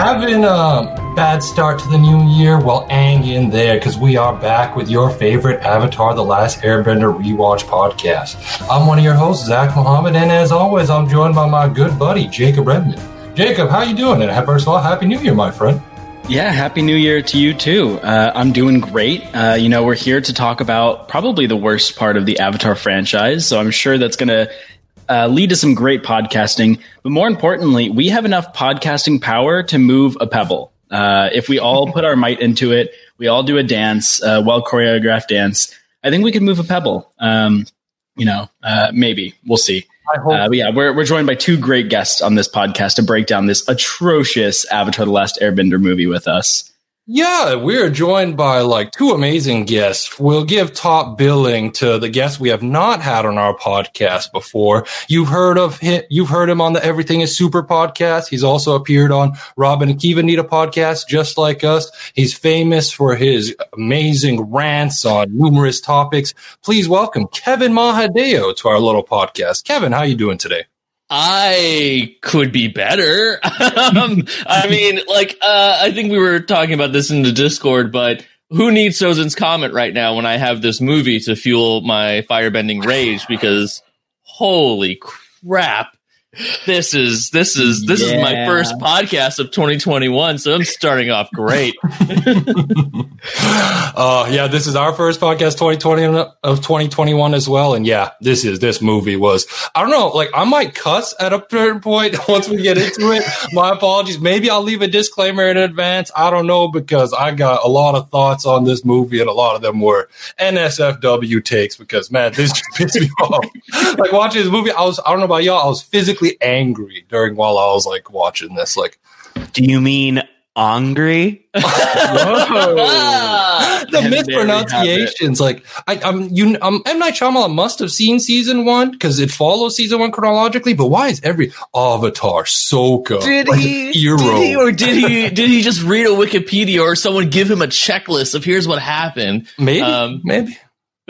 Having a bad start to the new year? Well, hang in there because we are back with your favorite Avatar The Last Airbender rewatch podcast. I'm one of your hosts, Zach Muhammad, and as always, I'm joined by my good buddy, Jacob Redmond. Jacob, how you doing? And first of all, Happy New Year, my friend. Yeah, happy new year to you too. Uh, I'm doing great. Uh, you know, we're here to talk about probably the worst part of the Avatar franchise, so I'm sure that's going to uh, lead to some great podcasting. But more importantly, we have enough podcasting power to move a pebble. Uh, if we all put our might into it, we all do a dance, a well choreographed dance. I think we could move a pebble. Um, you know, uh, maybe we'll see. Uh, yeah, we're, we're joined by two great guests on this podcast to break down this atrocious Avatar: The Last Airbender movie with us. Yeah, we're joined by like two amazing guests. We'll give top billing to the guests we have not had on our podcast before. You've heard of him. You've heard him on the Everything is Super podcast. He's also appeared on Robin and Kiva Nita podcast, just like us. He's famous for his amazing rants on numerous topics. Please welcome Kevin Mahadeo to our little podcast. Kevin, how are you doing today? I could be better. um, I mean, like, uh, I think we were talking about this in the Discord, but who needs Sozin's Comet right now when I have this movie to fuel my firebending rage? Because holy crap, this is this is this yeah. is my first podcast of 2021 so i'm starting off great. Uh yeah this is our first podcast 2020 of 2021 as well and yeah this is this movie was i don't know like i might cuss at a certain point once we get into it. My apologies. Maybe i'll leave a disclaimer in advance. I don't know because i got a lot of thoughts on this movie and a lot of them were nsfw takes because man this just pissed me off. Like watching this movie i was i don't know about y'all i was physically angry during while I was like watching this. Like, do you mean angry? the mispronunciations. Like, I, am you, um, M Night Shyamalan must have seen season one because it follows season one chronologically. But why is every Avatar, Soka, did like, he, did he, or did he, did he just read a Wikipedia or someone give him a checklist of here's what happened? Maybe, um, maybe.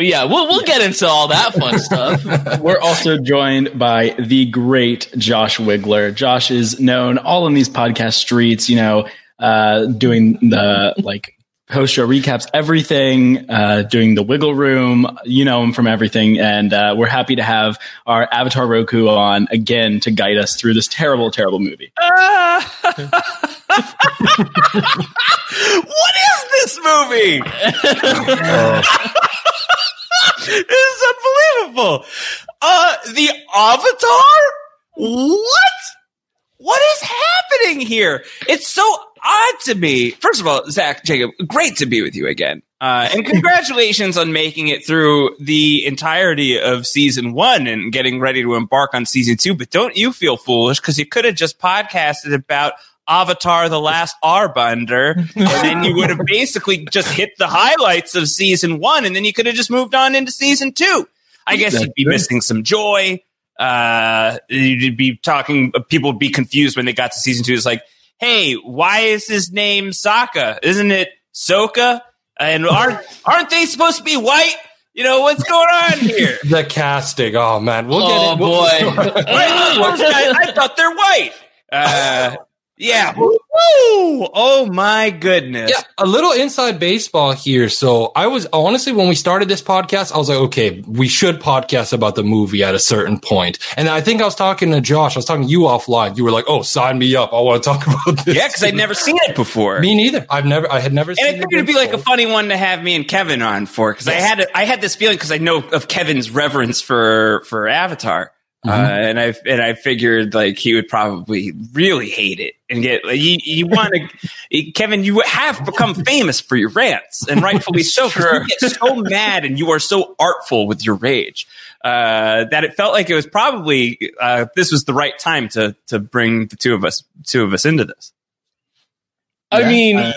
But yeah, we'll we'll get into all that fun stuff. We're also joined by the great Josh Wigler. Josh is known all in these podcast streets, you know, uh, doing the like post show recaps, everything, uh, doing the wiggle room. You know him from everything. And uh, we're happy to have our Avatar Roku on again to guide us through this terrible, terrible movie. what is this movie? this is unbelievable. Uh, the Avatar? What? What is happening here? It's so odd to me. First of all, Zach, Jacob, great to be with you again. Uh, and congratulations on making it through the entirety of season one and getting ready to embark on season two. But don't you feel foolish because you could have just podcasted about Avatar: The Last Airbender, and then you would have basically just hit the highlights of season one, and then you could have just moved on into season two. I guess That's you'd be true. missing some joy. Uh, you'd be talking. People would be confused when they got to season two. It's like, hey, why is his name Sokka? Isn't it Soka? And aren't aren't they supposed to be white? You know what's going on here? the casting. Oh man, we'll oh, get it. We'll, boy, I, I, thought they're white. Uh, yeah. Woo! Oh my goodness. Yeah, a little inside baseball here. So I was honestly when we started this podcast, I was like, okay, we should podcast about the movie at a certain point. And I think I was talking to Josh. I was talking to you offline. You were like, oh, sign me up. I want to talk about this. Yeah, because I'd never seen it before. Me neither. I've never. I had never. And seen it. And I figured it'd be like a funny one to have me and Kevin on for because yes. I had I had this feeling because I know of Kevin's reverence for for Avatar. Uh, and I and I figured like he would probably really hate it and get like, you. You want to, Kevin? You have become famous for your rants, and rightfully so. 'cause You get so mad and you are so artful with your rage uh, that it felt like it was probably uh, this was the right time to to bring the two of us two of us into this. I Yeah, mean, uh,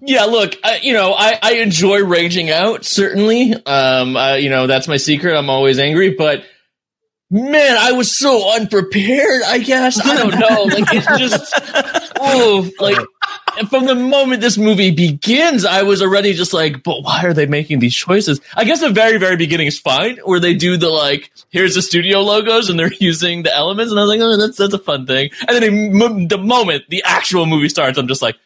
yeah. Look, I, you know, I, I enjoy raging out. Certainly, um, uh, you know, that's my secret. I'm always angry, but man, I was so unprepared. I guess I don't know. Like it's just, oh, like from the moment this movie begins, I was already just like, but why are they making these choices? I guess the very, very beginning is fine, where they do the like, here's the studio logos and they're using the elements, and I was like, oh, that's that's a fun thing. And then the, moment the actual movie starts, I'm just like,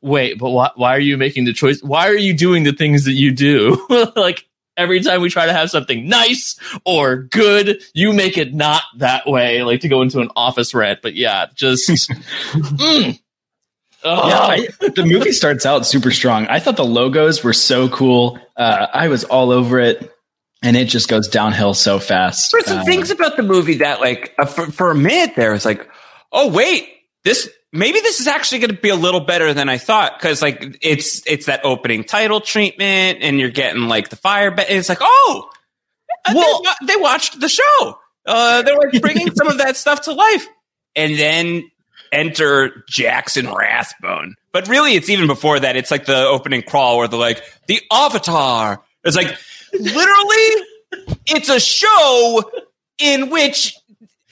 wait, but why why are you making the choice? Why are you doing the things that you do? like every time we try to have something nice or good, you make it not that way. Like to go into an office rant, but yeah, just. mm. Oh. Yeah, I, the movie starts out super strong. I thought the logos were so cool. Uh, I was all over it, and it just goes downhill so fast. There's some Uh, things about the movie that, like, uh, for, for a minute there, it's like, oh wait, this maybe this is actually going to be a little better than I thought because, like, it's it's that opening title treatment, and you're getting like the fire. Be- it's like, oh, uh, they Well- they, watched the show. Uh, they're like bringing some of that stuff to life, and then enter Jackson Rathbone. But really, it's even before that. It's like the opening crawl where they're like the Avatar. It's like literally, it's a show in which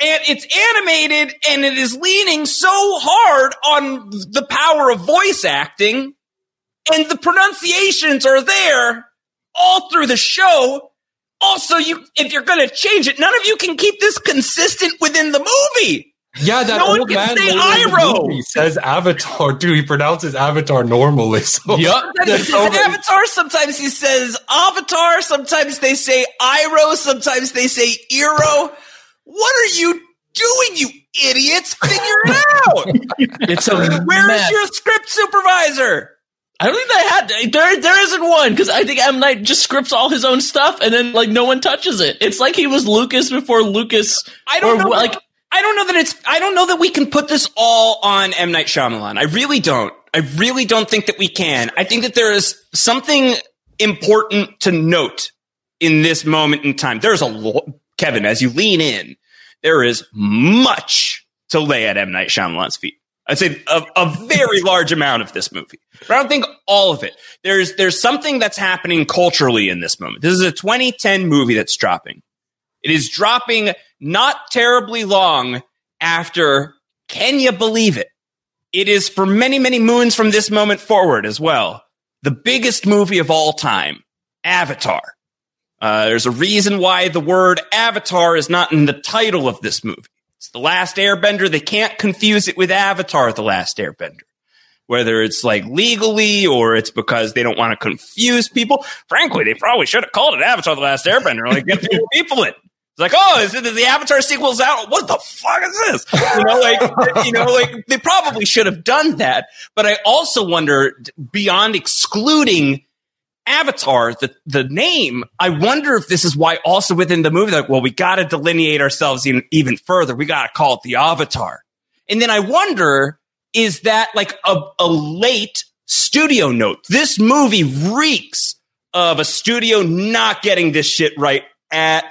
and it's animated and it is leaning so hard on the power of voice acting and the pronunciations are there all through the show also you if you're going to change it none of you can keep this consistent within the movie Yeah, that No one old can man say later in the Iroh. movie says Avatar. Dude, he pronounces Avatar normally. So Yep. sometimes he says avatar sometimes he says avatar sometimes they say iro sometimes they say iro what are you doing you idiots figure it out It's a Where is mess. your script supervisor I don't think they had there. There isn't one because I think M Night just scripts all his own stuff and then like no one touches it. It's like he was Lucas before Lucas. I don't or, know. Like I don't know that it's. I don't know that we can put this all on M Night Shyamalan. I really don't. I really don't think that we can. I think that there is something important to note in this moment in time. There's a lo- Kevin as you lean in. There is much to lay at M Night Shyamalan's feet. I'd say a, a very large amount of this movie, but I don't think all of it. There's there's something that's happening culturally in this moment. This is a 2010 movie that's dropping. It is dropping not terribly long after Can You Believe It? It is for many, many moons from this moment forward as well. The biggest movie of all time, Avatar. Uh, there's a reason why the word Avatar is not in the title of this movie. It's The Last Airbender. They can't confuse it with Avatar, The Last Airbender. Whether it's like legally or it's because they don't want to confuse people. Frankly, they probably should have called it Avatar, The Last Airbender. Like, get people in. It's like, oh, is it the Avatar sequel's out? What the fuck is this? You know, like, you know, like they probably should have done that. But I also wonder, beyond excluding Avatar, the the name, I wonder if this is why also within the movie, like, well, we got to delineate ourselves even even further. We got to call it the Avatar. And then I wonder, is that like a, a late studio note? This movie reeks of a studio not getting this shit right at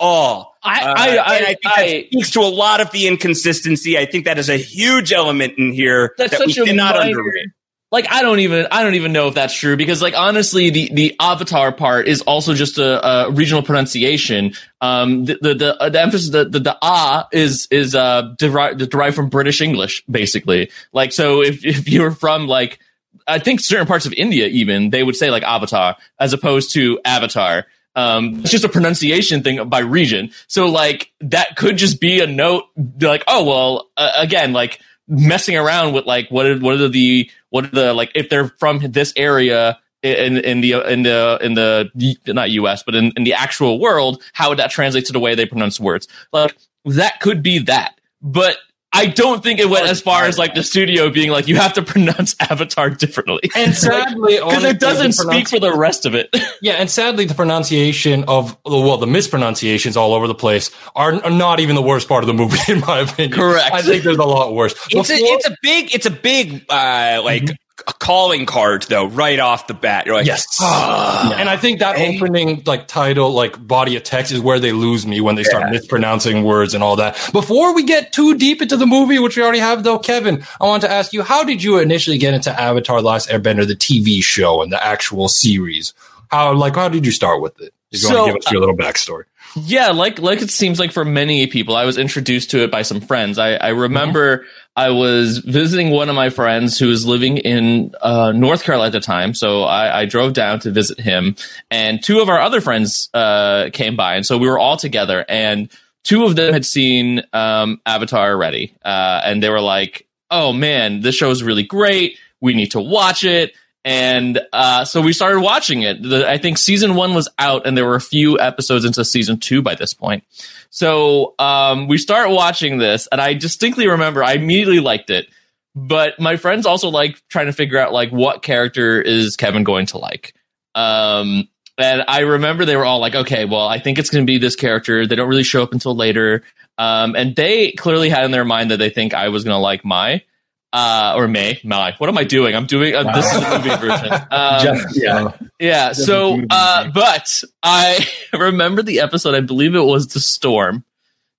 all. I, Uh, I, I, I think that I- speaks to a lot of the inconsistency. I think that is a huge element in here That's that we such a cannot minor- underrate. Like I don't even I don't even know if that's true because like honestly the the avatar part is also just a, a regional pronunciation. Um, the the the, uh, the emphasis the, the the ah is is uh derived derived from British English basically. Like so if if you're from like I think certain parts of India even they would say like avatar as opposed to avatar. Um, it's just a pronunciation thing by region. So like that could just be a note like oh well uh, again like messing around with like what are what are the what are the like if they're from this area in in the in the in the not US but in, in the actual world how would that translate to the way they pronounce words? Like that could be that. But I don't think it went as far as like the studio being like you have to pronounce Avatar differently. And sadly, because it doesn't speak for the rest of it. Yeah, and sadly, the pronunciation of well, the mispronunciations all over the place are, are not even the worst part of the movie, in my opinion. Correct. I think there's a lot worse. It's a, it's a big, it's a big, uh, like a calling card though, right off the bat. You're like, Yes. "Ah." And I think that Hey. opening like title, like body of text is where they lose me when they start Yeah. mispronouncing words and all that. Before we get too deep into the movie, which we already have though, Kevin, I want to ask you, how did you initially get into Avatar Last Airbender, the TV show and the actual series? How like how did you start with it? If you So, want to give us your little backstory. Yeah, like like it seems like for many people, I was introduced to it by some friends. I, I remember I was visiting one of my friends who was living in uh, North Carolina at the time, so I, I drove down to visit him, and two of our other friends uh, came by, and so we were all together, and two of them had seen um, Avatar already, uh, and they were like, "Oh man, this show is really great. We need to watch it." And uh, so we started watching it. The, I think season one was out, and there were a few episodes into season two by this point. So um, we start watching this, and I distinctly remember I immediately liked it. But my friends also like trying to figure out like what character is Kevin going to like. Um, and I remember they were all like, "Okay, well, I think it's going to be this character." They don't really show up until later, um, and they clearly had in their mind that they think I was going to like Mai uh, or May. my. What am I doing? I'm doing uh, this is the movie version. Um, Just- yeah. yeah. So, uh, but I remember the episode. I believe it was the storm.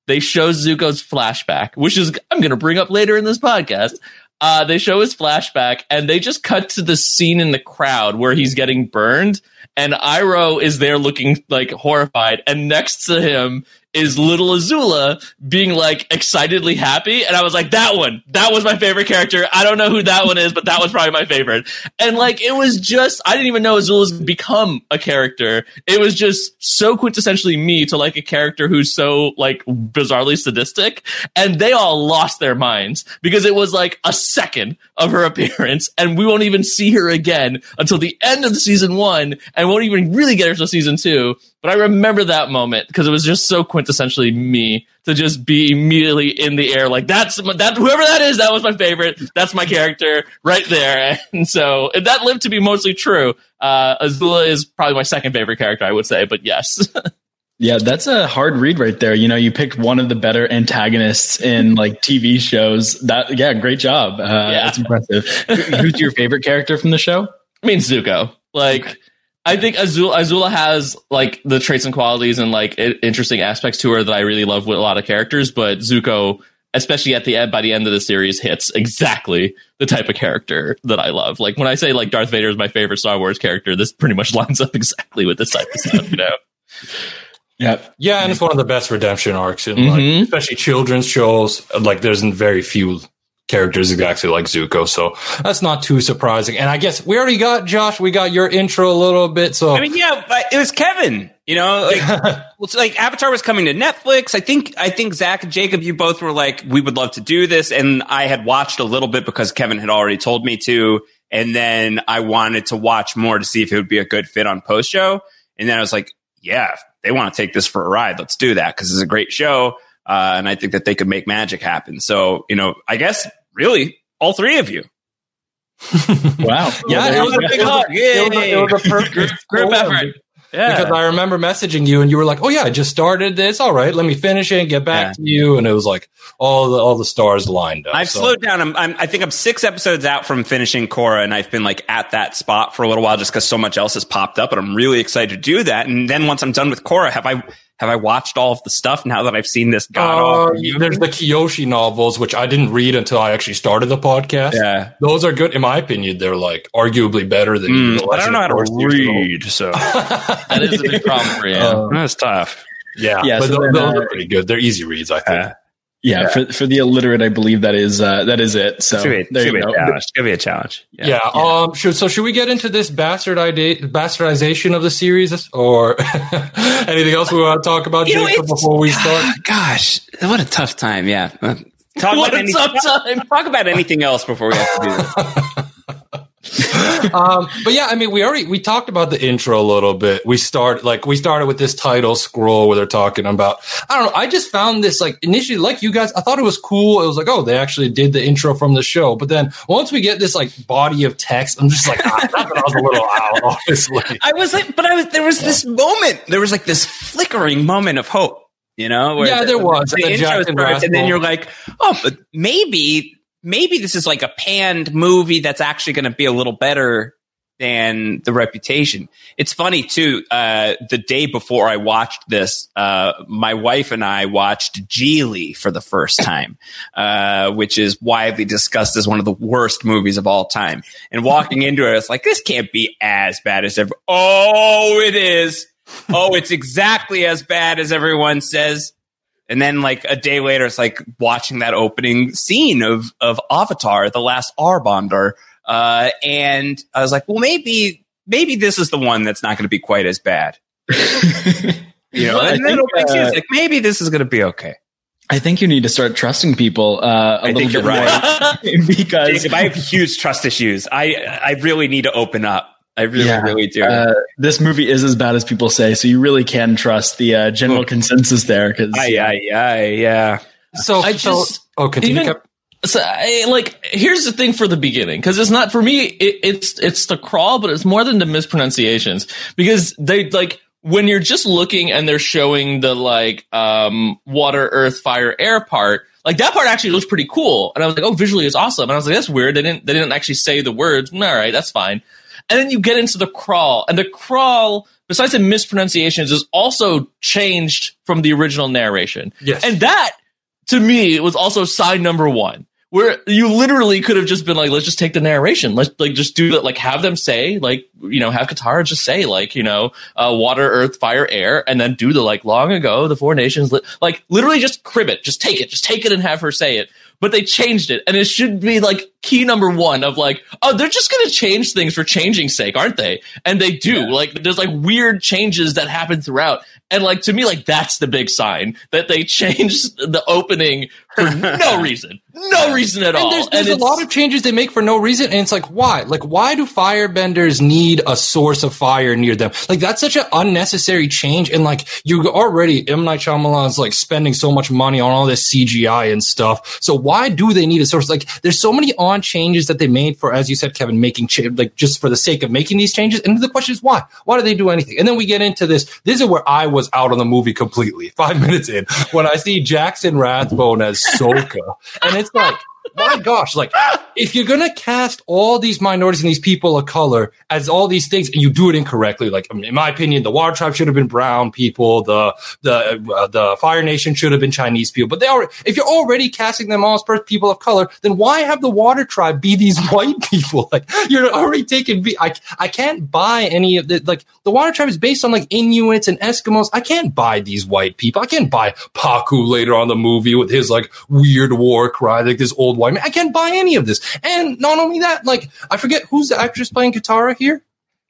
They show Zuko's flashback, which is I'm going to bring up later in this podcast. Uh, they show his flashback, and they just cut to the scene in the crowd where he's getting burned, and Iroh is there looking like horrified, and next to him is little Azula being like excitedly happy. And I was like, that one, that was my favorite character. I don't know who that one is, but that was probably my favorite. And like, it was just, I didn't even know Azula's become a character. It was just so quintessentially me to like a character who's so like bizarrely sadistic. And they all lost their minds because it was like a second of her appearance and we won't even see her again until the end of the season one and won't even really get her till season two. But I remember that moment because it was just so quintessentially me to just be immediately in the air like that's my- that whoever that is that was my favorite that's my character right there and so and that lived to be mostly true. Uh, Azula is probably my second favorite character I would say, but yes, Yeah, that's a hard read right there. You know, you picked one of the better antagonists in like TV shows. That yeah, great job. Uh, Yeah. That's impressive. Who's your favorite character from the show? I mean Zuko. Like I think Azula Azula has like the traits and qualities and like interesting aspects to her that I really love with a lot of characters, but Zuko especially at the end by the end of the series hits exactly the type of character that I love. Like when I say like Darth Vader is my favorite Star Wars character, this pretty much lines up exactly with this type of stuff, you know. Yeah, Yeah, and it's one of the best redemption arcs in like mm-hmm. especially children's shows. Like there's very few characters exactly like Zuko, so that's not too surprising. And I guess we already got Josh. We got your intro a little bit, so I mean, yeah, but it was Kevin. You know, like like Avatar was coming to Netflix. I think I think Zach and Jacob, you both were like, we would love to do this, and I had watched a little bit because Kevin had already told me to, and then I wanted to watch more to see if it would be a good fit on post show, and then I was like, yeah, they want to take this for a ride. Let's do that because it's a great show, uh, and I think that they could make magic happen. So you know, I guess really all three of you. wow. Yeah, there it was a big hug. It was a, it was a perfect Group storm. effort. Yeah, Because I remember messaging you and you were like, "Oh yeah, I just started this. All right, let me finish it and get back to you." And it was like all the all the stars lined up. I've So- slowed down. I'm, I'm, I think I'm six episodes out from finishing Korra, and I've been like at that spot for a little while just because so much else has popped up, and I'm really excited to do that. And then once I'm done with Korra, have I have I watched all of the stuff now that I've seen this god Uh, there's the Kyoshi novels, which I didn't read until I actually started the podcast. Yeah, Those are good, in my opinion. They're like arguably better than. even the Mm, I don't know how to read, so That is a big problem for you. Uh, that's tough. yeah, Yeah, but so those, then, those uh, are pretty good. They're easy reads, I think. Uh, Yeah, for for the illiterate, I believe that is uh, that is it. So it's gonna be, there it's you be go. a challenge. It's gonna be a challenge. Yeah. yeah Um. Should, so should we get into this bastard idea, bastardization of the series, or anything else we want to talk about, You know, Jacob, before we start? Gosh, what a tough time. Yeah. Talk What about a any- tough time. Talk about anything else before we have to do this. um, but yeah, I mean, we already we talked about the intro a little bit. We start like we started with this title scroll where they're talking about. I don't know. I just found this like initially, like you guys, I thought it was cool. It was like, oh, they actually did the intro from the show. But then once we get this like body of text, I'm just like, ah, I was a little out, honestly. I was like, but I was there was this moment. There was like this flickering moment of hope. You know? yeah, the, there was. The, the intro starts, and then you're like, oh, but maybe maybe this is like a panned movie that's actually going to be a little better than the reputation. It's funny too. Uh, the day before I watched this, uh, my wife and I watched Gigli for the first time, uh, which is widely discussed as one of the worst movies of all time. And walking into it, it's like this can't be as bad as ever. Oh, it is. Oh, it's exactly as bad as everyone says. And then like a day later, it's like watching that opening scene of of Avatar, the last Airbender, uh, and I was like, well, maybe maybe this is the one that's not going to be quite as bad. you know, and then think, uh, like maybe this is going to be okay. I think you need to start trusting people. Uh, I think you're right because Jacob, I have huge trust issues. I I really need to open up. I really, yeah. really do. Uh, this movie is as bad as people say, so you really can trust the uh, general consensus there. Because yeah, yeah, yeah. So I just oh, continue. Even, so I, like here's the thing for the beginning because it's not for me. It, it's it's the crawl, but it's more than the mispronunciations because they like when you're just looking and they're showing the like um water, earth, fire, air part. Like that part actually looks pretty cool, and I was like, "Oh, visually it's awesome." And I was like, "That's weird." They didn't they didn't actually say the words. All right, that's fine. And then you get into the crawl, and the crawl, besides the mispronunciations, is also changed from the original narration. Yes. And that, to me, was also sign number one. Where you literally could have just been like, let's just take the narration. Let's like just do that. Like have them say, like, you know, have Katara just say, like, you know, uh, water, earth, fire, air, and then do the like long ago, the four nations, li- like literally just crib it. Just take it. Just take it and have her say it but they changed it. And it should be like key number one of like oh they're just going to change things for changing sake aren't they? And they do. Yeah. like there's like weird changes that happen throughout. And like to me like that's the big sign that they changed the opening for no reason no reason at and all. There's, there's a lot of changes they make for no reason, and it's like why? Like why do firebenders need a source of fire near them? Like that's such an unnecessary change, and like you already M Night Shyamalan's like spending so much money on all this CGI and stuff. So why do they need a source? Like there's so many on changes that they made for, as you said, Kevin, making ch- like just for the sake of making these changes. And the question is why? Why do they do anything? And then we get into this. This is where I was out on the movie completely. Five minutes in, when I see Jackson Rathbone as Sokka, and it's like my gosh, like if you're gonna cast all these minorities and these people of color as all these things, and you do it incorrectly, like in my opinion, the Water Tribe should have been brown people, the the uh, the Fire Nation should have been Chinese people. But they are if you're already casting them all as people of color, then why have the Water Tribe be these white people? Like you're already taking. I I can't buy any of the like the Water Tribe is based on like Inuits and Eskimos. I can't buy these white people. I can't buy Pakku later on the movie with his like weird war cry, like this old man. I can't buy any of this. And not only that, like I forget who's the actress playing Katara here.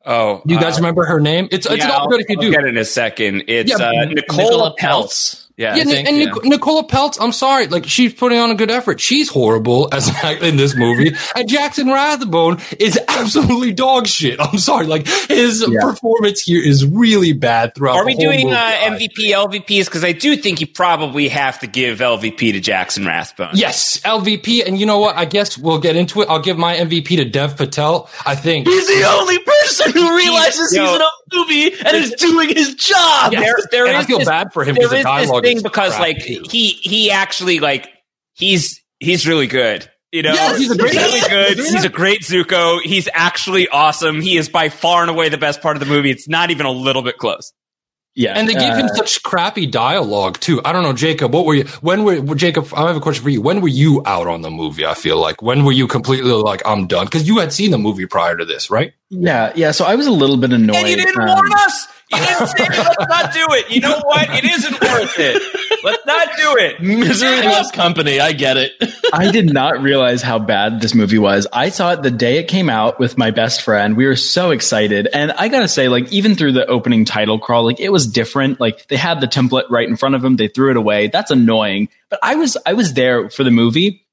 Oh, do you guys uh, remember her name? It's it's not good if you I'll do. Get in a second. It's yeah, uh, Nicola, Nicola Peltz. Yeah, yeah think, and yeah. Nicola Peltz, I'm sorry, like she's putting on a good effort. She's horrible as in this movie, and Jackson Rathbone is absolutely dog shit. I'm sorry, like his yeah. performance here is really bad throughout. Are we doing uh, MVP LVPs? Because I do think you probably have to give LVP to Jackson Rathbone. Yes, LVP, and you know what? I guess we'll get into it. I'll give my MVP to Dev Patel. I think he's the only person who realizes he's in a movie and is doing his job. Yes. There, there is I feel this, bad for him because the dialogue thing because like he he actually like he's he's really good. You know, yes, he's, great, really good. He's a great Zuko. He's actually awesome. He is by far and away the best part of the movie. It's not even a little bit close. Yeah, and they give uh, him such crappy dialogue too. I don't know, Jacob. What were you? When were Jacob? I have a question for you. When were you out on the movie? I feel like when were you completely like I'm done? Because you had seen the movie prior to this, right? Yeah, yeah. So I was a little bit annoyed. And you didn't um, warn us. You didn't say, let's not do it. You know what? It isn't worth it. Let's not do it. Misery loves company. I get it. I did not realize how bad this movie was. I saw it the day it came out with my best friend. We were so excited. And I gotta say, like, even through the opening title crawl, like, it was different. Like, they had the template right in front of them. They threw it away. That's annoying. But I was, I was there for the movie,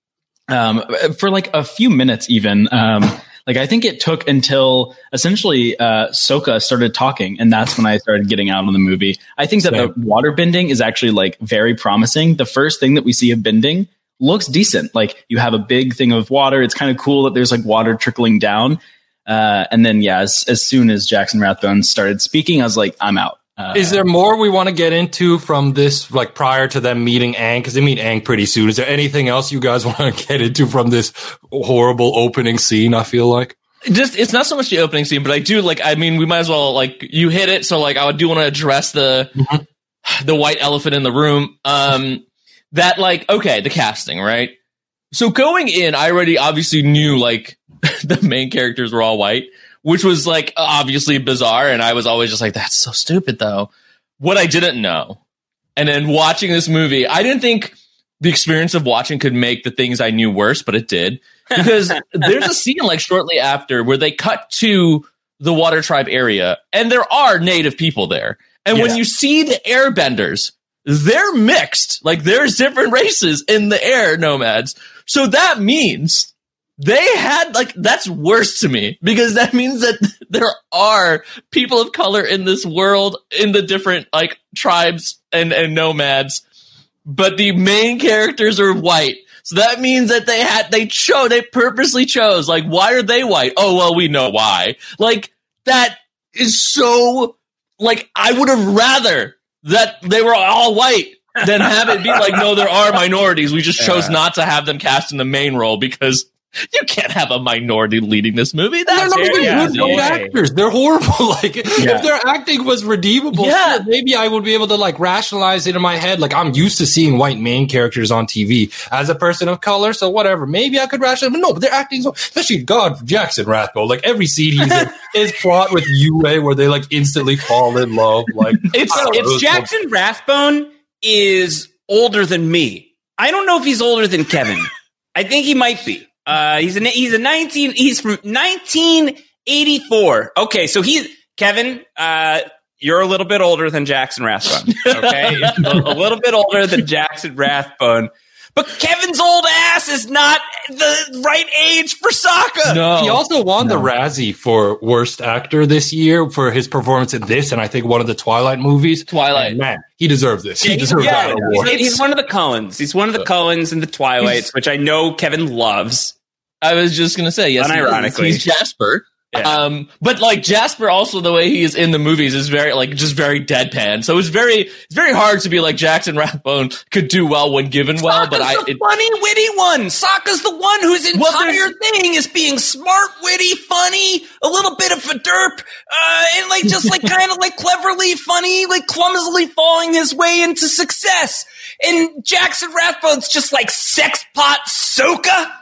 um, for like a few minutes even. Um, Like I think it took until essentially uh, Soka started talking, and that's when I started getting out on the movie. I think that Same. the water bending is actually like very promising. The first thing that we see of bending looks decent. Like you have a big thing of water. It's kind of cool that there's like water trickling down. Uh, and then yeah, as, as soon as Jackson Rathbone started speaking, I was like, I'm out. Uh, Is there more we want to get into from this, like prior to them meeting Aang? Because they meet Aang pretty soon. Is there anything else you guys want to get into from this horrible opening scene? I feel like. just it's not so much the opening scene, but I do like. I mean, we might as well like you hit it. So like, I do want to address the the white elephant in the room. Um, that like okay, the casting right. So going in, I already obviously knew like the main characters were all white, which was like obviously bizarre, and I was always just like, that's so stupid though. What I didn't know, and then watching this movie, I didn't think the experience of watching could make the things I knew worse, but it did because there's a scene like shortly after where they cut to the water tribe area and there are native people there. And when you see the airbenders, they're mixed. Like there's different races in the air nomads. So that means they had like that's worse to me because that means that there are people of color in this world in the different like tribes and and nomads but the main characters are white. So that means that they had they chose they purposely chose like why are they white? Oh well, we know why. Like that is so like I would have rather that they were all white than have it be like no there are minorities. We just chose not to have them cast in the main role because you can't have a minority leading this movie. They're That's not even yeah, good no actors. They're horrible. Like if their acting was redeemable, Yeah. sure, maybe I would be able to like rationalize it in my head. Like I'm used to seeing white main characters on TV as a person of color, so whatever. Maybe I could rationalize. But no, but their acting, so especially God Jackson Rathbone. Like every scene he's in is fraught with Yue where they like instantly fall in love. Like It's I know, it it's Jackson Rathbone is older than me. I don't know if he's older than Kevin. I think he might be. Uh, he's a he's a nineteen. He's from nineteen eighty four. Okay, so he's Kevin. Uh, you're a little bit older than Jackson Rathbone. Okay, a, a little bit older than Jackson Rathbone. But Kevin's old ass is not the right age for Sokka. no. He also won the Razzie for worst actor this year for his performance in this, and I think one of the Twilight movies. Twilight. And man, he deserves this. He Yeah, deserves yeah, that award. he's, he's one of the Cullens. He's one of the Cullens in the Twilights, which I know Kevin loves. I was just gonna say yes. he is. Unironically. he's Jasper. Yeah. Um, but like Jasper, also the way he is in the movies is very like just very deadpan. So it's very it's very hard to be like Jackson Rathbone could do well when given well. but I Sokka's the it, funny, witty one. Sokka's the one whose Well, entire there's- thing is being smart, witty, funny, a little bit of a derp, uh, and like just like kind of like cleverly funny, like clumsily falling his way into success. And Jackson Rathbone's just like sex pot Soka.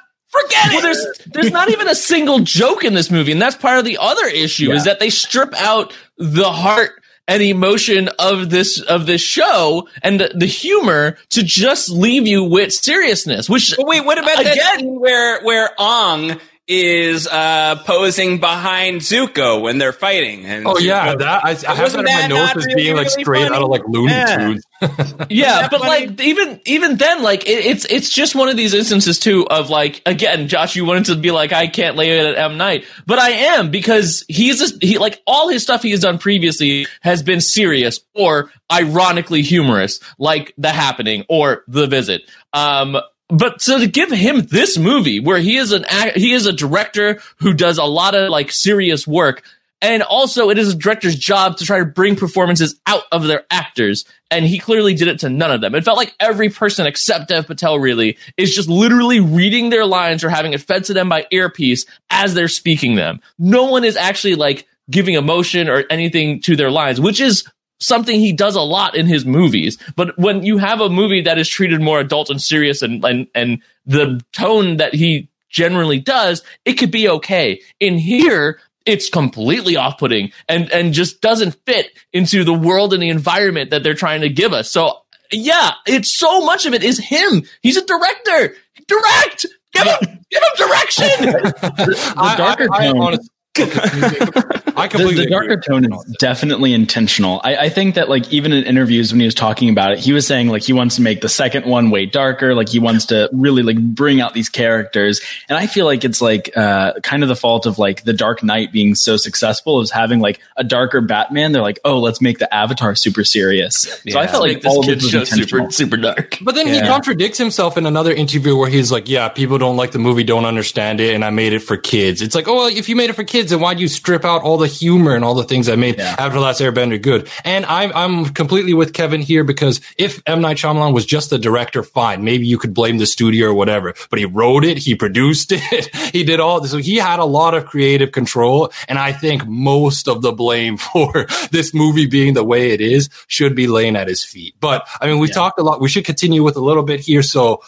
Forget well, it. there's there's not even a single joke in this movie, and that's part of the other issue is that they strip out the heart and emotion of this of this show and the, the humor to just leave you with seriousness. Which But wait, what about that Again- scene where where Ong is uh, posing behind Zuko when they're fighting? And Oh yeah, that I, I have Wasn't that in my notes not as really, being like really straight funny? out of like Looney Yeah. Tunes. yeah, but funny? like even even then, like it, it's it's just one of these instances too of like again, Josh, you wanted to be like I can't lay it at M Night, but I am because he's just, he like all his stuff he has done previously has been serious or ironically humorous, like The Happening or The Visit. Um, but so to give him this movie where he is an he is a director who does a lot of like serious work and also it is a director's job to try to bring performances out of their actors and he clearly did it to none of them. It felt like every person except dev patel really is just literally reading their lines or having it fed to them by earpiece as they're speaking them. No one is actually like giving emotion or anything to their lines which is something he does a lot in his movies. But when you have a movie that is treated more adult and serious and and, and the tone that he generally does, it could be okay. In here, it's completely off-putting and and just doesn't fit into the world and the environment that they're trying to give us. So yeah, it's so much of it is him. He's a director. Direct. Give him give him direction. the darker I, I, I tone. Honest- I The, completely the darker agree. tone is definitely intentional. I, I think that like even in interviews when he was talking about it, he was saying like he wants to make the second one way darker. Like he wants to really like bring out these characters. And I feel like it's like uh, kind of the fault of like the Dark Knight being so successful is having like a darker Batman. They're like, oh, let's make the Avatar super serious. So I felt like this all of kid's this was show super super dark. But then he contradicts himself in another interview where he's like, "Yeah, people don't like the movie, don't understand it, and I made it for kids." It's like, oh, well, if you made it for kids, then why'd you strip out all the humor and all the things that made Yeah. Avatar Last Airbender good? And I'm I'm completely with Kevin here because if M Night Shyamalan was just the director, fine, maybe you could blame the studio or whatever. But he wrote it, he produced it, he did all this, so he had a lot of creative control. And I think most of the blame for this movie being the way it is should be laying at his feet. But I mean, we've Yeah. talked a lot. We should continue with a little bit here. So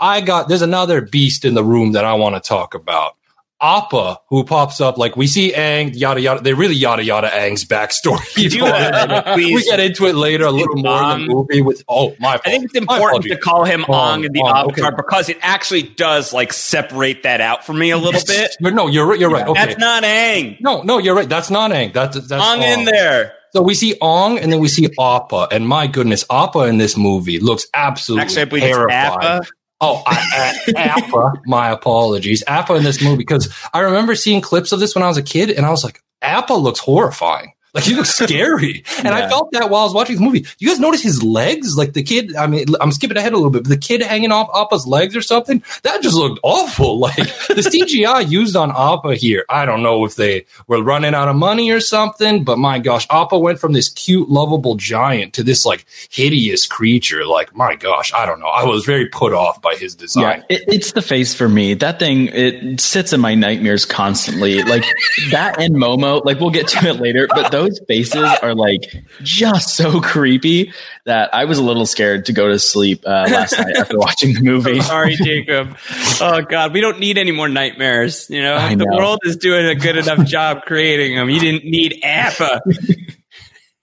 I got there's another beast in the room that I want to talk about. Appa, who pops up like we see Aang, yada yada. They really yada yada Aang's backstory. We get into it later a little more in the movie with oh my. I think it's important to call him Aang Ong in the Avatar okay. because it actually does like separate that out for me a little bit. But no, you're right. You're right. Okay. That's not Aang. no, no, you're right. That's not Aang. That's that's Ong in there. So we see Ong and then we see Appa, and my goodness, Appa in this movie looks absolutely Actually, I believe it's terrifying. Oh, I, I, Appa. My apologies, Appa in this movie because I remember seeing clips of this when I was a kid, and I was like, Appa looks horrifying. Like he looks scary, and I felt that while I was watching the movie. You guys notice his legs? Like the kid. I mean, I'm skipping ahead a little bit, but the kid hanging off Appa's legs or something. That just looked awful. Like the CGI used on Appa here. I don't know if they were running out of money or something, but my gosh, Appa went from this cute, lovable giant to this like hideous creature. Like my gosh, I don't know. I was very put off by his design. Yeah, it, it's the face for me. That thing it sits in my nightmares constantly. Like that and Momo. Like we'll get to it later, but those faces are like just so creepy that I was a little scared to go to sleep uh, last night after watching the movie. Sorry, Jacob. Oh God, we don't need any more nightmares. You know, I the know. world is doing a good enough job creating them. You didn't need Appa.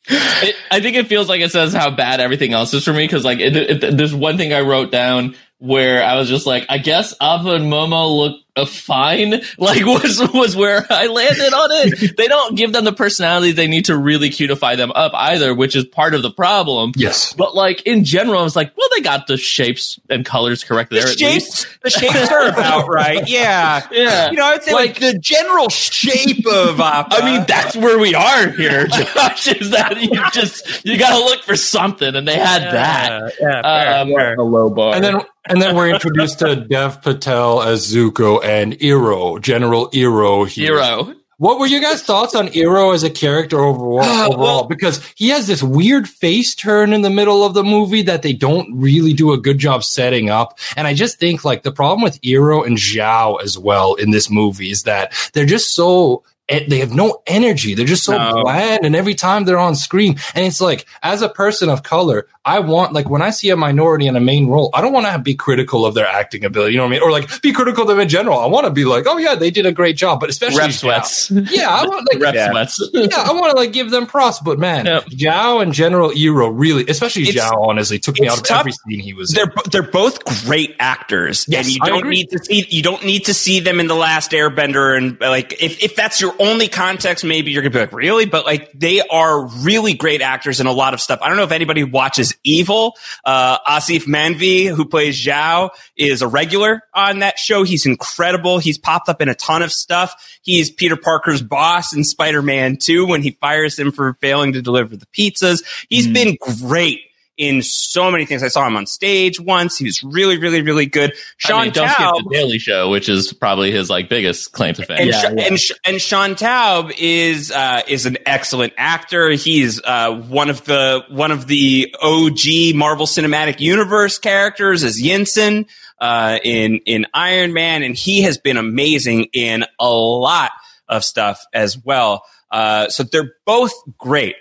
It, I think it feels like it says how bad everything else is for me because like it, it, there's one thing I wrote down where I was just like, I guess Appa and Momo look uh, fine. Like was was where I landed on it. they don't give them the personality they need to really cutify them up either, which is part of the problem. Yes. But like in general, I was like, well, they got the shapes and colors correct there The at least. shapes, the shapes are about right. Yeah, Yeah. You know, I would say like, the general shape of Appa. I mean, that's where we are here, Josh. Is that you just you got to look for something, and they had that. Yeah, fair, Um, fair. a low bar. And then and then we're introduced to Dev Patel as Zuko and Iroh, General Iroh here. Hero. What were your guys' thoughts on Iroh as a character overall? Uh, overall? well- because he has this weird face turn in the middle of the movie that they don't really do a good job setting up. And I just think like the problem with Iroh and Zhao as well in this movie is that they're just so eh, they have no energy. They're just so No. bland, and every time they're on screen, and it's like, as a person of color, I want like when I see a minority in a main role, I don't want to be critical of their acting ability. You know what I mean? Or like be critical of them in general. I want to be like, oh yeah, they did a great job. But especially Rep Zhao. sweats. Yeah, I want like Rep Yeah. sweats. yeah, I want to like give them props, but man, Yep. Zhao and General Iroh really, especially It's- Zhao, honestly, took me out of tough. every scene he was they're they're both great actors, Yes, and you I don't agree. need to see you don't need to see them in the Last Airbender. And like, if if that's your only context, maybe you're gonna be like, really? But like, they are really great actors in a lot of stuff. I don't know if anybody watches Evil. Uh, Aasif Mandvi, who plays Zhao, is a regular on that show. He's incredible. He's popped up in a ton of stuff. He's Peter Parker's boss in Spider-Man 2 when he fires him for failing to deliver the pizzas. He's been great in so many things. I saw him on stage once. He was really, really, really good. Shaun I mean, don't Toub, skip the Daily Show, which is probably his like biggest claim to fame. and, Yeah, Sha- yeah. and Sh- and Shaun Toub is uh, is an excellent actor. He's uh, one of the one of the OG Marvel Cinematic Universe characters as Yinsen uh, in in Iron Man, and he has been amazing in a lot of stuff as well. Uh, so they're both great.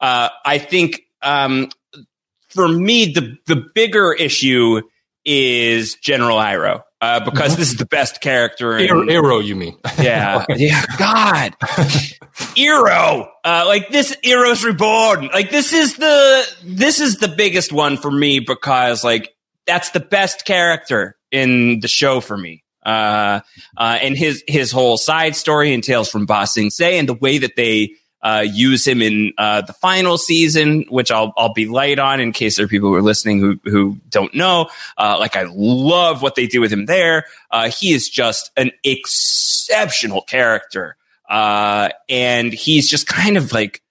Uh, I think um, for me the the bigger issue is General Iroh. Uh, because this is the best character in, you mean? yeah. yeah. God. Eero. Uh, like this Eero's reborn. Like this is the this is the biggest one for me because like that's the best character in the show for me. Uh, uh, and his his whole side story and tales from Ba Sing Se and the way that they uh, use him in uh, the final season, which I'll I'll be light on in case there are people who are listening who who don't know. Uh, like I love what they do with him there. Uh, he is just an exceptional character, uh, and he's just kind of like.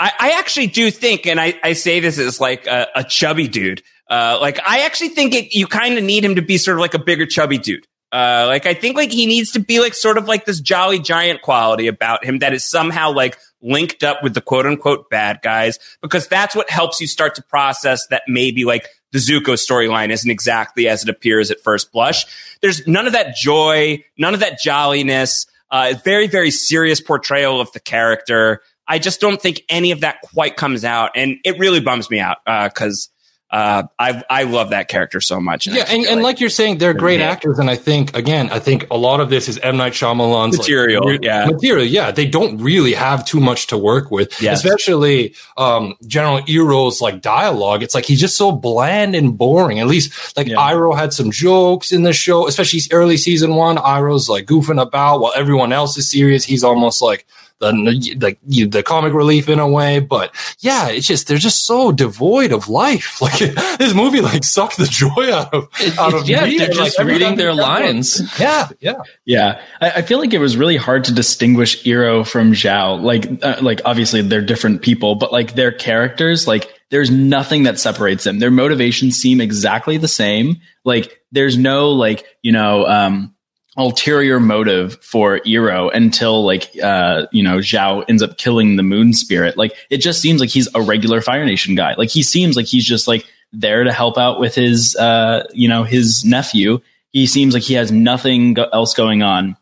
I, I actually do think, and I, I say this as like a, a chubby dude. Uh, like I actually think it, you kind of need him to be sort of like a bigger chubby dude. Uh, like I think like he needs to be like sort of like this jolly giant quality about him that is somehow like linked up with the quote unquote bad guys because that's what helps you start to process that maybe like the Zuko storyline isn't exactly as it appears at first blush. There's none of that joy, none of that jolliness. Uh, very, very serious portrayal of the character. I just don't think any of that quite comes out, and it really bums me out uh, because uh, I I love that character so much. yeah, and, and like, you're saying, they're great Yeah. actors, and I think again, I think a lot of this is M Night Shyamalan's Material, weird- yeah. material. Yeah, they don't really have too much to work with, Yes. especially um, General Iroh's like dialogue. It's like he's just so bland and boring. At least like Yeah. Iroh had some jokes in the show, especially early season one. Iroh's like goofing about while everyone else is serious. He's almost like the like you, the comic relief in a way, but yeah, it's just they're just so devoid of life. Like this movie, like sucked the joy out of out of yeah, me. they're just every reading their lines. Yeah, yeah. Yeah, I, I feel like it was really hard to distinguish Iroh from Zhao. Like, uh, like obviously they're different people, but like their characters, like there's nothing that separates them. Their motivations seem exactly the same. Like, there's no like you know um, ulterior motive for Iroh until like uh, you know Zhao ends up killing the Moon Spirit. Like, it just seems like he's a regular Fire Nation guy. Like, he seems like he's just like there to help out with his uh, you know his nephew he seems like he has nothing go- else going on.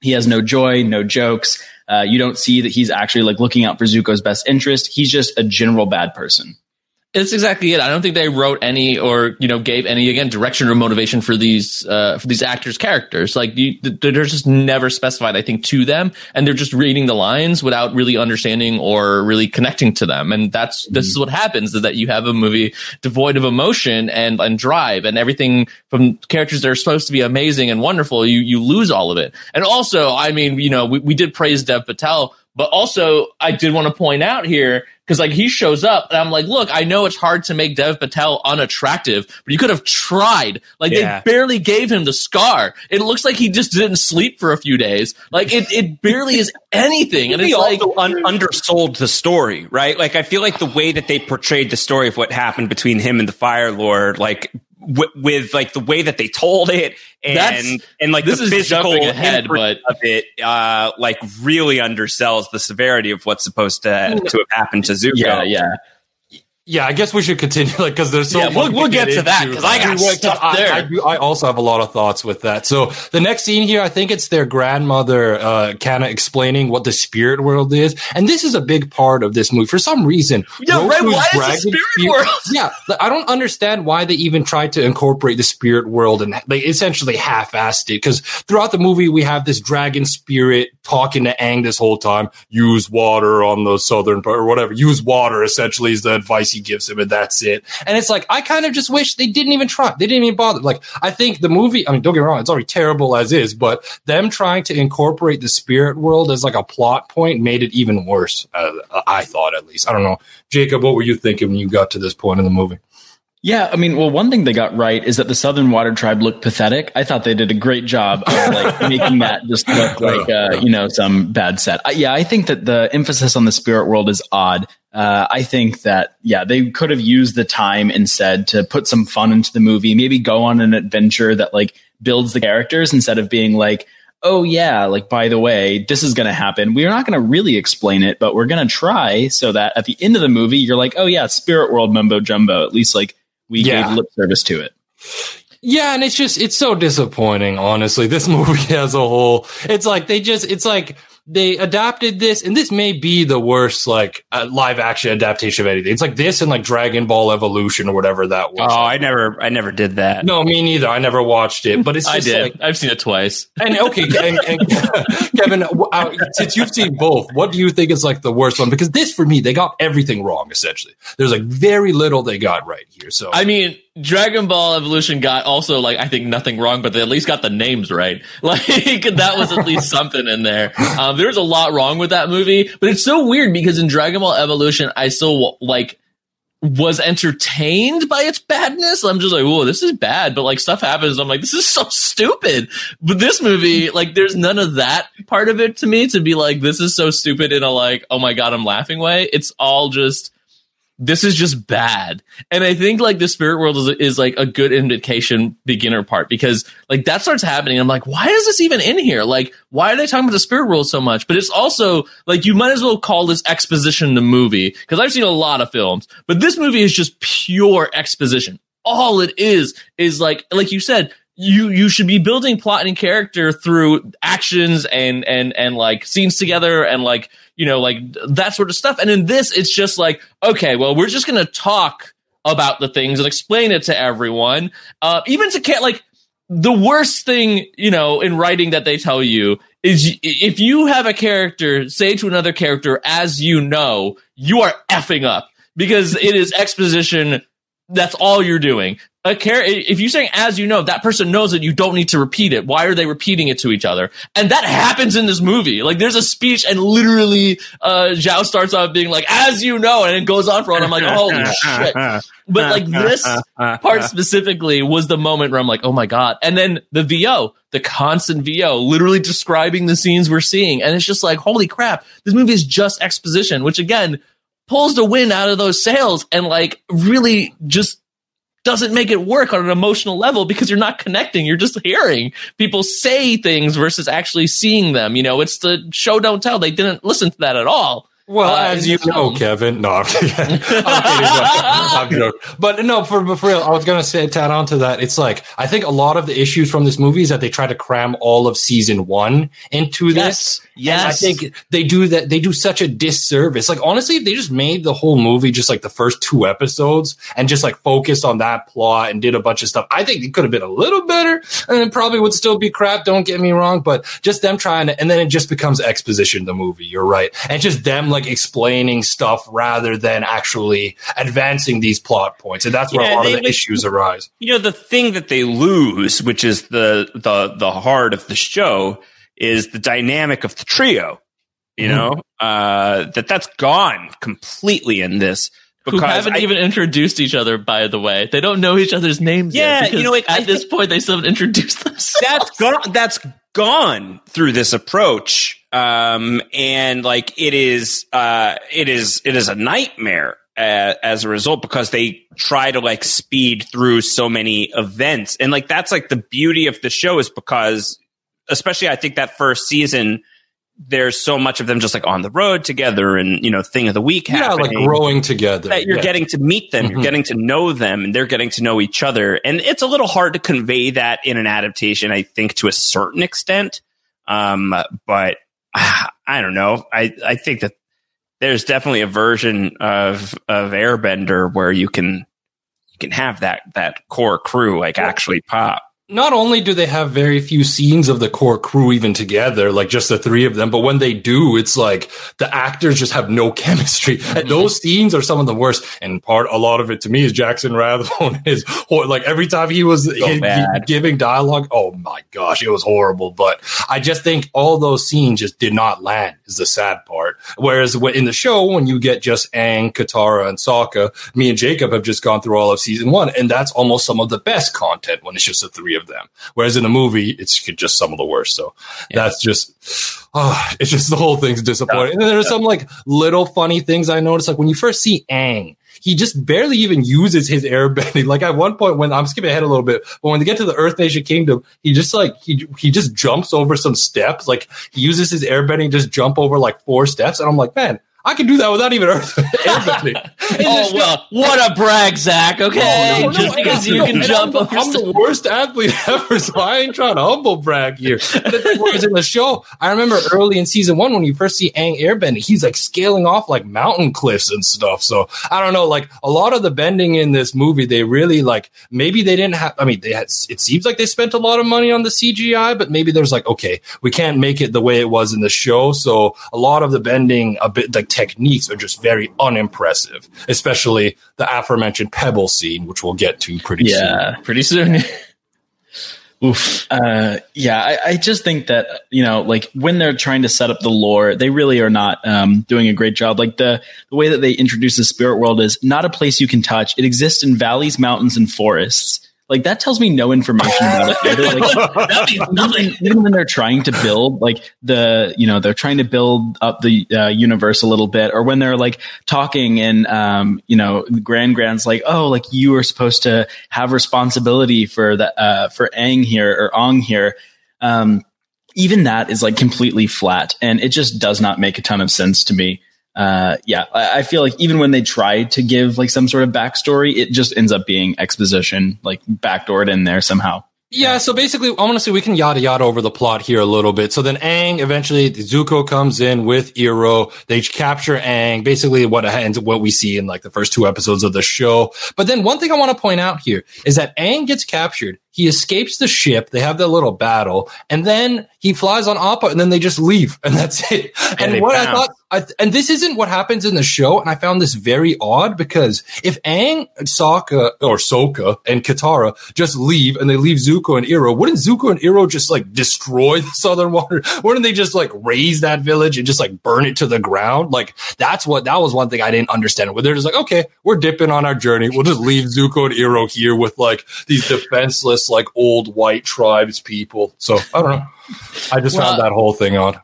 He has no joy, no jokes. Uh, you don't see that he's actually like looking out for Zuko's best interest. He's just a general bad person. It's exactly it. I don't think they wrote any or you know gave any again direction or motivation for these uh, for these actors' characters. Like you, they're just never specified. I think to them, and they're just reading the lines without really understanding or really connecting to them. And that's this is what happens: is that you have a movie devoid of emotion and and drive and everything from characters that are supposed to be amazing and wonderful. You you lose all of it. And also, I mean, you know, we, we did praise Dev Patel. But also, I did want to point out here because like he shows up and I'm like, look, I know it's hard to make Dev Patel unattractive, but you could have tried. Like Yeah. they barely gave him the scar. It looks like he just didn't sleep for a few days. Like it, it barely is anything. And it's like, un- undersold the story, right? Like I feel like the way that they portrayed the story of what happened between him and the Fire Lord, like w- with like the way that they told it, and That's- and like this the is physical ahead, imprint of it, uh, like really undersells the severity of what's supposed to to have happened to Zuko. Yeah, yeah. Yeah, I guess we should continue, like, because there's so Yeah, much we'll- we'll get to that, because I got stuff I, there. I, do- I also have a lot of thoughts with that. So the next scene here, I think it's their grandmother, uh, kind of explaining what the spirit world is, and this is a big part of this movie. For some reason, Yeah, right, Roku's why is dragon spirit world? Yeah, I don't understand why they even tried to incorporate the spirit world and they essentially half-assed it. Because throughout the movie, we have this dragon spirit talking to Aang this whole time. Use water on the southern part or whatever. Use water essentially is the advice he gives him, and that's it. And it's like I kind of just wish they didn't even try. They didn't even bother. Like I think the movie. I mean, don't get me wrong; it's already terrible as is. But them trying to incorporate the spirit world as like a plot point made it even worse. Uh, I thought, at least. I don't know, Jacob. What were you thinking when you got to this point in the movie? Yeah, I mean, well, one thing they got right is that the Southern Water Tribe looked pathetic. I thought they did a great job of like making that just look like uh, you know some bad set. I, yeah, I think that the emphasis on the spirit world is odd. Uh, I think that yeah, they could have used the time instead to put some fun into the movie. Maybe go on an adventure that like builds the characters instead of being like. Oh yeah, like by the way, this is going to happen. We're not going to really explain it, but we're going to try so that at the end of the movie, you're like, oh yeah, spirit world mumbo jumbo. At least like we Yeah. gave lip service to it. Yeah, and it's just it's so disappointing, honestly. This movie as a whole, it's like they just it's like they adapted this, and this may be the worst like uh, live action adaptation of anything. It's like this and like Dragon Ball Evolution or whatever that was. Oh, I never, I never did that. no, me neither. I never watched it, but it's I did. Like, I've seen it twice. and okay, and, and Kevin, uh, since you've seen both, what do you think is like the worst one? Because this, for me, they got everything wrong. Essentially, there's like very little they got right here. So I mean, Dragon Ball Evolution got also like I think nothing wrong, but they at least got the names right. Like that was at least something in there. Um, a lot wrong with that movie, but it's so weird because in Dragon Ball Evolution, I still like was entertained by its badness. I'm just like, whoa, this is bad. But like stuff happens. I'm like, this is so stupid. But this movie, like, there's none of that part of it to me to be like, this is so stupid in a like, oh my God, I'm laughing way. It's all just, this is just bad. And I think like the spirit world is, is like a good indication beginner part because like that starts happening. I'm like, why is this even in here? Like, why are they talking about the spirit world so much? But it's also like, you might as well call this exposition the movie because I've seen a lot of films, but this movie is just pure exposition. All it is is like, like you said, you you should be building plot and character through actions and and and like scenes together and like you know like that sort of stuff. And in this it's just like okay well we're just gonna talk about the things and explain it to everyone. Uh even to like the worst thing you know in writing that they tell you is if you have a character say to another character as you know you are effing up because it is exposition that's all you're doing. A char- if you're saying as you know, that person knows that you don't need to repeat it. Why are they repeating it to each other? And that happens in this movie. Like there's a speech and literally uh Zhao starts off being like, as you know, and it goes on for and I'm like, holy shit. But like this part specifically was the moment where I'm like, oh my God. And then the VO, the constant VO, literally describing the scenes we're seeing. And it's just like, holy crap, this movie is just exposition, which again, pulls the wind out of those sails and like really just doesn't make it work on an emotional level because you're not connecting. You're just hearing people say things versus actually seeing them. You know, it's the show don't tell. They didn't listen to that at all. Well, Uh, as you know, film. Kevin. No, I'm kidding. I'm kidding, but, I'm. But no, for, for real, I was gonna say tag on to that. It's like I think a lot of the issues from this movie is that they try to cram all of season one into this. Yes. And I think they do that. They do such a disservice. Like honestly, they just made the whole movie just like the first two episodes and just like focused on that plot and did a bunch of stuff. I think it could have been a little better, and it probably would still be crap. Don't get me wrong, but just them trying to, and then it just becomes exposition. The movie, you're right, and just them like explaining stuff rather than actually advancing these plot points, and that's where Yeah, a lot of the would- issues arise. you know the thing that they lose which is the the the heart of the show is the dynamic of the trio you Mhm. know uh that that's gone completely in this Who because haven't I- even introduced each other, by the way. They don't know each other's names Yeah, yet. you know, like, at I this point, they still haven't introduced themselves. that's gone that's gone through this approach um and like it is uh it is it is a nightmare uh, as a result because they try to like speed through so many events and like that's like the beauty of the show is because especially i think that first season there's so much of them just like on the road together and you know thing of the week Yeah, like growing together. that you're Yeah. getting to meet them, you're getting to know them, and they're getting to know each other. And it's a little hard to convey that in an adaptation, I think, to a certain extent. Um, but I don't know. I, I think that there's definitely a version of of Airbender where you can you can have that that core crew like actually pop. Not only do they have very few scenes of the core crew even together, like just the three of them, but when they do, it's like the actors just have no chemistry. And those scenes are some of the worst. And part, a lot of it to me is Jackson Rathbone is like every time he was he- bad. giving dialogue, oh my gosh, it was horrible. But I just think all those scenes just did not land is the sad part. Whereas in the show, when you get just Aang, Katara, and Sokka, me and Jacob have just gone through all of season one, and that's almost some of the best content when it's just the three of them. Whereas in the movie, it's just some of the worst. So that's just, oh, it's just the whole thing's disappointing. And then there's some like little funny things I noticed, like when you first see Aang. He just barely even uses his airbending. Like at one point, when I'm skipping ahead a little bit, but when they get to the Earth Nation Kingdom, he just like he he just jumps over some steps. Like he uses his airbending, just jump over like four steps, and I'm like, man, I can do that without even Earth airbending. oh well, what a brag, Zach. Okay, oh, No, no, just no, because you can jump I'm, the, I'm the worst athlete ever, so I ain't trying to humble brag here. But the thing was in the show, I remember early in season one when you first see Aang airbending, he's like scaling off like mountain cliffs and stuff. So I don't know, like a lot of the bending in this movie, they really like maybe they didn't have. I mean, they had. It seems like they spent a lot of money on the CGI, but maybe there's like okay, we can't make it the way it was in the show, so a lot of the bending, a bit like techniques, are just very unimpressive. especially the aforementioned Pebble scene, which we'll get to pretty soon. Yeah. Pretty soon. Oof. Uh, yeah, I, I just think that you know, like when they're trying to set up the lore, they really are not um, doing a great job. Like the the way that they introduce the spirit world is not a place you can touch. It exists in valleys, mountains, and forests. Like that tells me no information about it. either. Like, that means nothing. even, even when they're trying to build like the you know they're trying to build up the uh, universe a little bit or when they're like talking and um you know grand grand's like oh like you are supposed to have responsibility for the uh for ang here or ong here um even that is like completely flat and it just does not make a ton of sense to me uh, yeah, I, I feel like even when they try to give like some sort of backstory, it just ends up being exposition, like backdoored in there somehow. Yeah, so basically, I want to say we can yada yada over the plot here a little bit. So then Aang eventually, Zuko comes in with Iroh. They capture Aang, basically what ends what we see in like the first two episodes of the show. But then one thing I want to point out here is that Aang gets captured. He escapes the ship. They have their little battle, and then he flies on Appa, and then they just leave, and that's it. And, they what I thought, I, and this isn't what happens in the show, and I found this very odd because if Aang, Sokka, or Sokka, and Katara just leave, and they leave Zuko and Iroh, wouldn't Zuko and Iroh just like destroy the Southern Water? Wouldn't they just like raze that village and just like burn it to the ground? Like that's what that was one thing I didn't understand. Where they're just like, okay, we're dipping on our journey. We'll just leave Zuko and Iroh here with like these defenseless, like old white tribes people. So I don't know. I just Well- found that whole thing odd.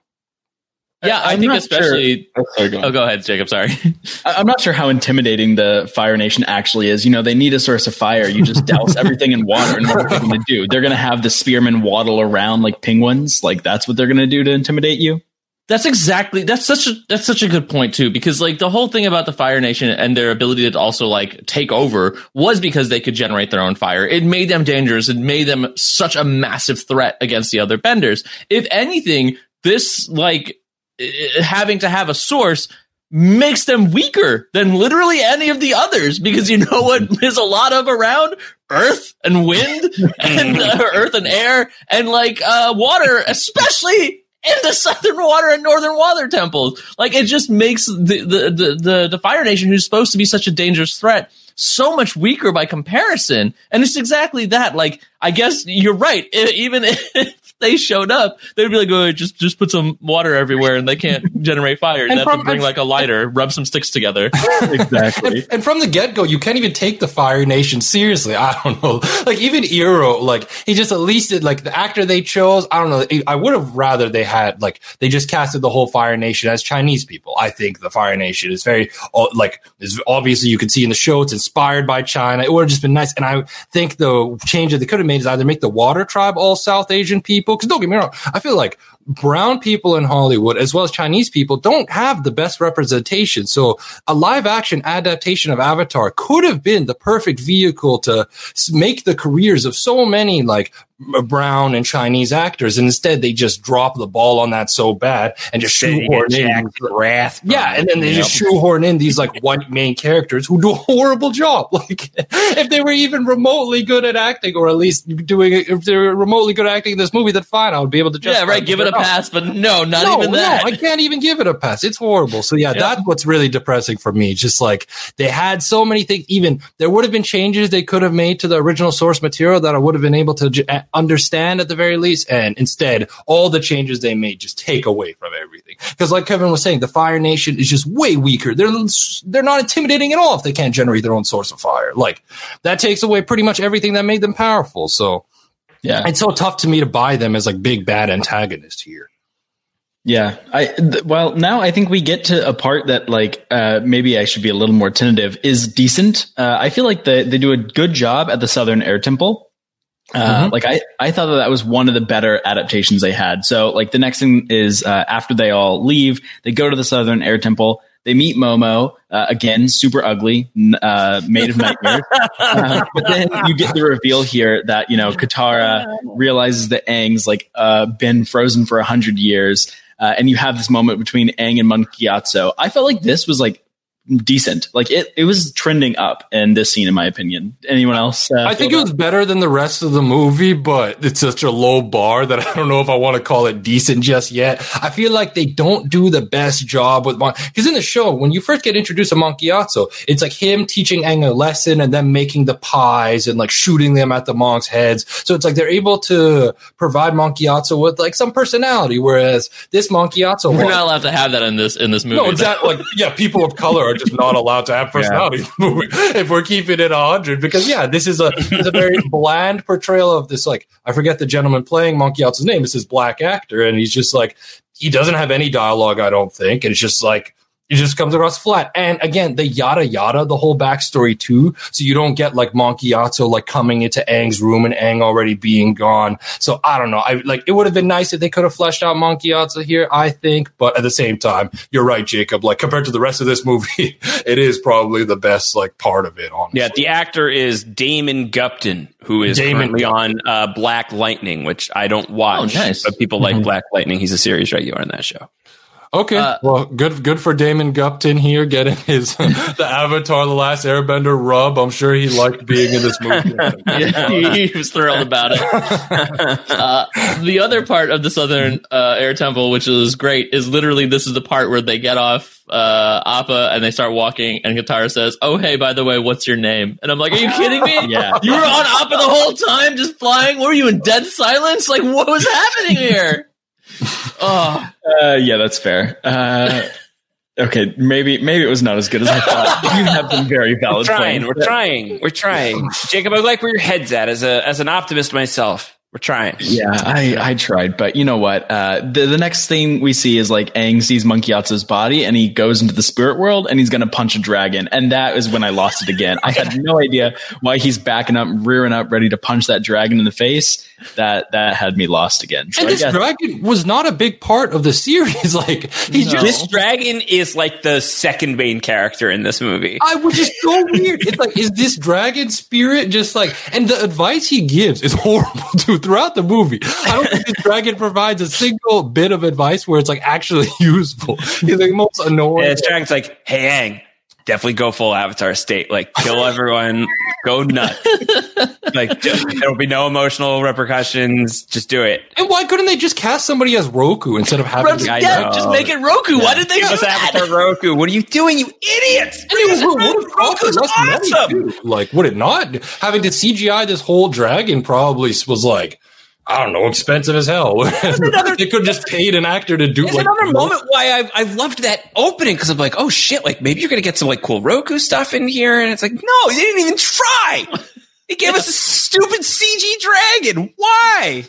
Yeah, I I'm think not especially. Oh, go. Oh, go ahead, Jacob. Sorry. I- I'm not sure how intimidating the Fire Nation actually is. You know, they need a source of fire. You just douse everything in water, and what are they going to do? They're going to have the spearmen waddle around like penguins. Like that's what they're going to do to intimidate you. That's exactly that's such a that's such a good point too because like the whole thing about the Fire Nation and their ability to also like take over was because they could generate their own fire. It made them dangerous. It made them such a massive threat against the other benders. If anything, this like having to have a source makes them weaker than literally any of the others because you know what there's a lot of around earth and wind and uh, earth and air and like uh water especially in the southern water and northern water temples. Like it just makes the the the the, the fire nation who's supposed to be such a dangerous threat so much weaker by comparison. And it's exactly that. Like i guess you're right. I- even if they showed up they'd be like oh just just put some water everywhere and they can't generate fire they have from- to bring like a lighter rub some sticks together Exactly. And, and from the get go, you can't even take the Fire Nation seriously. I don't know. Like even Iroh, like he just at least did like the actor they chose. I don't know. I would have rather they had like they just casted the whole Fire Nation as Chinese people. I think the Fire Nation is very like is obviously you can see in the show it's inspired by China. It would have just been nice. And I think the change that they could have made is either make the Water Tribe all South Asian people. Because don't get me wrong, I feel like brown people in Hollywood as well as Chinese people don't have the best representation. So a live action adaptation of Avatar could have been the perfect vehicle to make the careers of so many like brown and Chinese actors. And instead they just drop the ball on that so bad and just Then you shoehorn in. Wrath. Yeah, and then they just shoehorn in these like white main characters who do a horrible job. Like if they were even remotely good at acting, or at least doing it, if they were remotely good at acting in this movie, then fine, I would be able to just yeah right give it a pass but no not even that I can't even give it a pass. It's horrible. So yeah, Yeah. that's what's really depressing for me. Just like they had so many things. Even there would have been changes they could have made to the original source material that I would have been able to j- understand at the very least. And instead, all the changes they made just take away from everything. Because like Kevin was saying, the Fire Nation is just way weaker. They're they're not intimidating at all if they can't generate their own source of fire. Like that takes away pretty much everything that made them powerful. So Yeah. it's so tough to me to buy them as like big bad antagonists here. Yeah, I th- well now I think we get to a part that like uh, maybe I should be a little more tentative is decent. Uh, I feel like the, they do a good job at the Southern Air Temple. Uh, Like I, I thought that that was one of the better adaptations they had. So like the next thing is uh, after they all leave, they go to the Southern Air Temple. They meet Momo uh, again, super ugly, uh, made of nightmares. Uh, but then you get the reveal here that you know Katara realizes that Aang's like uh, been frozen for a hundred years, uh, and you have this moment between Aang and Monk Gyatso. I felt like this was like decent. Like it, it was trending up in this scene, in my opinion. Anyone else? Uh, I think it was better than the rest of the movie, but it's such a low bar that I don't know if I want to call it decent just yet. I feel like they don't do the best job with Mon because in the show, when you first get introduced to Monk Gyatso, it's like him teaching Aang a lesson and then making the pies and like shooting them at the monks' heads. So it's like they're able to provide Monk Gyatso with like some personality, whereas this Monk Gyatso, we're not allowed to have that in this in this movie. No, exactly. like yeah, people of color are just not allowed to have personality yeah. if we're keeping it hundred. Because yeah, this is a it's a very bland portrayal of this. Like I forget the gentleman playing Monk Gyatso's name. It's this black actor, and he's just like he doesn't have any dialogue. I don't think, and it's just like it just comes across flat. And again, the yada yada, the whole backstory too. So you don't get like Monk Gyatso like coming into Aang's room and Aang already being gone. So I don't know. I like it would have been nice if they could have fleshed out Monk Gyatso here, I think. But at the same time, you're right, Jacob. Like compared to the rest of this movie, it is probably the best like part of it, honestly. Yeah, the actor is Damon Gupton, who is Damon currently on uh, Black Lightning, which I don't watch. Oh, nice. But people mm-hmm. like Black Lightning. He's a series regular on that show. Okay, uh, well, good good for Damon Gupton here getting his the Avatar: The Last Airbender rub. I'm sure he liked being in this movie. yeah, he, was thrilled about it. Uh, the other part of the Southern uh, Air Temple, which is great, is literally this is the part where they get off uh, Appa and they start walking, and Katara says, "Oh, hey, by the way, what's your name?" And I'm like, "Are you kidding me? yeah, you were on Appa the whole time, just flying. Were you in dead silence? Like, what was happening here?" oh, uh, yeah, that's fair. Uh, okay, maybe maybe it was not as good as I thought. you have been very valid. We're trying. We're trying. We're trying. Jacob, I like where your head's at as a as an optimist myself. We're trying. Yeah, I, I tried, but you know what? Uh, the the next thing we see is like Aang sees Monk Gyatso's body, and he goes into the spirit world, and he's going to punch a dragon, and that is when I lost it again. I had no idea why he's backing up, rearing up, ready to punch that dragon in the face. That that had me lost again. So and this dragon was not a big part of the series. like he's no. just this dragon is like the second main character in this movie. I was just so weird. It's like is this dragon spirit just like? And the advice he gives is horrible too throughout the movie. I don't think this dragon provides a single bit of advice where it's like actually useful. He's like most annoying. Yeah, this dragon's like, hey, Aang, definitely go full Avatar state. Like, kill everyone, go nuts. like, there will be no emotional repercussions. Just do it. And why couldn't they just cast somebody as Roku instead of having? Roku, yeah, just make it Roku. Yeah. Why did they give us Avatar Roku? What are you doing, you idiots? And it was, Roku's awesome. Like, would it not? Having to CGI this whole dragon probably was like I don't know, expensive as hell. Another, they could just paid an actor to do. There's like, another moment why I've, I've loved that opening because I'm like, oh shit, like maybe you're gonna get some like cool Roku stuff in here, and it's like, no, they didn't even try. They gave us a stupid CG dragon. Why?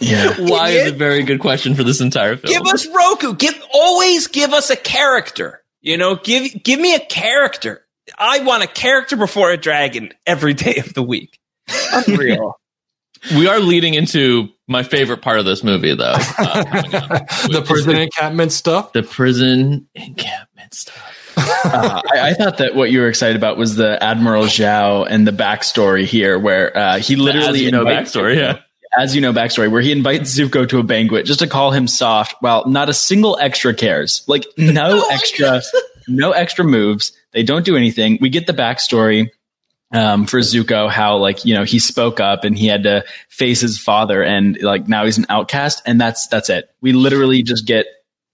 Yeah, why is a very good question for this entire film. Give us Roku. Give always give us a character. You know, give give me a character. I want a character before a dragon every day of the week. Unreal. We are leading into my favorite part of this movie, though. Uh, the prison encampment stuff. The prison encampment stuff. uh, I, I, thought that what you were excited about was the Admiral Zhao and the backstory here, where uh, he literally as you know backstory, yeah. As you know, backstory where he invites Zuko to a banquet just to call him soft, while not a single extra cares. Like no extra, no extra moves. They don't do anything. We get the backstory um, for Zuko, how like you know he spoke up and he had to face his father, and like now he's an outcast, and that's that's it. We literally just get,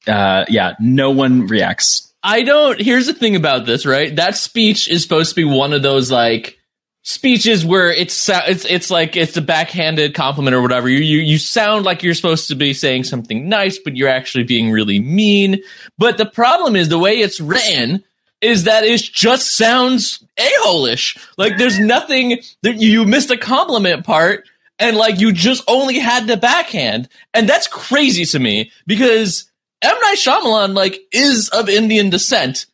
uh, yeah, no one reacts. I don't. Here's the thing about this, right? That speech is supposed to be one of those like speeches where it's it's it's like it's a backhanded compliment or whatever. You you you sound like you're supposed to be saying something nice, but you're actually being really mean. But the problem is the way it's written is that it just sounds a-hole-ish. Like there's mm-hmm. nothing that you missed a compliment part and like you just only had the backhand. And that's crazy to me because M. Night Shyamalan like is of Indian descent.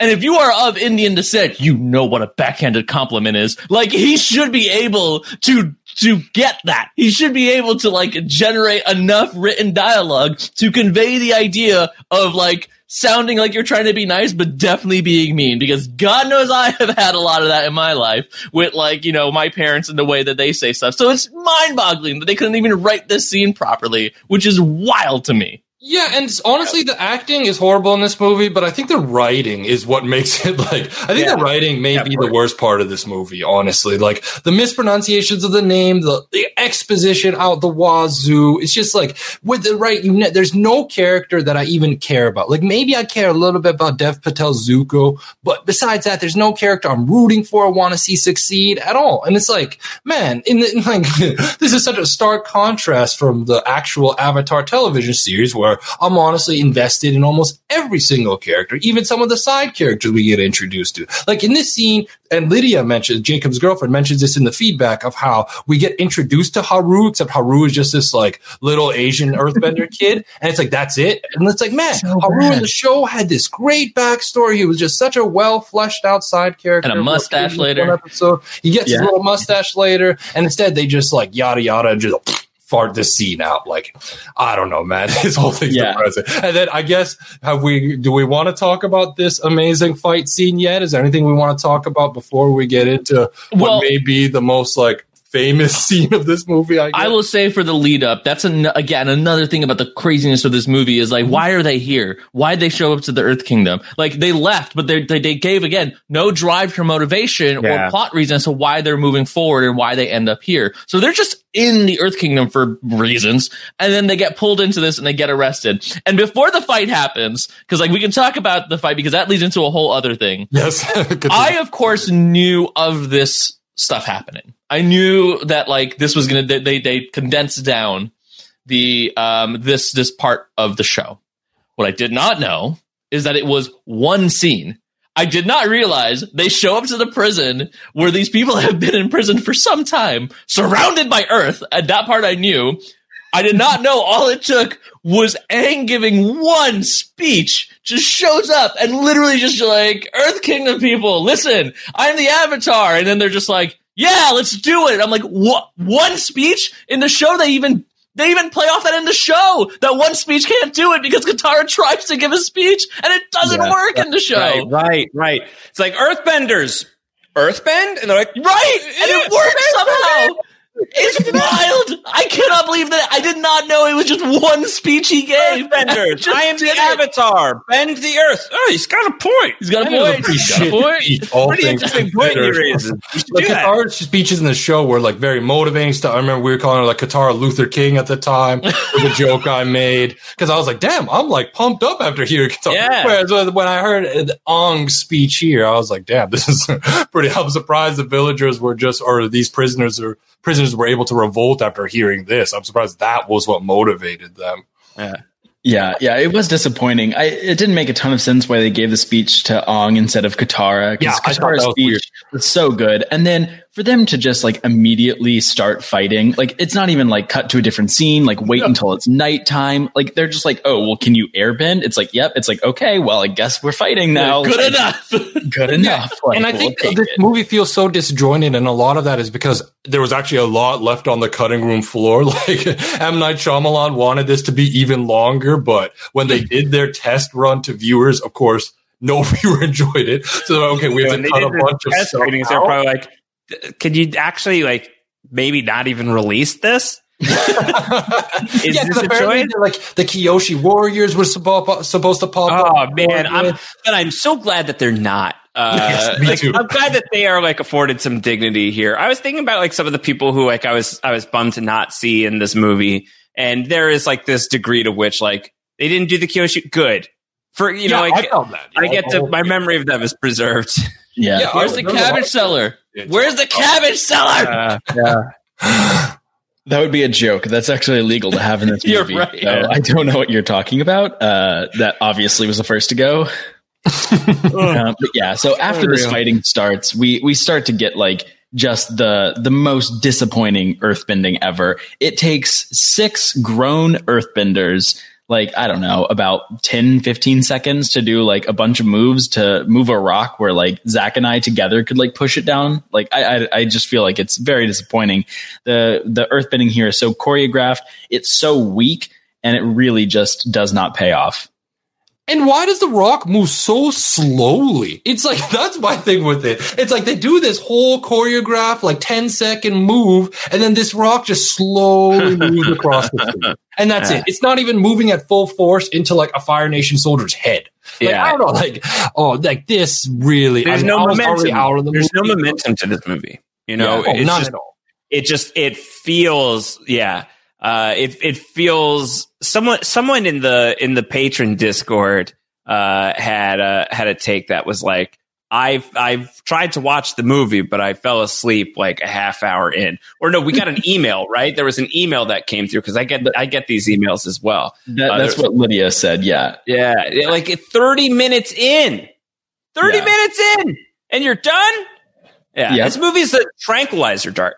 And if you are of Indian descent, you know what a backhanded compliment is. Like he should be able to to get that. He should be able to like generate enough written dialogue to convey the idea of like sounding like you're trying to be nice, but definitely being mean because God knows I have had a lot of that in my life with like, you know, my parents and the way that they say stuff. So it's mind boggling that they couldn't even write this scene properly, which is wild to me. Yeah, and honestly, the acting is horrible in this movie, but I think the writing is what makes it like. I think Yeah. the writing may be the worst part of this movie, honestly. Like the mispronunciations of the name, the, the exposition out the wazoo. It's just like with the right, you ne- there's no character that I even care about. Like maybe I care a little bit about Dev Patel Zuko, but besides that, there's no character I'm rooting for, I want to see succeed at all. And it's like, man, in the, like this is such a stark contrast from the actual Avatar television series where I'm honestly invested in almost every single character, even some of the side characters we get introduced to. Like in this scene, and Lydia mentions, Jacob's girlfriend mentions this in the feedback of how we get introduced to Haru, except Haru is just this like little Asian earthbender kid. And it's like, that's it. And it's like, man, So Haru in the show had this great backstory. He was just such a well fleshed out side character. And a mustache later. Episode. He gets his Yeah. little mustache later. And instead they just like yada yada and just fart this scene out. Like, I don't know, man. His whole thing's Yeah. depressing. And then I guess have we do we want to talk about this amazing fight scene yet? Is there anything we want to talk about before we get into Well- what may be the most like famous scene of this movie? I, guess? I will say for the lead up, that's an, again another thing about the craziness of this movie is like, why are they here? Why did they show up to the Earth Kingdom? Like they left, but they they, they gave again no drive for motivation Yeah. or plot reason as to why they're moving forward and why they end up here. So they're just in the Earth Kingdom for reasons, and then they get pulled into this and they get arrested. And before the fight happens, because like we can talk about the fight because that leads into a whole other thing. yes. I, of course, knew of this stuff happening. I knew that like this was gonna they they, condensed down the um this this part of the show. What I did not know is that it was one scene. I did not realize they show up to the prison where these people have been in prison for some time, surrounded by Earth. And that part I knew. I did not know all it took was Aang giving one speech, just shows up and literally just like, Earth Kingdom people, listen, I'm the Avatar. And then they're just like, yeah, let's do it. I'm like, what? One speech in the show? They even, they even play off that in the show. That one speech can't do it because Katara tries to give a speech and it doesn't Yeah. work in the show. Right, right, right. It's like Earthbenders. Earthbend? And they're like, Right, and it works somehow. It's wild. I cannot believe that. I did not know it was just one speech he gave. Earthbenders. I am the it. Avatar. Bend the Earth. Oh, he's got a point. He's got a point. pretty He's got a point. all Pretty interesting point he raises. You should Like do speeches in the show were like very motivating stuff. I remember we were calling her like Katara Luther King at the time with a joke I made because I was like, "Damn, I'm like pumped up after hearing Katara." Yeah. Whereas when- when I heard uh, Ong's speech here, I was like, "Damn, this is pretty." I'm surprised the villagers were just or these prisoners or prisoners were able to revolt after hearing this. I'm surprised that was what motivated them. Yeah, yeah, yeah, it was disappointing. I it didn't make a ton of sense why they gave the speech to Ong instead of Katara. Yeah, I because thought Katara's that was speech weird. was so good, and then for them to just like immediately start fighting, like it's not even like cut to a different scene, like wait until it's nighttime. Like they're just like, oh well, can you airbend? It's like, yep. It's like, okay, well, I guess we're fighting now. Good Like, enough. Good enough. Like, and I we'll think this it. movie feels so disjointed, and a lot of that is because there was actually a lot left on the cutting room floor. Like M Night Shyamalan wanted this to be even longer, but when they did their test run to viewers, of course, no viewer enjoyed it. So okay, we have when to cut a bunch of test stuff ratings, they're probably like, could you actually like maybe not even release this? Is yeah, this a choice? like the Kyoshi Warriors were supposed supposed to pop up. Oh man, I'm but I'm so glad that they're not. Uh, Yes, me like, too. I'm glad that they are like afforded some dignity here. I was thinking about like some of the people who like I was I was bummed to not see in this movie, and there is like this degree to which like they didn't do the Kyoshi good for you know Yeah, like I felt that. I get to my memory of them is preserved. Yeah. Yeah, Where's the there's cabbage of- seller? It's- Where's the cabbage seller? Uh, That would be a joke. That's actually illegal to have in this You're movie. right. So I don't know what you're talking about. Uh, that obviously was the first to go. Um, but yeah, so after this fighting starts, we we start to get like just the the most disappointing earthbending ever. It takes six grown earthbenders like I don't know about 10 15 seconds to do like a bunch of moves to move a rock where like Zach and I together could like push it down. Like I I, I just feel like it's very disappointing. The the earthbending here is so choreographed, it's so weak and it really just does not pay off. And why does The Rock move so slowly? It's like, that's my thing with it. It's like they do this whole choreograph, like 10 second move, and then this Rock just slowly moves across the screen. And that's it. It's not even moving at full force into like a Fire Nation soldier's head. Like, Yeah. I don't know, like, oh, like this really. There's I mean, no momentum. the There's no momentum to this movie. You know, Yeah. Oh, it's just, it just it feels yeah. Uh, it it feels someone someone in the in the Patreon Discord uh, had a had a take that was like I've I've tried to watch the movie, but I fell asleep like a half hour in. Or no, we got an email, right? There was an email that came through because I get I get these emails as well. That, Uh, that's what Lydia said. Yeah. Yeah, it- like thirty minutes in, thirty Yeah. minutes in, and you're done. Yeah, Yep. this movie's a tranquilizer dart.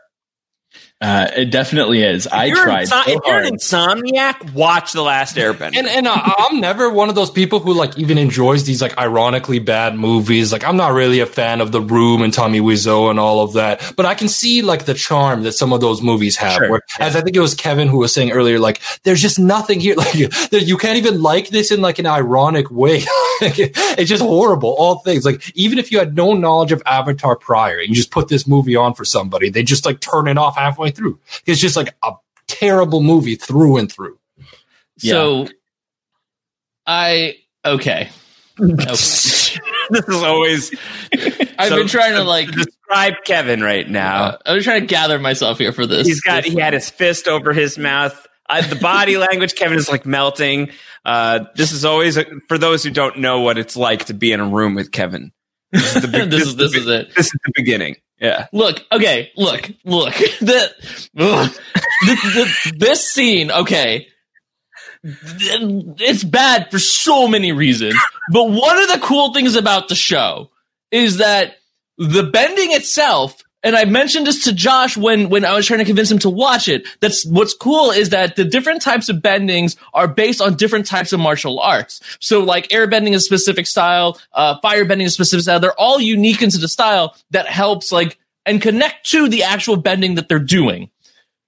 Uh, it definitely is. I you're tried inso- so if you're hard. an insomniac, watch The Last Airbender. And and uh, I'm never one of those people who like even enjoys these like ironically bad movies. Like I'm not really a fan of The Room and Tommy Wiseau and all of that, but I can see like the charm that some of those movies have. Sure. Where, as I think it was Kevin who was saying earlier, like there's just nothing here. Like there- you can't even like this in like an ironic way. it's just horrible. All things like even if you had no knowledge of Avatar prior, and you just put this movie on for somebody, they just like turn it off halfway through. It's just like a terrible movie through and through. Yeah. So I okay. Okay. this is always I've So- been trying to like describe Kevin right now. uh, I'm trying to gather myself here for this. He's got he had his fist over his mouth. Uh, the body language, Kevin is like melting. Uh, this is always a, for those who don't know what it's like to be in a room with Kevin. This is the, big- this is this the is it. This is the beginning. Yeah. Look, okay, look, look. The. The- the- this scene, okay. It's bad for so many reasons. But one of the cool things about the show is that the bending itself, and I mentioned this to Josh when, when I was trying to convince him to watch it. That's what's cool is that the different types of bendings are based on different types of martial arts. So like airbending is a specific style, uh, firebending is a specific style. They're all unique into the style that helps like and connect to the actual bending that they're doing.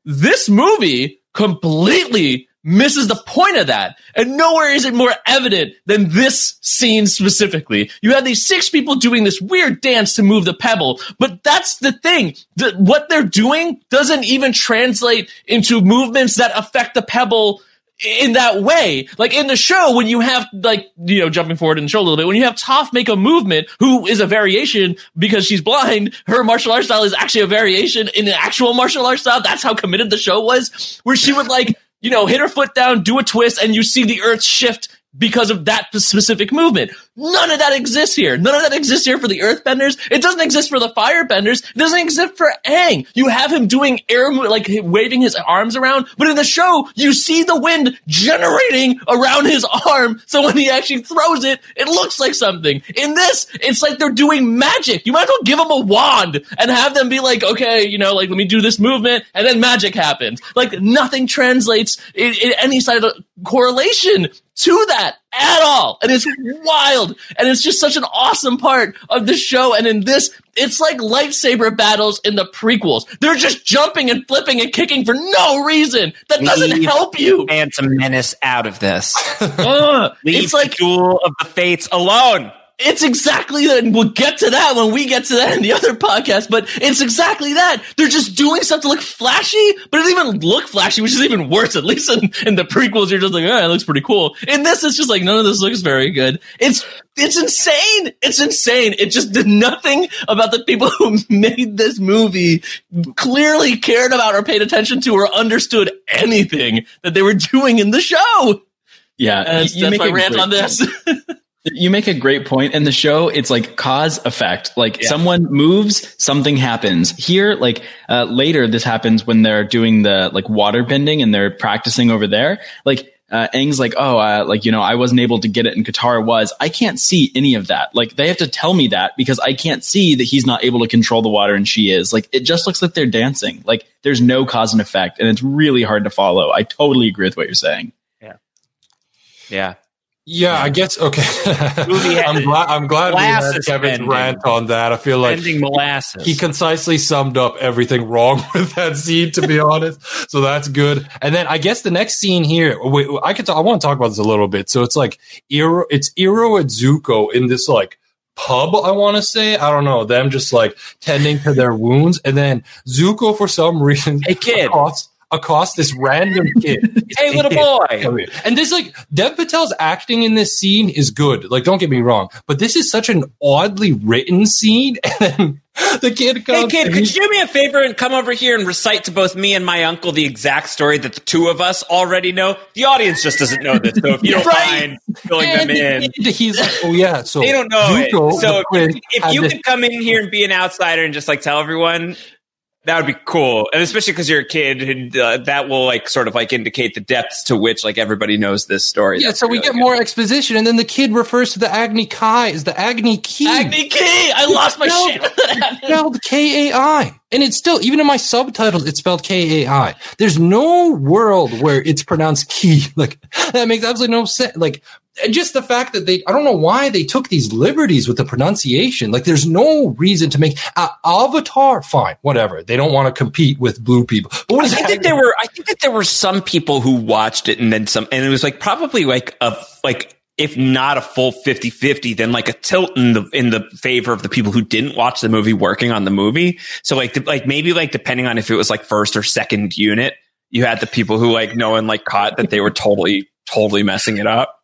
This movie completely misses the point of that. And nowhere is it more evident than this scene specifically. You have these six people doing this weird dance to move the pebble, but that's the thing. The, what they're doing doesn't even translate into movements that affect the pebble in that way. Like in the show, when you have like, you know, jumping forward in the show a little bit, when you have Toph make a movement, who is a variation because she's blind, her martial arts style is actually a variation in an actual martial arts style. That's how committed the show was, where she would like, you know, hit her foot down, do a twist, and you see the earth shift because of that specific movement. None of that exists here. None of that exists here for the earthbenders. It doesn't exist for the firebenders. It doesn't exist for Aang. You have him doing air, like waving his arms around, but in the show, you see the wind generating around his arm. So when he actually throws it, it looks like something. In this, it's like they're doing magic. You might as well give them a wand and have them be like, okay, you know, like let me do this movement, and then magic happens. Like nothing translates in, in any side of correlation to that at all. And it's wild. And it's just such an awesome part of the show. And in this, it's like lightsaber battles in the prequels. They're just jumping and flipping and kicking for no reason. That doesn't help you. Phantom Menace out of this. Ugh. Leave it's like Duel of the Fates alone. It's exactly that. And we'll get to that when we get to that in the other podcast. But it's exactly that. They're just doing stuff to look flashy, but it doesn't even look flashy, which is even worse. At least in, in the prequels, you're just like, oh, it looks pretty cool. In this, it's just like none of this looks very good. It's it's insane. It's insane. It just did nothing about the people who made this movie clearly cared about or paid attention to or understood anything that they were doing in the show. Yeah, And that's, you that's make my rant on this. You make a great point in the show. It's like cause effect. Like Yeah. someone moves, something happens. Here, like uh, later, this happens when they're doing the like water bending and they're practicing over there. Like uh, Aang's like, oh, uh, like you know, I wasn't able to get it, and Katara was. I can't see any of that. Like they have to tell me that because I can't see that he's not able to control the water and she is. Like it just looks like they're dancing. Like there's no cause and effect, and it's really hard to follow. I totally agree with what you're saying. Yeah. Yeah, I guess okay. I'm glad. I'm glad we had Kevin's rant on that. I feel like molasses. he concisely summed up everything wrong with that scene. To be honest, so that's good. And then I guess the next scene here, wait, I could. Talk, I want to talk about this a little bit. So it's like Iroh, it's Iroh and Zuko in this like pub. I want to say. I don't know. Them just like tending to their wounds, and then Zuko for some reason, Hey, kid. across, across this random kid. hey, little boy. And this like Dev Patel's acting in this scene is good. Like, don't get me wrong, but this is such an oddly written scene. And the kid comes. Hey kid, could you do me a favor and come over here and recite to both me and my uncle the exact story that the two of us already know? The audience just doesn't know this, so if you don't Right. mind filling them in. he's like, oh yeah. So They don't know it. So if, if you could come in here and be an outsider and just like tell everyone, that would be cool. And especially because you're a kid, and, uh, that will like sort of like indicate the depths to which like everybody knows this story. yeah, That's so we really get good. more exposition, and then the kid refers to the Agni Kai as the Agni Key. Agni Key! I lost my No. shit when spelled K A I. And it's still, even in my subtitles, it's spelled K A I. There's no world where it's pronounced key. Like, that makes absolutely no sense. Like, and just the fact that they, I don't know why they took these liberties with the pronunciation. Like, there's no reason to make uh, Avatar, fine, whatever. They don't want to compete with blue people. But what I think that there were I think that there were some people who watched it and then some and it was like probably like a like if not a full 50-50 then like a tilt in the in the favor of the people who didn't watch the movie working on the movie. So like the, like maybe like depending on if it was like first or second unit, you had the people who like no one like caught that they were totally totally messing it up.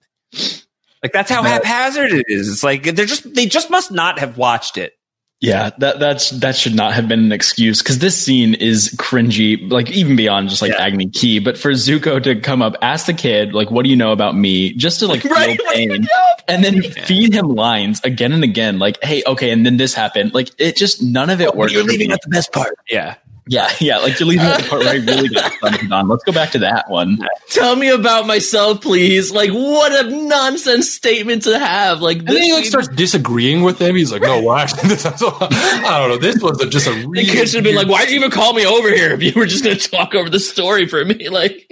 Like that's how haphazard it is. It's like they're just they just must not have watched it. Yeah, that that's that should not have been an excuse because this scene is cringy, like even beyond just like Yeah. Agni Key. But for Zuko to come up, ask the kid, like, "What do you know about me?" Just to like feel Right, pain, and then feed him lines again and again, like, "Hey, okay," and then this happened. Like, it just none of it worked. You're leaving out the best part. Yeah. Yeah, yeah, like you're leaving out the part where I really get started on. Let's go back to that one. Tell me about myself, please. Like, what a nonsense statement to have. Like, and then he like starts disagreeing with him. He's like, "No, well, actually, I don't know. This was a, just a the kid should have been like, why'd you even call me over here if you were just going to talk over the story for me? Like,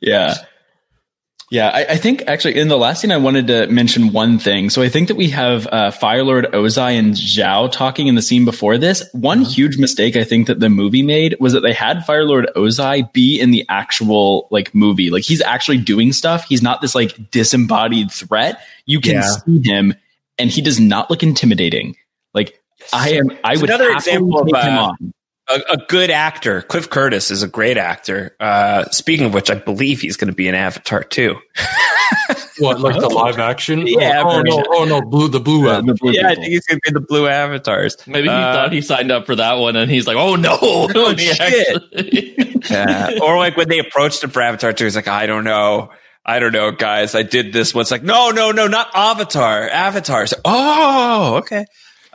Yeah. Yeah, I, I think actually in the last scene I wanted to mention one thing. So I think that we have uh, Firelord Ozai and Zhao talking in the scene before this. One huge mistake I think that the movie made was that they had Firelord Ozai be in the actual like movie. Like he's actually doing stuff. He's not this like disembodied threat. You can Yeah. see him, and he does not look intimidating. Like I am. I It's would another example of, take him uh, on. A, a good actor. Cliff Curtis is a great actor. Uh, speaking of which, I believe he's going to be in Avatar too. what like the live action. Yeah, oh, oh no, oh no, blue the blue. One. the blue yeah, I think he's going to be the Blue Avatars. maybe he Uh, thought he signed up for that one and he's like, oh no. Oh, shit. Yeah. or like when they approached him for Avatar 2, he's like, I don't know. I don't know, guys. I did this once. Like, no, no, no, not Avatar. Avatars. Oh, okay.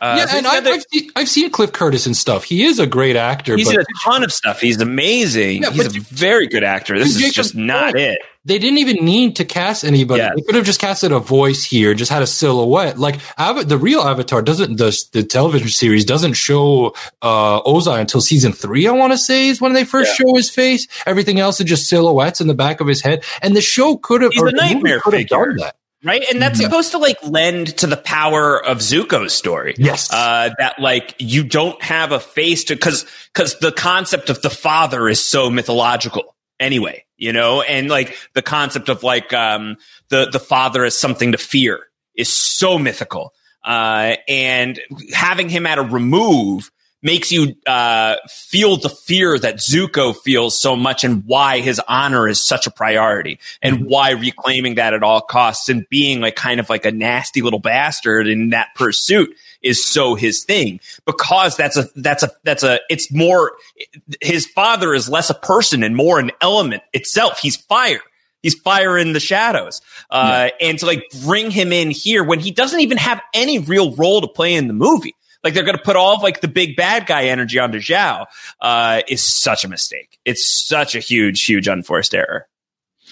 Uh, yeah, so and I've, I've, seen, I've seen Cliff Curtis and stuff. He is a great actor, He's but a ton of stuff. He's amazing. Yeah, he's a very good actor. This is just not it. they didn't even need to cast anybody. Yeah. They could have just casted a voice here, just had a silhouette. Like the real Avatar doesn't the the television series doesn't show uh Ozai until season three. I want to say is when they first show his face. Everything else is just silhouettes in the back of his head. And the show could have He's a nightmare could have done that. Right. And that's Yeah. supposed to like lend to the power of Zuko's story. Yes. Uh, that like you don't have a face to, cause, cause the concept of the father is so mythological anyway, you know, and like the concept of like, um, the, the father as something to fear is so mythical. Uh, and having him at a remove makes you uh, feel the fear that Zuko feels so much and why his honor is such a priority and why reclaiming that at all costs and being like kind of like a nasty little bastard in that pursuit is so his thing. Because that's a that's a that's a it's more his father is less a person and more an element itself. He's fire. He's fire in the shadows. Uh and to like bring him in here when he doesn't even have any real role to play in the movie like they're going to put all of like the big bad guy energy onto Zhao, uh, is such a mistake. It's such a huge, huge unforced error.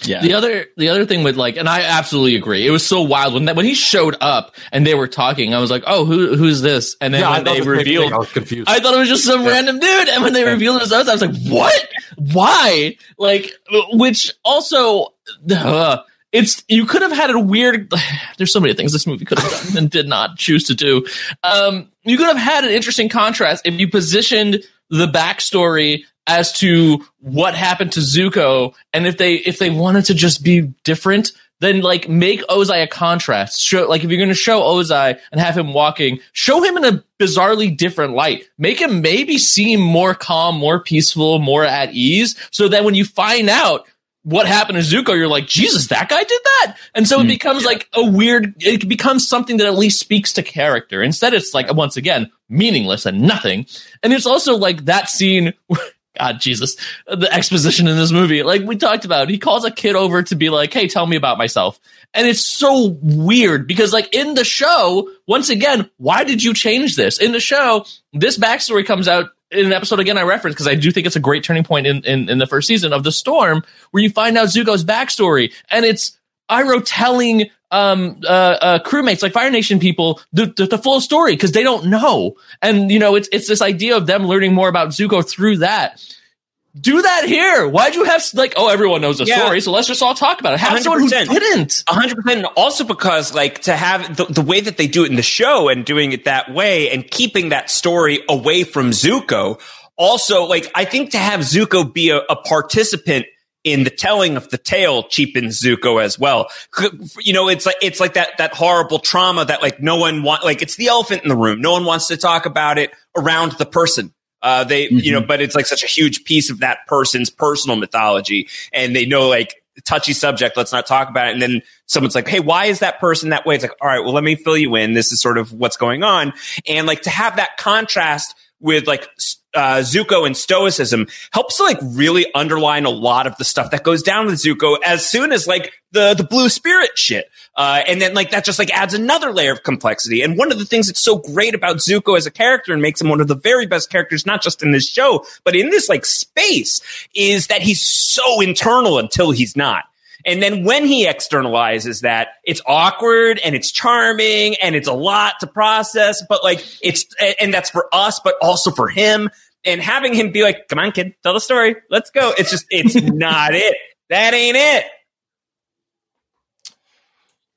Yeah. The other, the other thing with like, and I absolutely agree. It was so wild when that when he showed up and they were talking. I was like, oh, who who's this? And then Yeah, when they the thing. revealed, I was confused. I thought it was just some random dude. And when they revealed his oath, I was like, what? Why? Like, which also, uh, it's you could have had a weird. There's so many things this movie could have done and did not choose to do. Um, you could have had an interesting contrast if you positioned the backstory as to what happened to Zuko, and if they if they wanted to just be different, then like make Ozai a contrast. Show like if you're going to show Ozai and have him walking, show him in a bizarrely different light. Make him maybe seem more calm, more peaceful, more at ease, so that when you find out what happened to Zuko, you're like, Jesus, that guy did that. And so it hmm. becomes like a weird, it becomes something that at least speaks to character. Instead, it's like, once again, meaningless and nothing. And it's also like that scene. God, Jesus, the exposition in this movie, like we talked about, he calls a kid over to be like, Hey, tell me about myself. And it's so weird because like in the show, once again, why did you change this? In the show, this backstory comes out in an episode again I reference because I do think it's a great turning point in, in, in the first season of The Storm, where you find out Zuko's backstory, and it's Iroh telling um, uh, uh, crewmates like Fire Nation people the, the, the full story because they don't know, and you know it's it's this idea of them learning more about Zuko through that. Do that here. Why'd you have like oh everyone knows the Yeah. story, so let's just all talk about it. Have someone who 100%. didn't. Hundred percent. and Also because like to have the, the way that they do it in the show and doing it that way and keeping that story away from Zuko. Also, like I think to have Zuko be a, a participant in the telling of the tale cheapens Zuko as well. You know, it's like it's like that that horrible trauma that like no one want like it's the elephant in the room. No one wants to talk about it around the person. Uh, they, you know, but it's like such a huge piece of that person's personal mythology, and they know like touchy subject. Let's not talk about it. And then someone's like, "Hey, why is that person that way?" It's like, "All right, well, let me fill you in. This is sort of what's going on." And like to have that contrast with like uh, Zuko and Stoicism helps like really underline a lot of the stuff that goes down with Zuko as soon as like the the blue spirit shit. Uh, and then like that just like adds another layer of complexity. And one of the things that's so great about Zuko as a character and makes him one of the very best characters, not just in this show, but in this like space is that he's so internal until he's not. And then when he externalizes that, it's awkward and it's charming and it's a lot to process, but like it's, and that's for us, but also for him. And having him be like, come on, kid, tell the story. Let's go. It's just, it's not it. That ain't it.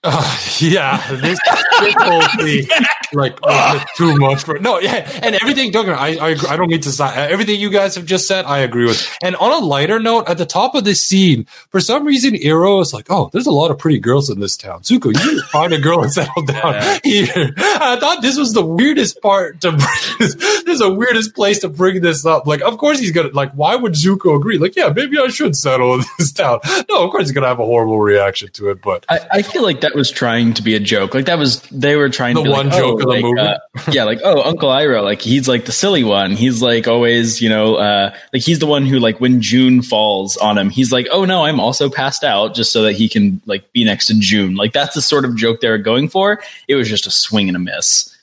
Uh, yeah, this, this whole thing, like, was just too much for no, yeah, and everything. Don't get me- I, I, agree- I don't mean to say everything you guys have just said. I agree with. And on a lighter note, at the top of this scene, for some reason, Iroh is like, "Oh, there's a lot of pretty girls in this town. Zuko, you need to find a girl and settle down here." I thought this was the weirdest part to bring. This, this is the weirdest place to bring this up. Like, of course he's gonna like. Why would Zuko agree? Like, yeah, maybe I should settle in this town. No, of course he's gonna have a horrible reaction to it, but. I, I feel like that was trying to be a joke. Like that was they were trying The to be one like, joke oh, of the movie. uh, yeah, like oh Uncle Iroh, like he's like the silly one. He's like always, you know, uh, like he's the one who like when June falls on him, he's like, oh no, I'm also passed out, just so that he can like be next to June. Like that's the sort of joke they were going for. It was just a swing and a miss.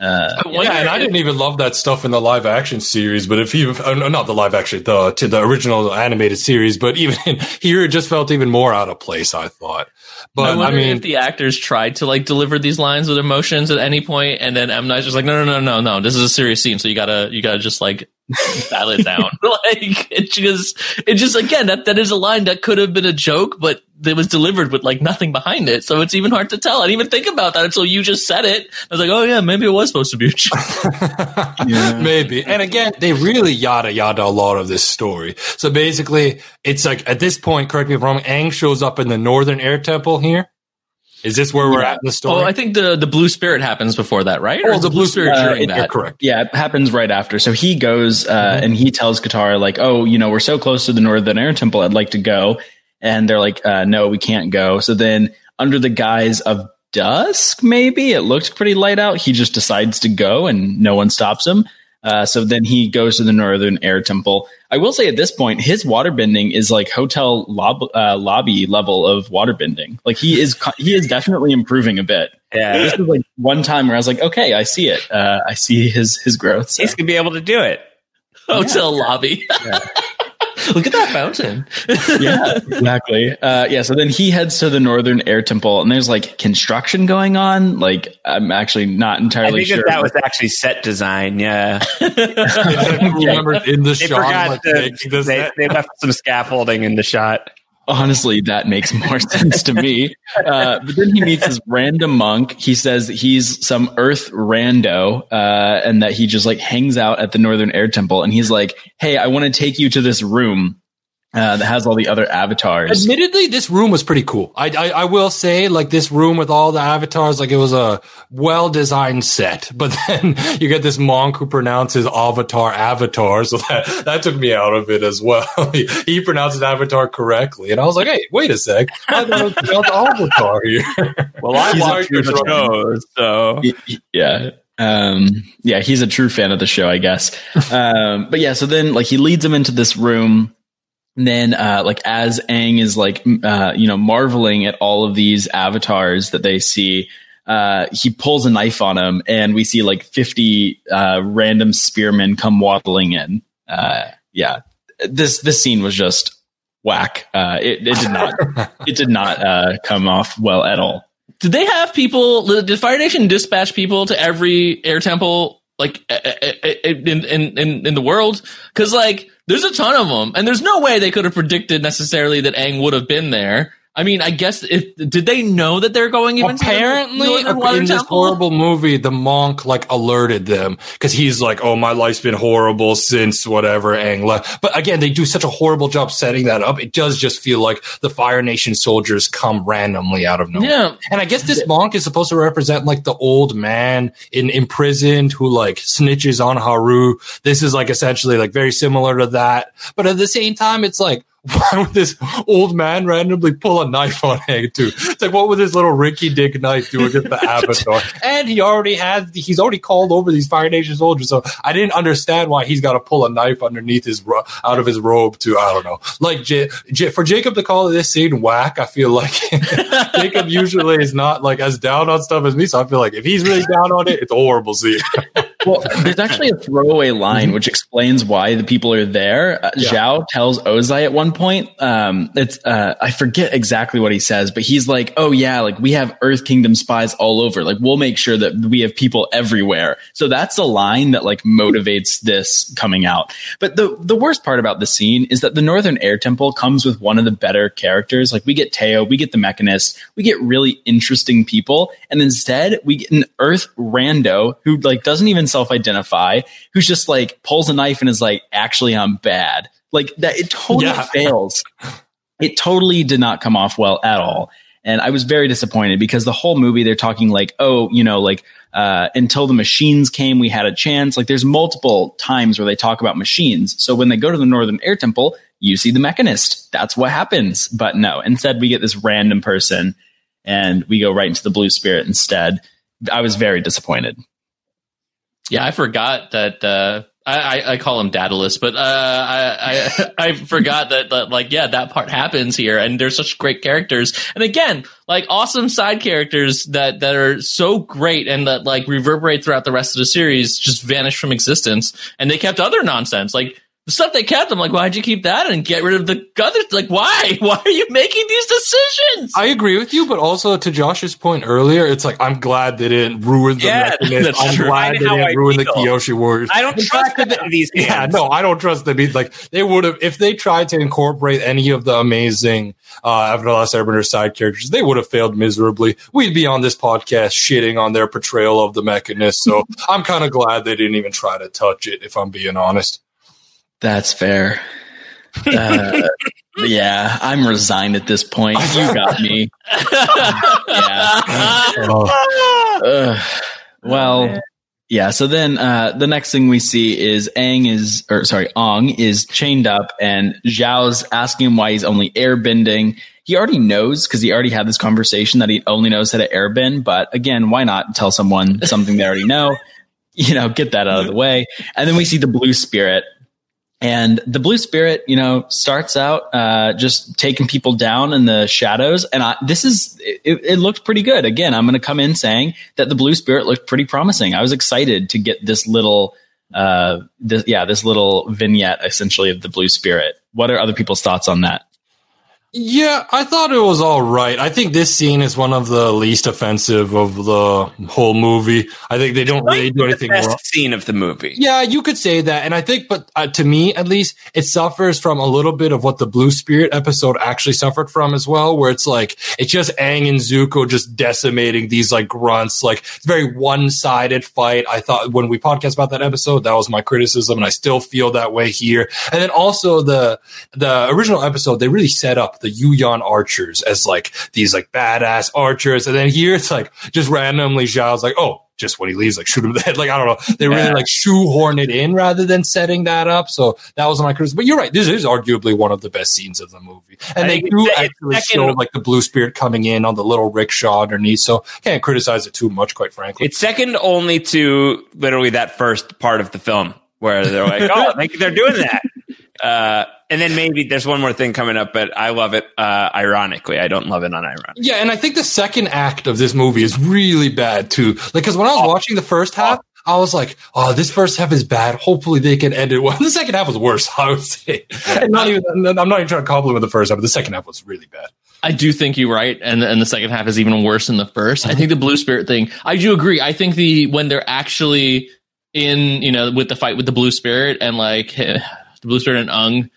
Uh, I Yeah, and I didn't even love that stuff in the live action series. But if you, no, not the live action, the to the original animated series, but even here, it just felt even more out of place. I thought, but I, wonder mean, if the actors tried to like deliver these lines with emotions at any point, and then M Night's just like, no, no, no, no, no, this is a serious scene, so you gotta, you gotta just like dial it down. like it just, it just again that that is a line that could have been a joke, but it was delivered with like nothing behind it, so it's even hard to tell. I didn't even think about that until you just said it. I was like, oh yeah, maybe it was supposed to be a joke. maybe. And again, they really yada yada a lot of this story. So basically, it's like at this point, correct me if I'm wrong. Aang shows up in the Northern Air Temple here. Is this where we're at in the story? oh, I think the the blue spirit happens before that, right? Or Oh, is the blue spirit, uh, during it- that? correct. Yeah, it happens right after. So he goes uh, and he tells Katara like, "Oh, you know, we're so close to the Northern Air Temple. I'd like to go." And they're like, uh, "No, we can't go." So then, under the guise of dusk, maybe it looked pretty light out. He just decides to go, and no one stops him. Uh, so then he goes to the Northern Air Temple. I will say at this point, his waterbending is like hotel lob- uh, lobby level of waterbending. Like he is, he is definitely improving a bit. Yeah. This was like one time where I was like, okay, I see it. Uh, I see his his growth. So. He's going to be able to do it. hotel lobby. Look at that fountain. yeah, exactly. Uh, yeah, so then he heads to the Northern Air Temple, and there's like construction going on. Like, I'm actually not I entirely think sure. that, that was actually set design. Yeah. Remember in the They shot, like, to, making this they, they left some scaffolding in the shot. Honestly, that makes more sense to me. Uh, but then he meets this random monk. He says he's some Earth rando, uh, and that he just like hangs out at the Northern Air Temple. And he's like, "Hey, I want to take you to this room." Uh, that has all the other avatars. Admittedly, this room was pretty cool. I, I, I will say, like this room with all the avatars, like it was a well designed set. But then you get this monk who pronounces avatar avatar, so that that took me out of it as well. he, he pronounces avatar correctly, and I was like, hey, wait a sec, I thought it was pronounced avatar here. Well, I He's a watched true the fan. show, so Y- y- yeah. Um, yeah, he's a true fan of the show, I guess. Um, but yeah, so then like he leads him into this room. And then, uh, like as Aang is like, uh, you know, marveling at all of these avatars that they see, uh, he pulls a knife on him and we see like 50, uh, random spearmen come waddling in. Uh, yeah, this, this scene was just whack. Uh, it, it did not, it did not, uh, come off well at all. Did they have people? Did Fire Nation dispatch people to every air temple like in in in, in the world? Because like there's a ton of them, and there's no way they could have predicted necessarily that Aang would have been there. I mean, I guess if did they know that they're going even to the Apparently, Northern in this Temple? horrible movie, the monk like alerted them because he's like, "Oh, my life's been horrible since whatever left." But again, they do such a horrible job setting that up. It does just feel like the Fire Nation soldiers come randomly out of nowhere. Yeah, And I guess this monk is supposed to represent like the old man in imprisoned who like snitches on Haru. This is like essentially like very similar to that. But at the same time, it's like, why would this old man randomly pull a knife on Hank too? It's like, what would this little Ricky Dick knife do against the Avatar? And he already has, he's already called over these Fire Nation soldiers. So I didn't understand why he's got to pull a knife underneath his, ro- out of his robe to, I don't know. Like, J- J- for Jacob to call this scene whack, I feel like Jacob usually is not like as down on stuff as me. So I feel like if he's really down on it, it's a horrible scene. Well, there's actually a throwaway line which explains why the people are there. Uh, Yeah. Zhao tells Ozai at one point, um, it's, uh, I forget exactly what he says, but he's like, oh yeah, like we have Earth Kingdom spies all over. Like we'll make sure that we have people everywhere. So that's the line that like motivates this coming out. But the, the worst part about the scene is that the Northern Air Temple comes with one of the better characters. Like we get Teo, we get the Mechanist, we get really interesting people. And instead we get an Earth rando who like doesn't even self-identify, who's just like pulls a knife and is like, actually I'm bad. Like that, it totally Yeah. fails. It totally did not come off well at all. And I was very disappointed because the whole movie they're talking like, oh, you know, like uh, until the machines came, we had a chance. Like there's multiple times where they talk about machines. So when they go to the Northern Air Temple, you see the mechanist. That's what happens. But no, instead we get this random person and we go right into the blue spirit instead. I was very disappointed. Yeah, I forgot that. Uh, I, I call him Daedalus, but uh, I, I I forgot that, that like yeah that part happens here, and there's such great characters, and again like awesome side characters that that are so great and that like reverberate throughout the rest of the series just vanish from existence, and they kept other nonsense like. The stuff they kept, I'm like, why'd you keep that and get rid of the others? Like, why? Why are you making these decisions? I agree with you, but also to Josh's point earlier, it's like I'm glad they didn't ruin the Yeah, that's I'm true. glad they didn't I ruin the feel. Kyoshi Warriors. I don't The trust fact that them in these Yeah, hands. no, I don't trust them. Like they would have if they tried to incorporate any of the amazing uh Avatar: Last Airbender side characters, they would have failed miserably. We'd be on this podcast shitting on their portrayal of the Mechanist. So I'm kind of glad they didn't even try to touch it. If I'm being honest. That's fair. Uh, yeah, I'm resigned at this point. You got me. Yeah. Oh, Ugh. well, yeah. So then uh, the next thing we see is Aang is, or sorry, Ong is chained up, and Zhao's asking him why he's only airbending. He already knows because he already had this conversation that he only knows how to airbend. But again, why not tell someone something they already know? You know, get that out of the way. And then we see the blue spirit. And the blue spirit, you know, starts out uh, just taking people down in the shadows. And I, this is, it, it looked pretty good. Again, I'm going to come in saying that the blue spirit looked pretty promising. I was excited to get this little, uh, this, yeah, this little vignette essentially of the blue spirit. What are other people's thoughts on that? Yeah, I thought it was all right. I think this scene is one of the least offensive of the whole movie. I think they don't really do anything the best wrong. scene of the movie. Yeah, you could say that. And I think, but uh, to me, at least, it suffers from a little bit of what the Blue Spirit episode actually suffered from as well, where it's like, it's just Aang and Zuko just decimating these like grunts, like it's very one sided fight. I thought when we podcast about that episode, that was my criticism. And I still feel that way here. And then also the, the original episode, they really set up the Yuyan archers as like these like badass archers. And then here it's like just randomly Zhao's like, oh, just when he leaves, like shoot him in the head. Like, I don't know. They really Yeah. like shoehorn it in rather than setting that up. So that was my criticism. But you're right. This is arguably one of the best scenes of the movie. And I they do actually second- show like the blue spirit coming in on the little rickshaw underneath. So can't criticize it too much, quite frankly. It's second only to literally that first part of the film where they're like, oh, they, they're doing that. Uh, and then maybe there's one more thing coming up, but I love it. Uh, ironically, I don't love it unironically. Yeah, and I think the second act of this movie is really bad too. Like, because when I was watching the first half, I was like, "Oh, this first half is bad. Hopefully, they can end it well." The second half was worse, I would say. And not even. I'm not even trying to compliment the first half, but the second half was really bad. I do think you're right, and and the second half is even worse than the first. I think the blue spirit thing. I do agree. I think the when they're actually in, you know, with the fight with the blue spirit and like the blue spirit and Ung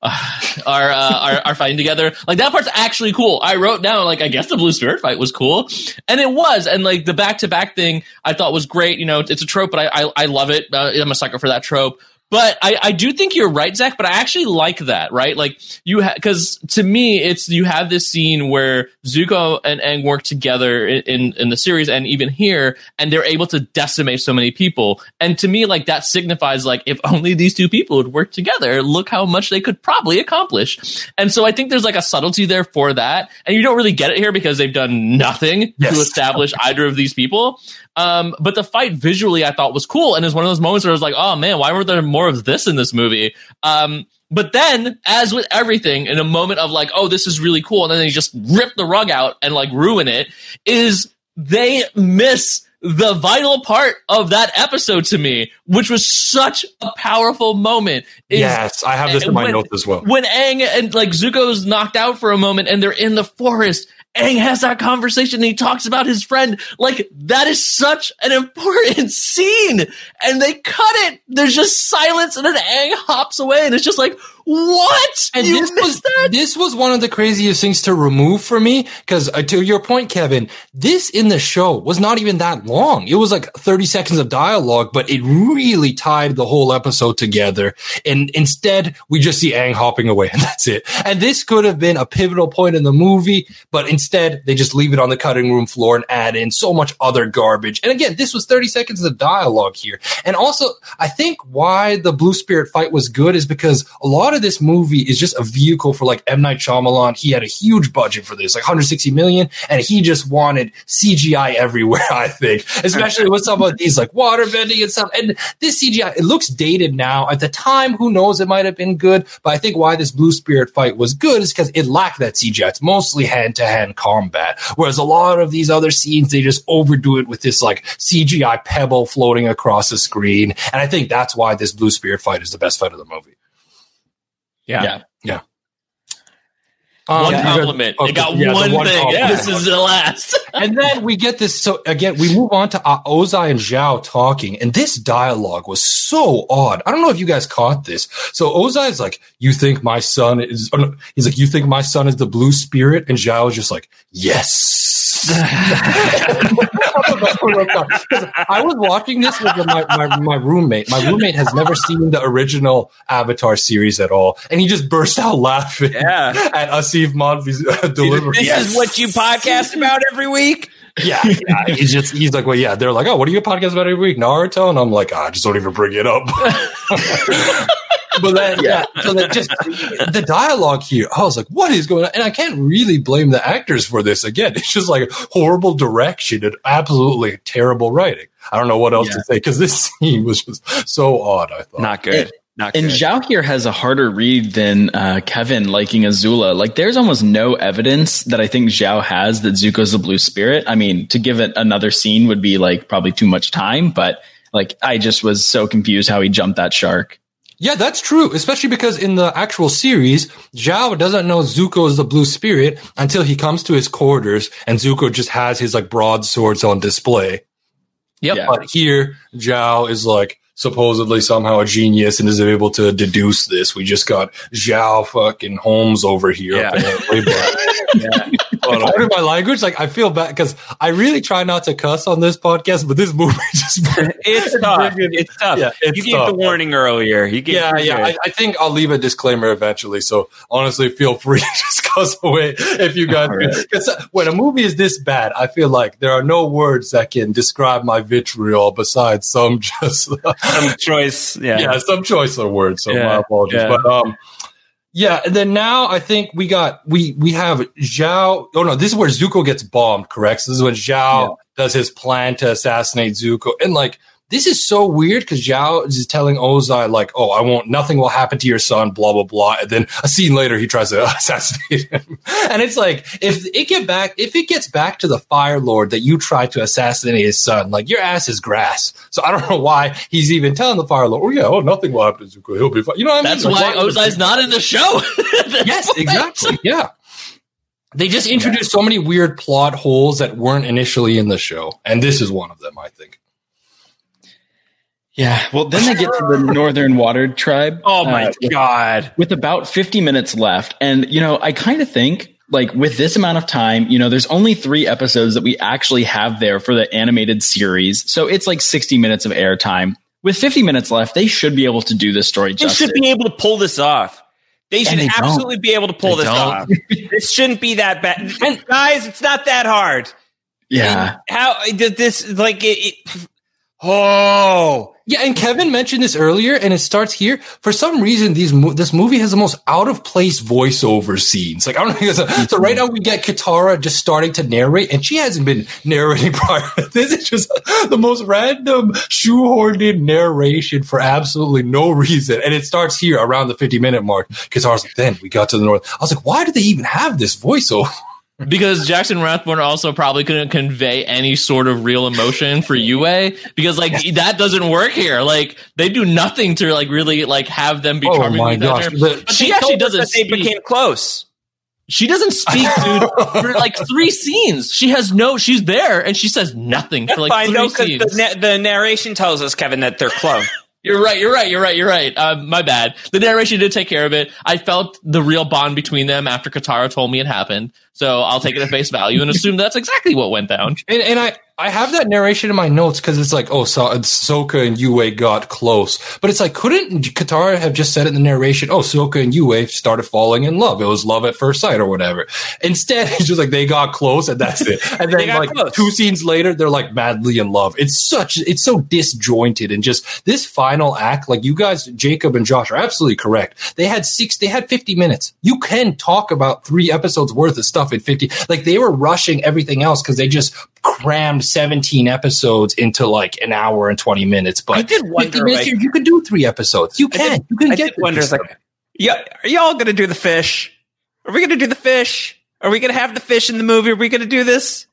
uh, are, uh, are are fighting together. Like that part's actually cool. I wrote down like I guess the blue spirit fight was cool, and it was. And like the back to back thing, I thought was great. You know, it's a trope, but I I, I love it. Uh, I'm a sucker for that trope. But I, I do think you're right, Zach. But I actually like that, right? Like you, because to me, it's you have this scene where Zuko and Aang work together in, in in the series, and even here, and they're able to decimate so many people. And to me, like that signifies like if only these two people would work together, look how much they could probably accomplish. And so I think there's like a subtlety there for that, and you don't really get it here because they've done nothing Yes. to establish either of these people. Um, but the fight visually I thought was cool. And it was one of those moments where I was like, oh man, why weren't there more of this in this movie? Um, but then, as with everything, in a moment of like, oh, this is really cool, and then they just rip the rug out and like ruin it, is they miss the vital part of that episode to me, which was such a powerful moment. Is yes, I have this in my when- notes as well. when Aang and like Zuko's knocked out for a moment and they're in the forest, Aang has that conversation and he talks about his friend. Like that is such an important scene. And they cut it. There's just silence and then Aang hops away and it's just like, what? And you this was that? this was one of the craziest things to remove for me because uh, to your point, Kevin, this in the show was not even that long. It was like thirty seconds of dialogue, but it really tied the whole episode together. And instead, we just see Aang hopping away, and that's it. And this could have been a pivotal point in the movie, but instead they just leave it on the cutting room floor and add in so much other garbage. And again, this was thirty seconds of dialogue here. And also, I think why the Blue Spirit fight was good is because a lot of this movie is just a vehicle for like M Night Shyamalan. He had a huge budget for this, like 160 million, and he just wanted CGI everywhere. I think, especially with some of these like water bending and stuff. And this CGI, it looks dated now. At the time, who knows? It might have been good, but I think why this Blue Spirit fight was good is because it lacked that CGI. It's mostly hand to hand combat, whereas a lot of these other scenes they just overdo it with this like CGI pebble floating across the screen. And I think that's why this Blue Spirit fight is the best fight of the movie. Yeah. Yeah. Um, One these are- compliment. okay, it got yeah, one, one thing. compliment. This is the last. and then we get this. So again, we move on to uh, Ozai and Zhao talking, and this dialogue was so odd. I don't know if you guys caught this. So Ozai is like, "You think my son is?" No, he's like, "You think my son is the blue spirit?" And Zhao is just like, "Yes." 'Cause I was watching this with my, my, my roommate. My roommate has never seen the original Avatar series at all, and he just burst out laughing Yeah. at Aasif Mandvi's uh, delivery. This is what you podcast about every week. Yeah, yeah. He's just he's like, well, yeah. They're like, oh, what do you podcast about every week? Naruto, and I'm like, ah, just don't even bring it up. but then, yeah. So that just the dialogue here, I was like, what is going on? And I can't really blame the actors for this. Again, it's just like horrible direction and absolutely terrible writing. I don't know what else Yeah. to say because this scene was just so odd. I thought. Not good. Not And good. Zhao here has a harder read than uh, Kevin liking Azula. Like, there's almost no evidence that I think Zhao has that Zuko's the blue spirit. I mean, to give it another scene would be like probably too much time, but like, I just was so confused how he jumped that shark. Yeah, that's true, especially because in the actual series, Zhao doesn't know Zuko is the blue spirit until he comes to his quarters and Zuko just has his like broadswords on display. Yep. Yeah. But here, Zhao is like supposedly somehow a genius and is able to deduce this. We just got Zhao fucking Holmes over here. Yeah. apparently, but- Pardon my language. Like I feel bad because I really try not to cuss on this podcast, but this movie just. It's tough. It's tough. Yeah, it's you gave tough. the warning earlier. You gave yeah, yeah. I, I think I'll leave a disclaimer eventually. So honestly, feel free to just cuss away if you guys. Right. Because when a movie is this bad, I feel like there are no words that can describe my vitriol besides some just some choice. Yeah. yeah, some choice of words. So Yeah, my apologies. yeah. But um, yeah, and then now I think we got we we have Zhao. Oh no, this is where Zuko gets bombed. Correct. So this is when Zhao does his plan to assassinate Zuko, and like. This is so weird because Zhao is telling Ozai like, "Oh, I won't. Nothing will happen to your son." Blah blah blah. And then a scene later, he tries to assassinate him. And it's like, if it get back, if it gets back to the Fire Lord that you tried to assassinate his son, like your ass is grass. So I don't know why he's even telling the Fire Lord, "Oh yeah, oh nothing will happen to. He'll be fine." You know what I mean? That's Like, why Ozai's not in the show. Yes, exactly. Yeah. They just introduced so many weird plot holes that weren't initially in the show, and this is one of them, I think. Yeah. Well, then they get to the Northern Water Tribe. Oh my uh, with- god. with about 50 minutes left. And, you know, I kind of think like with this amount of time, you know, there's only three episodes that we actually have there for the animated series. So it's like 60 minutes of airtime. With 50 minutes left, they should be able to do this story They justice. should be able to pull this off. They should they don't. absolutely be able to pull They this don't. off. this shouldn't be that bad. And guys, it's not that hard. yeah. And how did this like it, it Oh, Yeah, and Kevin mentioned this earlier, and it starts here. For some reason, these this movie has the most out of place voiceover scenes. Like I don't know. So, right now we get Katara just starting to narrate, and she hasn't been narrating prior. This is just the most random shoehorned in narration for absolutely no reason, and it starts here around the fifty minute mark. Katara's like, then we got to the north. I was like, why do they even have this voiceover? Because Jackson Rathbone also probably couldn't convey any sort of real emotion for Yue because like that doesn't work here. Like they do nothing to like really like have them be Oh charming my gosh, the- But she she actually doesn't that they speak. became close. she doesn't speak, dude, for like three scenes. She has no. She's there and she says nothing for like I three know scenes. the, na- the narration tells us, Kevin, that they're close. You're right. You're right. You're right. You're right. Um, my bad. The narration did take care of it. I felt the real bond between them after Katara told me it happened. So I'll take it at face value and assume that's exactly what went down. And, and I, I have that narration in my notes because it's like, oh, so, Sokka and Yue got close. But it's like, couldn't Katara have just said it in the narration, oh, Sokka and Yue started falling in love. It was love at first sight or whatever. Instead, it's just like they got close and that's it. And then like close. two scenes later, they're like madly in love. It's such, it's so disjointed and just this final act, like you guys, Jacob and Josh are absolutely correct. They had six, they had 50 minutes. You can talk about three episodes worth of stuff in 50. Like they were rushing everything else because they just crammed 17 episodes into like an hour and 20 minutes. But I did wonder, minutes like- you can do three episodes. You can. did- you can I get wonder, like, yeah, are y'all going to do the fish? Are we going to do the fish? Are we going to have the fish in the movie? Are we going to do this?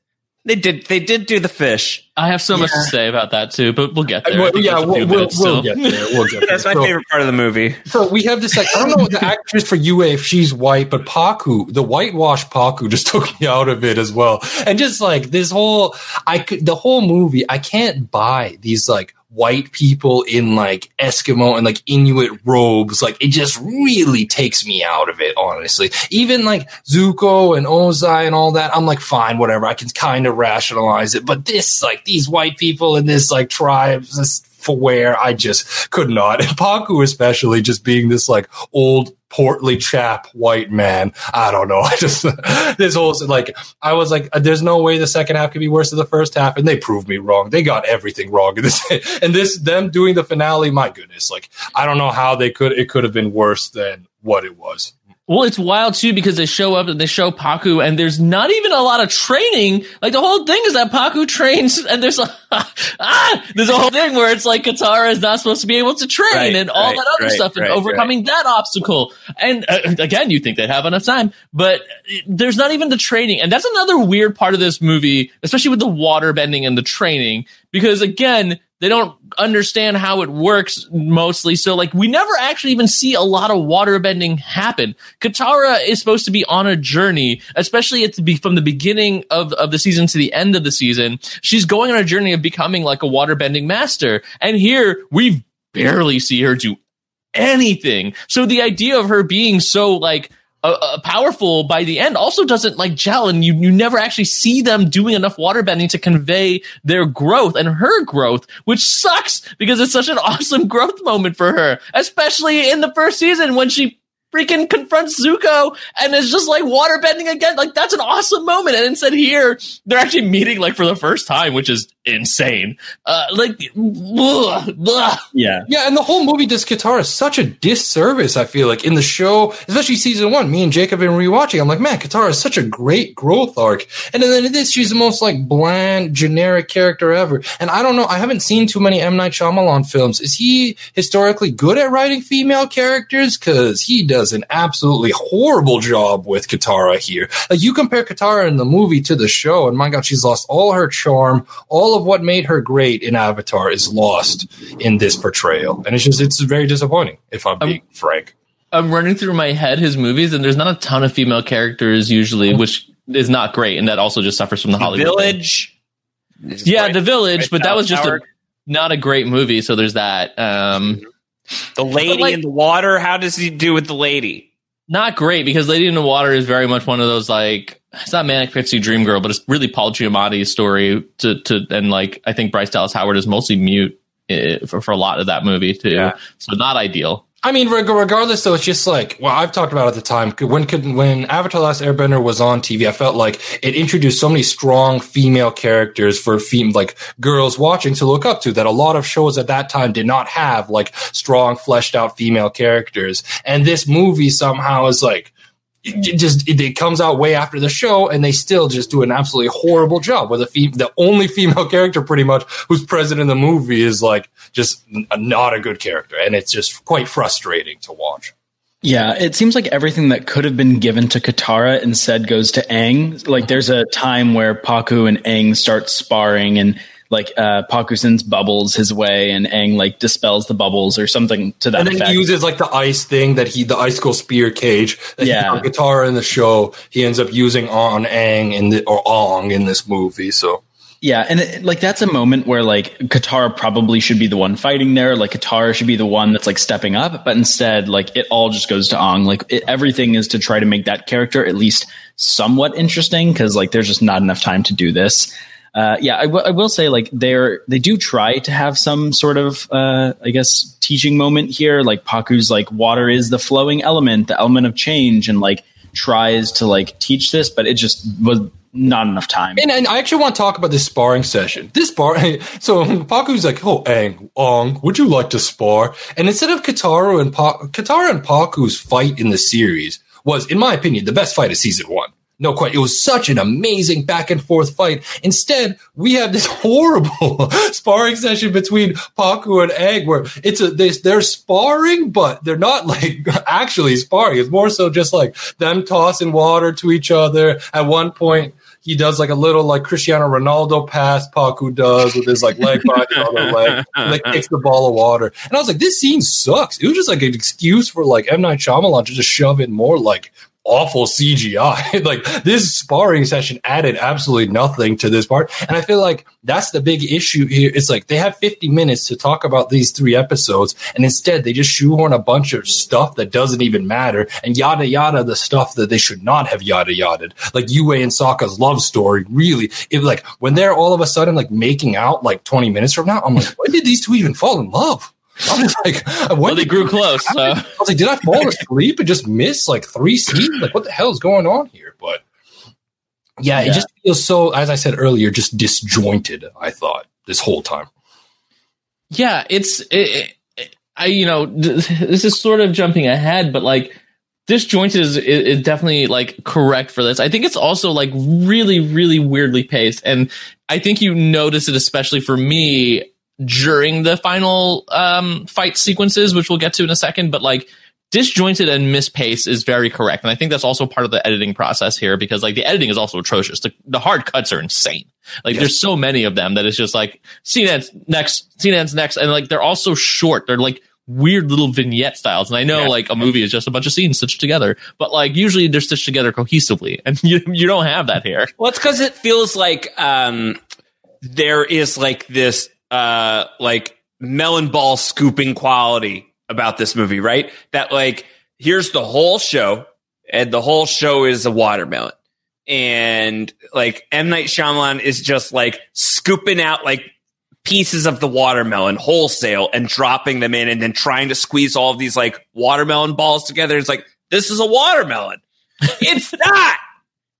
They did. They did do the fish. I have so much to say about that too, but we'll get there. Well, yeah, there's a we'll, we'll, we'll get there. We'll get there. That's my So- favorite part of the movie. So we have this like I don't know the actress for Yue if she's white, but Pakku, the whitewash Pakku, just took me out of it as well. And just like this whole, I could the whole movie, I can't buy these like white people in like Eskimo and like Inuit robes. Like it just really takes me out of it, honestly. Even like Zuko and Ozai and all that, I'm like fine, whatever. I can kind of rationalize it, but this like these white people in this like tribes, this for where I just could not. And Pakku especially just being this like old portly chap white man. I don't know. I just this whole like I was like uh, there's no way the second half could be worse than the first half and they proved me wrong. They got everything wrong this and this them doing the finale, my goodness. Like I don't know how they could it could have been worse than what it was. Well, it's wild too because they show up and they show Pakku, and there's not even a lot of training. Like the whole thing is that Pakku trains, and there's a ah, there's a whole thing where it's like Katara is not supposed to be able to train, Right, and all right, that other right, stuff, and overcoming that obstacle. And uh, again, you think they'd have enough time, but there's not even the training, and that's another weird part of this movie, especially with the water bending and the training, because again. They don't understand how it works mostly. So like we never actually even see a lot of waterbending happen. Katara is supposed to be on a journey, especially at the be- from the beginning of, of the season to the end of the season. She's going on a journey of becoming like a waterbending master. And here we barely see her do anything. So the idea of her being so like uh, powerful by the end also doesn't like gel and you, you never actually see them doing enough water bending to convey their growth and her growth which sucks because it's such an awesome growth moment for her especially in the first season when she freaking confronts Zuko and is just like waterbending again. Like that's an awesome moment. And instead here, they're actually meeting like for the first time, which is insane. Uh, like, blah, blah. Yeah. Yeah, and the whole movie does Katara such a disservice, I feel like, in the show, especially season one. Me and Jake have been rewatching. I'm like, man, Katara is such a great growth arc. And then in this, she's the most like bland, generic character ever. And I don't know, I haven't seen too many M. Night Shyamalan films. Is he historically good at writing female characters? Because he does an absolutely horrible job with Katara here. Like, you compare Katara in the movie to the show, and my God, she's lost all her charm, all of what made her great in Avatar is lost in this portrayal, and it's just it's very disappointing. If I'm being frank, I'm running through my head his movies, and there's not a ton of female characters usually, which is not great, and that also just suffers from the Hollywood. thing. Village. Yeah, Right- The Village, right but that was just a, not a great movie. So there's that. Um, the lady like- in the water. How does he do with the lady? not great because Lady in the Water is very much one of those like it's not Manic Pixie Dream Girl, but it's really Paul Giamatti's story. To to and like I think Bryce Dallas Howard is mostly mute eh, for for a lot of that movie too. Yeah. So not ideal. I mean, reg- regardless, though, it's just like well, I've talked about at the time when could when Avatar: Last Airbender was on TV, I felt like it introduced so many strong female characters for fem- like girls watching to look up to that a lot of shows at that time did not have like strong, fleshed out female characters, and this movie somehow is like. It just it, comes out way after the show, and they still just do an absolutely horrible job. Where the fe- the only female character, pretty much, who's present in the movie, is like just n- not a good character, and it's just quite frustrating to watch. Yeah, it seems like everything that could have been given to Katara instead goes to Aang. Like there's a time where Pakku and Aang start sparring and like uh Pakku bubbles his way and Aang like dispels the bubbles or something to that And then effect. he uses like the ice thing that he, the icicle spear cage that Yeah. he guitar in the show. He ends up using on Aang in the or Ong in this movie. So Yeah, and it, like that's a moment where like Katara probably should be the one fighting there. Like Katara should be the one that's like stepping up, but instead, like it all just goes to Ong. Like it, everything is to try to make that character at least somewhat interesting because like there's just not enough time to do this. Uh, yeah, I, w- I will say like they're they do try to have some sort of uh, I guess teaching moment here. Like Pakku's like water is the flowing element, the element of change, and like tries to like teach this, but it just was not enough time. And, and I actually want to talk about this sparring session. This spar, so Pakku's like, "Oh, Aang, Ong, would you like to spar?" And instead of Katara and pa- and Pakku's fight in the series was, in my opinion, the best fight of season one. No question. It was such an amazing back and forth fight. Instead, we have this horrible sparring session between Pakku and Egg where it's a, they, they're sparring, but they're not like actually sparring. It's more so just like them tossing water to each other. At one point, he does like a little like Cristiano Ronaldo pass Pakku does with his like leg behind the other leg, like kicks the ball of water. And I was like, this scene sucks. It was just like an excuse for like M Night Shyamalan to just shove in more like awful CGI. like this sparring session added absolutely nothing to this part. And I feel like that's the big issue here. It's like they have 50 minutes to talk about these three episodes, and instead they just shoehorn a bunch of stuff that doesn't even matter and yada yada the stuff that they should not have yada yada. Like Yue and Sokka's love story, really. It like when they're all of a sudden like making out like 20 minutes from now, I'm like, when did these two even fall in love? I'm just like, Well, they grew close. So. I was like, did I fall asleep and just miss like three scenes? Like, what the hell is going on here? But yeah, it just feels so, as I said earlier, just disjointed, I thought, this whole time. yeah it's it, it, i you know this is sort of jumping ahead but like disjointed is, is is definitely like correct for this i think it's also like really really weirdly paced and i think you notice it especially for me during the final um fight sequences which we'll get to in a second but like disjointed and mispace is very correct. And I think that's also part of the editing process here because like the editing is also atrocious. The, the hard cuts are insane. Like yes. there's so many of them that it's just like scene ends next, scene ends next. And like they're also short. They're like weird little vignette styles. And I know yeah. like a movie is just a bunch of scenes stitched together, but like usually they're stitched together cohesively and you, you don't have that here. Well, it's cause it feels like, um, there is like this, uh, like melon ball scooping quality about this movie, right? That like, here's the whole show and the whole show is a watermelon. And like M. Night Shyamalan is just like scooping out like pieces of the watermelon wholesale and dropping them in and then trying to squeeze all of these like watermelon balls together. It's like, this is a watermelon. it's not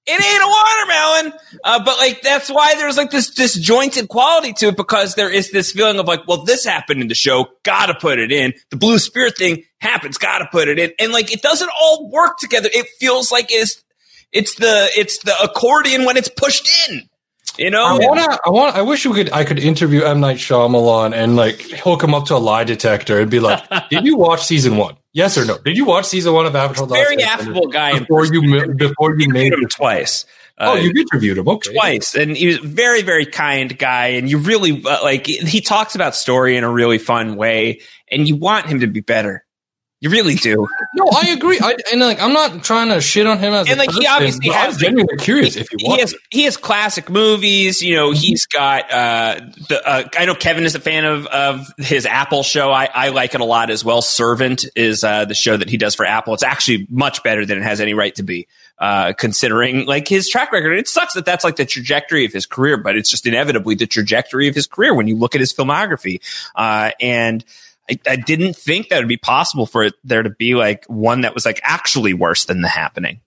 it ain't a watermelon. Uh, but like, that's why there's like this disjointed quality to it because there is this feeling of like, well, this happened in the show. Gotta put it in. The blue spirit thing happens. Gotta put it in. And like, it doesn't all work together. It feels like it's, it's the, it's the accordion when it's pushed in. You know, I want I want. I wish we could. I could interview M Night Shyamalan and like hook him up to a lie detector and be like, "Did you watch season one? Yes or no? Did you watch season one of Avatar? Very affable guy. Before you before you made him twice. Oh, uh, you interviewed him okay. twice, and he was very, very kind guy. And you really uh, like he talks about story in a really fun way, and you want him to be better. You really do. no, I agree. I, and like, I'm not trying to shit on him as and like person, he obviously has. I was genuinely curious he, if you he has he has classic movies. You know, he's got. Uh, the, uh, I know Kevin is a fan of of his Apple show. I, I like it a lot as well. Servant is uh, the show that he does for Apple. It's actually much better than it has any right to be. Uh, considering like his track record. It sucks that that's like the trajectory of his career, but it's just inevitably the trajectory of his career when you look at his filmography. Uh, and I, I didn't think that would be possible for it, there to be like one that was like actually worse than the happening.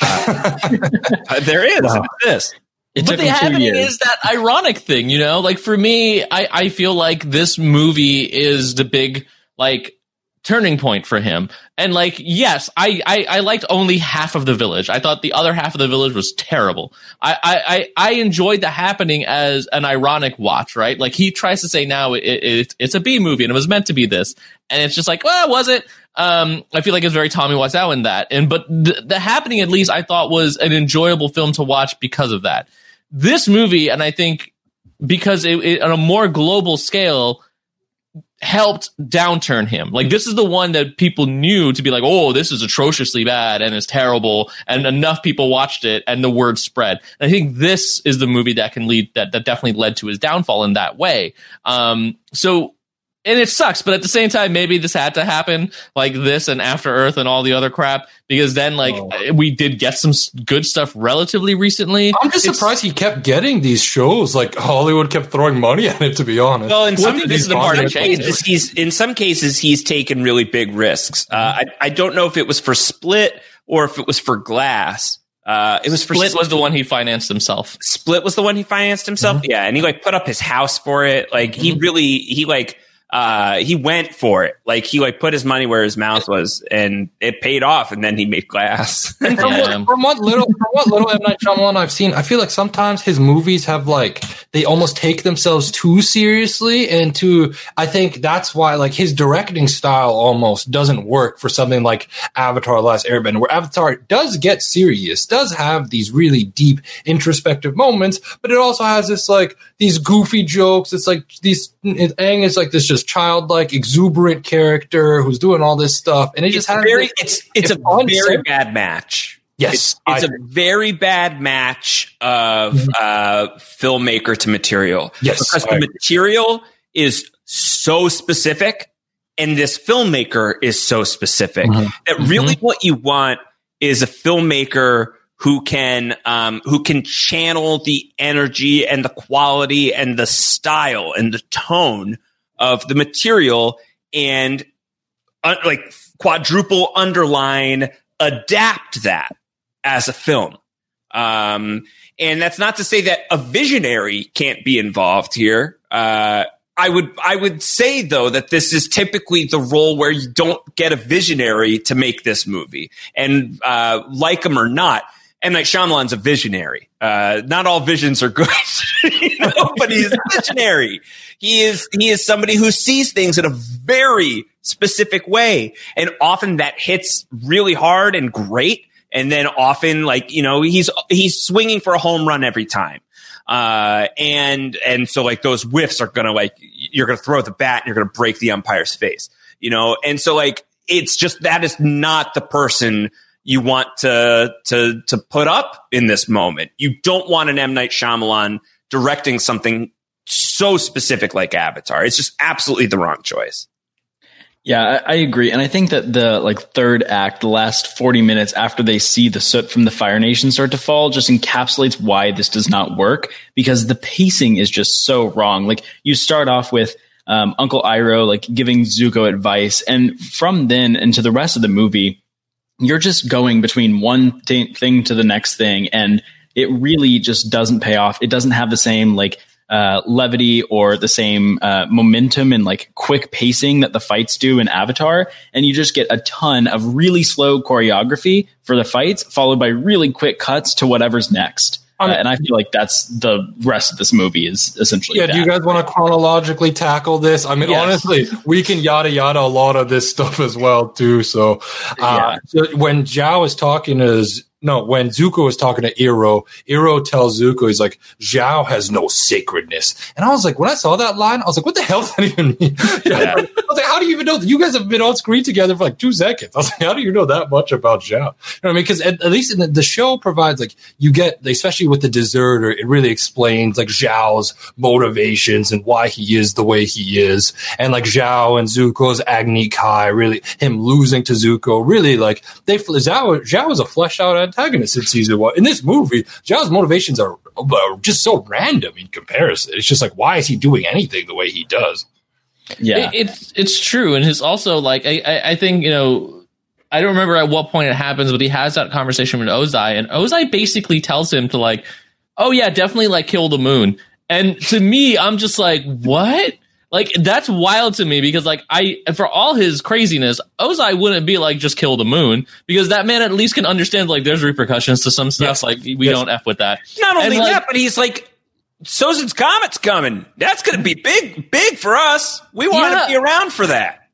Uh, there is. Wow. This. It but the happening years. is that ironic thing, you know? Like for me, I, I feel like this movie is the big like turning point for him. And like, yes, I, I, I, liked only half of the village. I thought the other half of the village was terrible. I, I, I enjoyed the happening as an ironic watch, right? Like he tries to say now it, it, it's a B movie and it was meant to be this. And it's just like, well, was it? Um, I feel like it's very Tommy Wiseau in that. And, but the, the happening at least I thought was an enjoyable film to watch because of that. This movie, and I think because it, it on a more global scale, helped downturn him. Like this is the one that people knew to be like, oh, this is atrociously bad and it's terrible, and enough people watched it and the word spread. And I think this is the movie that can lead that that definitely led to his downfall in that way. Um, so and it sucks, but at the same time, maybe this had to happen like this and After Earth and all the other crap because then like oh. we did get some good stuff relatively recently. I'm just it's, surprised he kept getting these shows. Like Hollywood kept throwing money at it. To be honest, well, in some this is the part of change. He's in some cases he's taken really big risks. Uh, I I don't know if it was for Split or if it was for Glass. Uh, it was Split was the one he financed himself. Split was the one he financed himself. Mm-hmm. Yeah, and he like put up his house for it. Like mm-hmm. he really he like uh, he went for it. Like he like put his money where his mouth was, and it paid off. And then he made glass. and from, yeah. what, from what little, from what little M Night Shyamalan I've seen, I feel like sometimes his movies have like they almost take themselves too seriously, and to I think that's why like his directing style almost doesn't work for something like Avatar: Last Airbender, where Avatar does get serious, does have these really deep introspective moments, but it also has this like these goofy jokes. It's like these Aang is like this just childlike, exuberant character who's doing all this stuff, and it just has very. This, it's it's a very bad match. Yes, it's, it's a very bad match of mm-hmm. uh, filmmaker to material. Yes, because the material is so specific, and this filmmaker is so specific mm-hmm. that really mm-hmm. what you want is a filmmaker who can um, who can channel the energy and the quality and the style and the tone of the material and uh, like quadruple underline adapt that as a film. Um, and that's not to say that a visionary can't be involved here. Uh, I would I would say though that this is typically the role where you don't get a visionary to make this movie, and uh, like him or not, M Night Shyamalan's a visionary. Uh, not all visions are good, know, but he's a visionary. He is he is somebody who sees things in a very specific way. And often that hits really hard and great. And then often like, you know, he's, he's swinging for a home run every time. Uh, and, and so like those whiffs are gonna like, you're gonna throw the bat and you're gonna break the umpire's face, you know? And so like, it's just, that is not the person you want to, to, to put up in this moment. You don't want an M. Night Shyamalan directing something so specific like Avatar. It's just absolutely the wrong choice. Yeah, I, I, agree, and I think that the like third act, the last forty minutes after they see the soot from the Fire Nation start to fall, just encapsulates why this does not work because the pacing is just so wrong. Like you start off with um, Uncle Iroh like giving Zuko advice, and from then into the rest of the movie, you're just going between one th- thing to the next thing, and it really just doesn't pay off. It doesn't have the same like uh, levity or the same uh, momentum and like quick pacing that the fights do in Avatar, and you just get a ton of really slow choreography for the fights, followed by really quick cuts to whatever's next. Uh, and I feel like that's the rest of this movie is essentially. Yeah, that. do you guys want to chronologically tackle this? I mean, yes. honestly, we can yada yada a lot of this stuff as well too. So, uh, yeah. so when Zhao is talking to no, when Zuko was talking to Iroh, Iroh tells Zuko, he's like, Zhao has no sacredness. And I was like, when I saw that line, I was like, what the hell does that even mean? Yeah. I was like, how do you even know that? You guys have been on screen together for like two seconds. I was like, how do you know that much about Zhao? You know what I mean? Because at, at, least in the, the, show provides like, you get, especially with the deserter, it really explains like Zhao's motivations and why he is the way he is. And like Zhao and Zuko's Agni Kai, really, him losing to Zuko, really like, they, Zhao, Zhao is a flesh out antagonist in season one. In this movie, Zhao's motivations are, are just so random in comparison. It's just like, why is he doing anything the way he does? Yeah, it, it's it's true, and his also like I, I, I think you know I don't remember at what point it happens, but he has that conversation with Ozai, and Ozai basically tells him to like, oh yeah, definitely like kill the moon. And to me, I'm just like, what? Like that's wild to me because like I for all his craziness, Ozai wouldn't be like just kill the moon because that man at least can understand like there's repercussions to some stuff. Yes. Like we yes. don't f with that. Not only like, that, but he's like Sozin's Comet's coming. That's going to be big, big for us. We want yeah. to be around for that.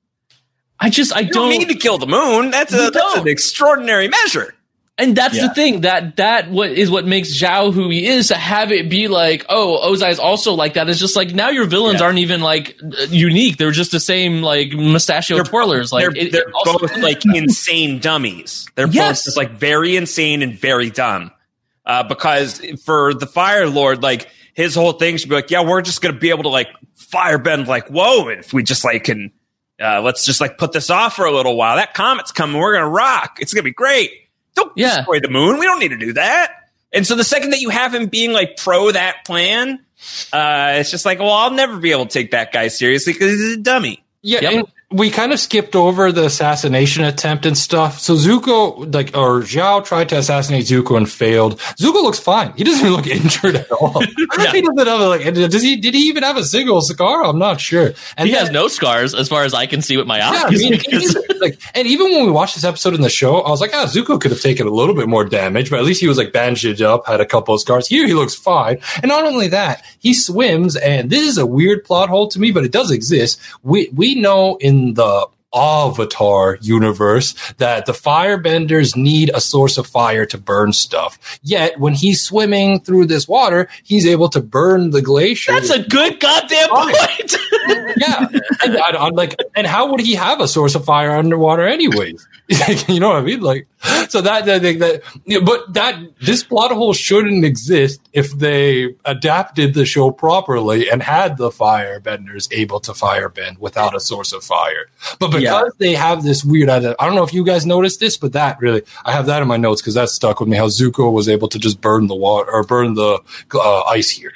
I just I don't, don't need to kill the moon. That's a that's an extraordinary measure. And that's yeah. the thing that that what is what makes Zhao who he is to have it be like, oh, Ozai is also like that. It's just like now your villains yeah. aren't even like unique. They're just the same like mustachio they're, twirlers. Like they're, it, they're both like insane dummies. They're yes. both just like very insane and very dumb. Uh, because for the Fire Lord, like his whole thing should be like, yeah, we're just gonna be able to like firebend like whoa, if we just like can, uh, let's just like put this off for a little while. That comet's coming. We're gonna rock. It's gonna be great. Don't yeah. destroy the moon. We don't need to do that. And so the second that you have him being like pro that plan, uh, it's just like, well, I'll never be able to take that guy seriously because he's a dummy. Yeah, yep we kind of skipped over the assassination attempt and stuff. So Zuko, like, or Zhao tried to assassinate Zuko and failed. Zuko looks fine. He doesn't look injured at all. yeah. He doesn't have like, does he? Did he even have a single scar? I'm not sure. And he then, has no scars as far as I can see with my eyes. Yeah, I mean, like, and even when we watched this episode in the show, I was like, ah, Zuko could have taken a little bit more damage, but at least he was like bandaged up, had a couple of scars. Here he looks fine. And not only that, he swims, and this is a weird plot hole to me, but it does exist. We we know in the Avatar universe that the firebenders need a source of fire to burn stuff. Yet when he's swimming through this water, he's able to burn the glacier. That's a good goddamn point. yeah, and, I'm like, and how would he have a source of fire underwater anyways? you know what I mean? Like, so that, I that, that, but that, this plot hole shouldn't exist if they adapted the show properly and had the firebenders able to firebend without a source of fire. But because yeah. they have this weird, I don't know if you guys noticed this, but that really, I have that in my notes because that stuck with me how Zuko was able to just burn the water or burn the uh, ice here.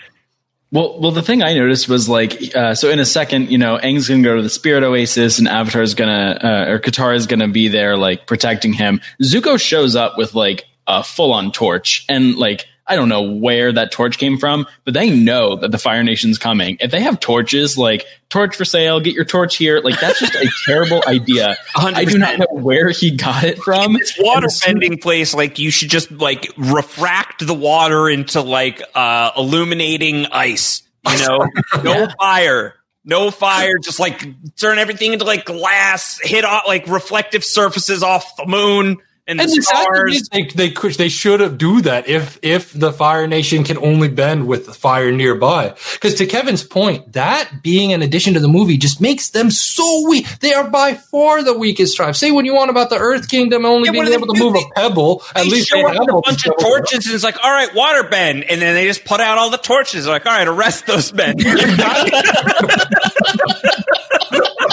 Well, well, the thing I noticed was like, uh, so in a second, you know, Aang's gonna go to the Spirit Oasis, and Avatar's gonna, uh, or Katara's gonna be there, like protecting him. Zuko shows up with like a full on torch, and like I don't know where that torch came from, but they know that the Fire Nation's coming. If they have torches, like torch for sale, get your torch here, like that's just a terrible idea. 100%. I do not know where he got it from. This water bending place, like you should just like refract the water into like uh illuminating ice. You know, no fire. no fire, just like turn everything into like glass, hit off like reflective surfaces off the moon and, And the the sad thing stars. is they they could they should have do that if if the Fire Nation can only bend with the fire nearby. Because to Kevin's point, that being an addition to the movie just makes them so weak. They are by far the weakest tribe. Say what you want about the Earth Kingdom only Yeah, being able to do? move a pebble. At least show up have a bunch of torches and it's like, all right, water bend. And then they just put out all the torches. They're like, all right, arrest those men.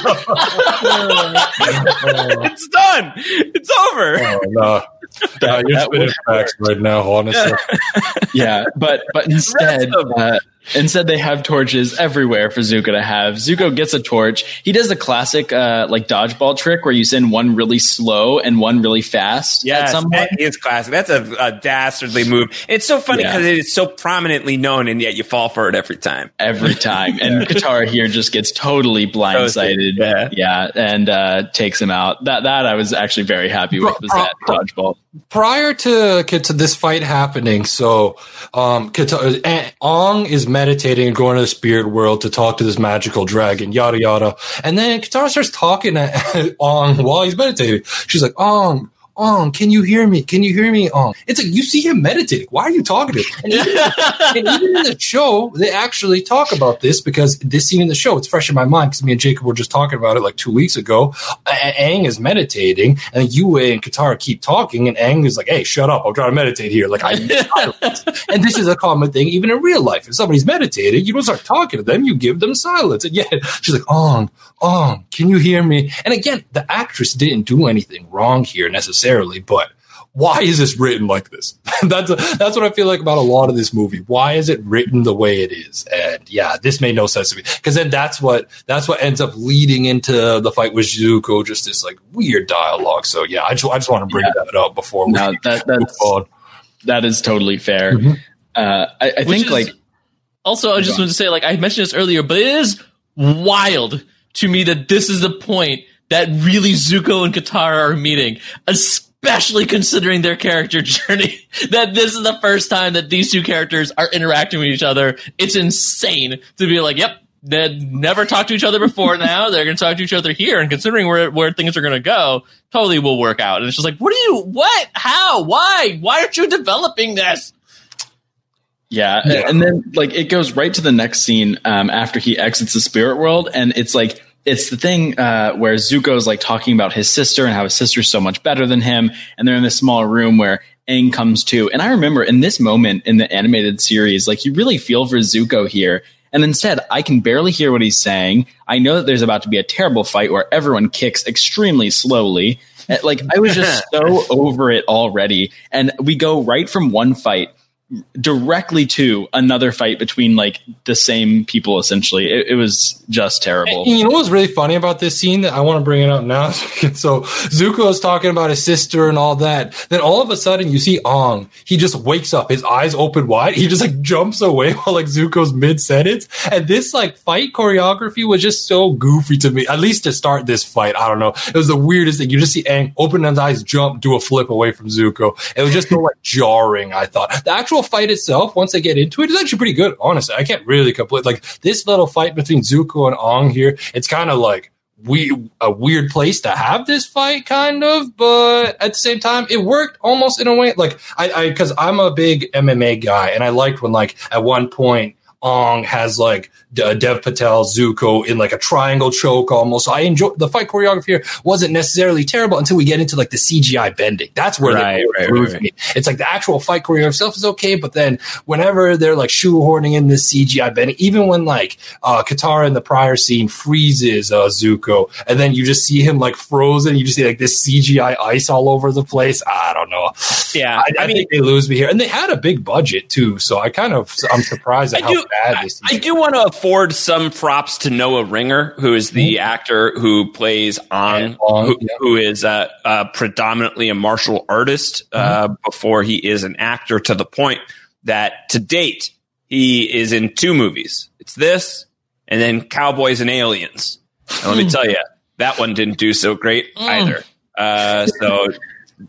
it's done. It's over. Oh, no. Nah, you're that spitting facts right now, honestly. yeah, but but instead, uh, instead they have torches everywhere for Zuko to have. Zuko gets a torch. He does the classic uh, like dodgeball trick where you send one really slow and one really fast. Yeah, Yes, some that point. is classic. That's a, a dastardly move. It's so funny Yeah. because it is so prominently known, and yet you fall for it every time. every time. And Katara here just gets totally blindsided. Yeah. yeah, and uh, takes him out. That that I was actually very happy with was that dodgeball. prior to, to this fight happening, so um, Kata- eh, Ong is meditating and going to the spirit world to talk to this magical dragon, yada yada. And then Katara starts talking to Ong while he's meditating. She's like, Ong. Ong, can you hear me? Can you hear me? Ong. It's like you see him meditating. Why are you talking to him? And even, and even in the show, they actually talk about this because this scene in the show, it's fresh in my mind because me and Jacob were just talking about it like two weeks ago. A- Aang is meditating, and Yue and Katara keep talking, and Aang is like, "Hey, shut up! I'm trying to meditate here." Like I, need silence. and this is a common thing even in real life. If somebody's meditating, you don't start talking to them; you give them silence. And yet she's like, "Ong, Ong, can you hear me?" And again, the actress didn't do anything wrong here necessarily, but why is this written like this? that's that's what I feel like about a lot of this movie. Why is it written the way it is? And yeah, this made no sense to me because then that's what that's what ends up leading into the fight with Zuko, just this like weird dialogue. So yeah, I just I just want to bring that up before we No, that move that's on. that is totally fair. Mhm. Uh, I, I think is- like Also, I just want to say, like I mentioned this earlier, but it is wild to me that this is the point that really Zuko and Katara are meeting, especially considering their character journey. that this is the first time that these two characters are interacting with each other. It's insane to be like, yep. They never talked to each other before. Now they're going to talk to each other here, and considering where where things are going to go, totally will work out. And it's just like, what are you? What? How? Why? Why aren't you developing this? Yeah, Yeah. and then like it goes right to the next scene um, after he exits the spirit world, and it's like it's the thing uh, where Zuko's like talking about his sister and how his sister's so much better than him, and they're in this small room where Aang comes to. And I remember in this moment in the animated series, like you really feel for Zuko here. And instead, I can barely hear what he's saying. I know that there's about to be a terrible fight where everyone kicks extremely slowly. Like I was just so over it already, and we go right from one fight directly to another fight between like the same people essentially it, it was just terrible And you know what's really funny about this scene that I want to bring it up now? so Zuko is talking about his sister and all that. Then all of a sudden you see Ong. He just wakes up, his eyes open wide. He just like jumps away while like Zuko's mid sentence. And this like fight choreography was just so goofy to me. At least to start this fight, I don't know. It was the weirdest thing. You just see Aang open his eyes, jump, do a flip away from Zuko. It was just so like jarring. I thought the actual fight itself, once they get into it, is actually pretty good. Honestly, I can't really complain. Like this little fight between Zuko and Ong here, it's kind of like we a weird place to have this fight, kind of. But at the same time, it worked almost in a way. Like I, I, because I'm a big MMA guy, and I liked when like at one point. Ong has like D- Dev Patel, Zuko in like a triangle choke almost. So I enjoy the fight choreography here wasn't necessarily terrible until we get into like the CGI bending. That's where Right, they right, right, me. It's like the actual fight choreography itself is okay, but then whenever they're like shoehorning in this CGI bending, even when like uh Katara in the prior scene freezes uh Zuko, and then you just see him like frozen, you just see like this CGI ice all over the place. I don't know. Yeah, I, I, I mean, think they lose me here, and they had a big budget too. So I kind of I'm surprised at I how do- bad this. I do want to afford some props to Noah Ringer, who is the actor who plays on, Ong, Ong, who, yeah. who is uh, uh, predominantly a martial artist uh, before he is an actor. To the point that to date he is in two movies. It's this, and then Cowboys and Aliens. And let me tell you, that one didn't do so great either. Uh, so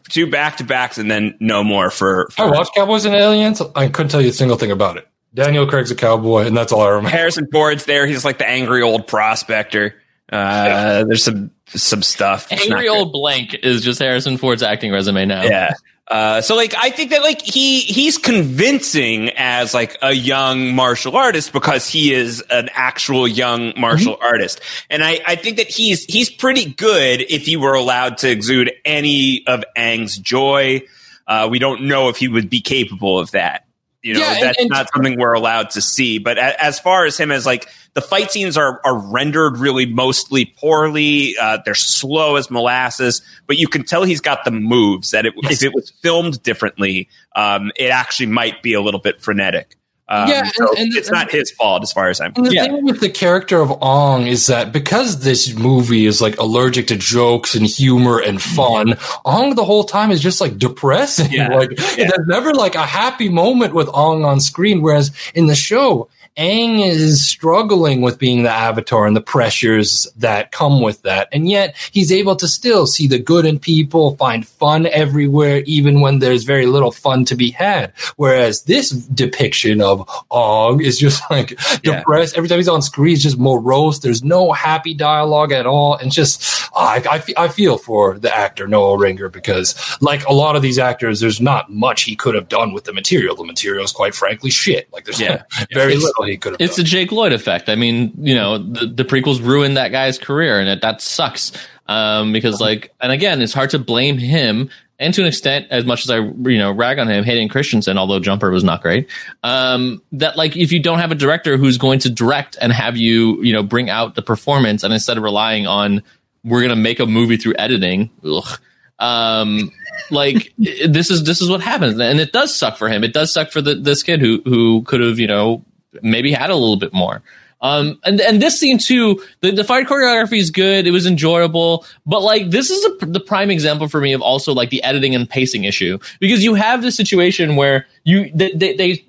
two back to backs, and then no more for. for I watched Cowboys and Aliens. I couldn't tell you a single thing about it. Daniel Craig's a cowboy, and that's all I remember. Harrison Ford's there. He's like the angry old prospector. Uh, there's some some stuff. It's Angry old blank is just Harrison Ford's acting resume now. Yeah. Uh, so like I think that like he he's convincing as like a young martial artist because he is an actual young martial artist. And I, I think that he's he's pretty good if he were allowed to exude any of Aang's joy. Uh, we don't know if he would be capable of that. You know, Yeah, that's and- not something we're allowed to see. But a, as far as him as like the fight scenes are are rendered really mostly poorly. Uh, they're slow as molasses, but you can tell he's got the moves. That it, if it was filmed differently, um, it actually might be a little bit frenetic. Um, Yeah, and- so and- it's not his fault as far as I'm. And the Yeah. thing with the character of Ong is that because this movie is like allergic to jokes and humor and fun, Ong the whole time is just like depressing. Yeah. Like Yeah. there's never like a happy moment with Ong on screen. Whereas in the show, Aang is struggling with being the avatar and the pressures that come with that. And yet he's able to still see the good in people, find fun everywhere, even when there's very little fun to be had. Whereas this depiction of Og is just like Yeah. depressed. Every time he's on screen, he's just morose. There's no happy dialogue at all. And just, ah, I, I, I feel for the actor, Noah Ringer, because like a lot of these actors, there's not much he could have done with the material. The material is quite frankly shit. Like there's Yeah. very It's- little he could have It's done. the Jake Lloyd effect. I mean, you know, the, the prequels ruined that guy's career, and it, that sucks. Um, because like, and again, it's hard to blame him, and to an extent, as much as I you know rag on him, Hayden Christensen, although Jumper was not great. Um, that like, if you don't have a director who's going to direct and have you you know bring out the performance, and instead of relying on we're gonna make a movie through editing, ugh, um, like this is this is what happens, and it does suck for him. It does suck for the, this kid who who could have you know maybe had a little bit more. Um, and and this scene too, the, the fight choreography is good. It was enjoyable, but like this is a, the prime example for me of also like the editing and pacing issue because you have this situation where you they, they, they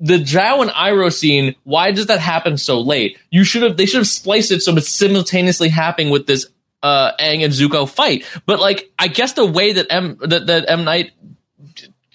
the Zhao and Iroh scene. Why does that happen so late? You should have they should have spliced it so it's simultaneously happening with this uh Aang and Zuko fight. But like I guess the way that M that, that M Night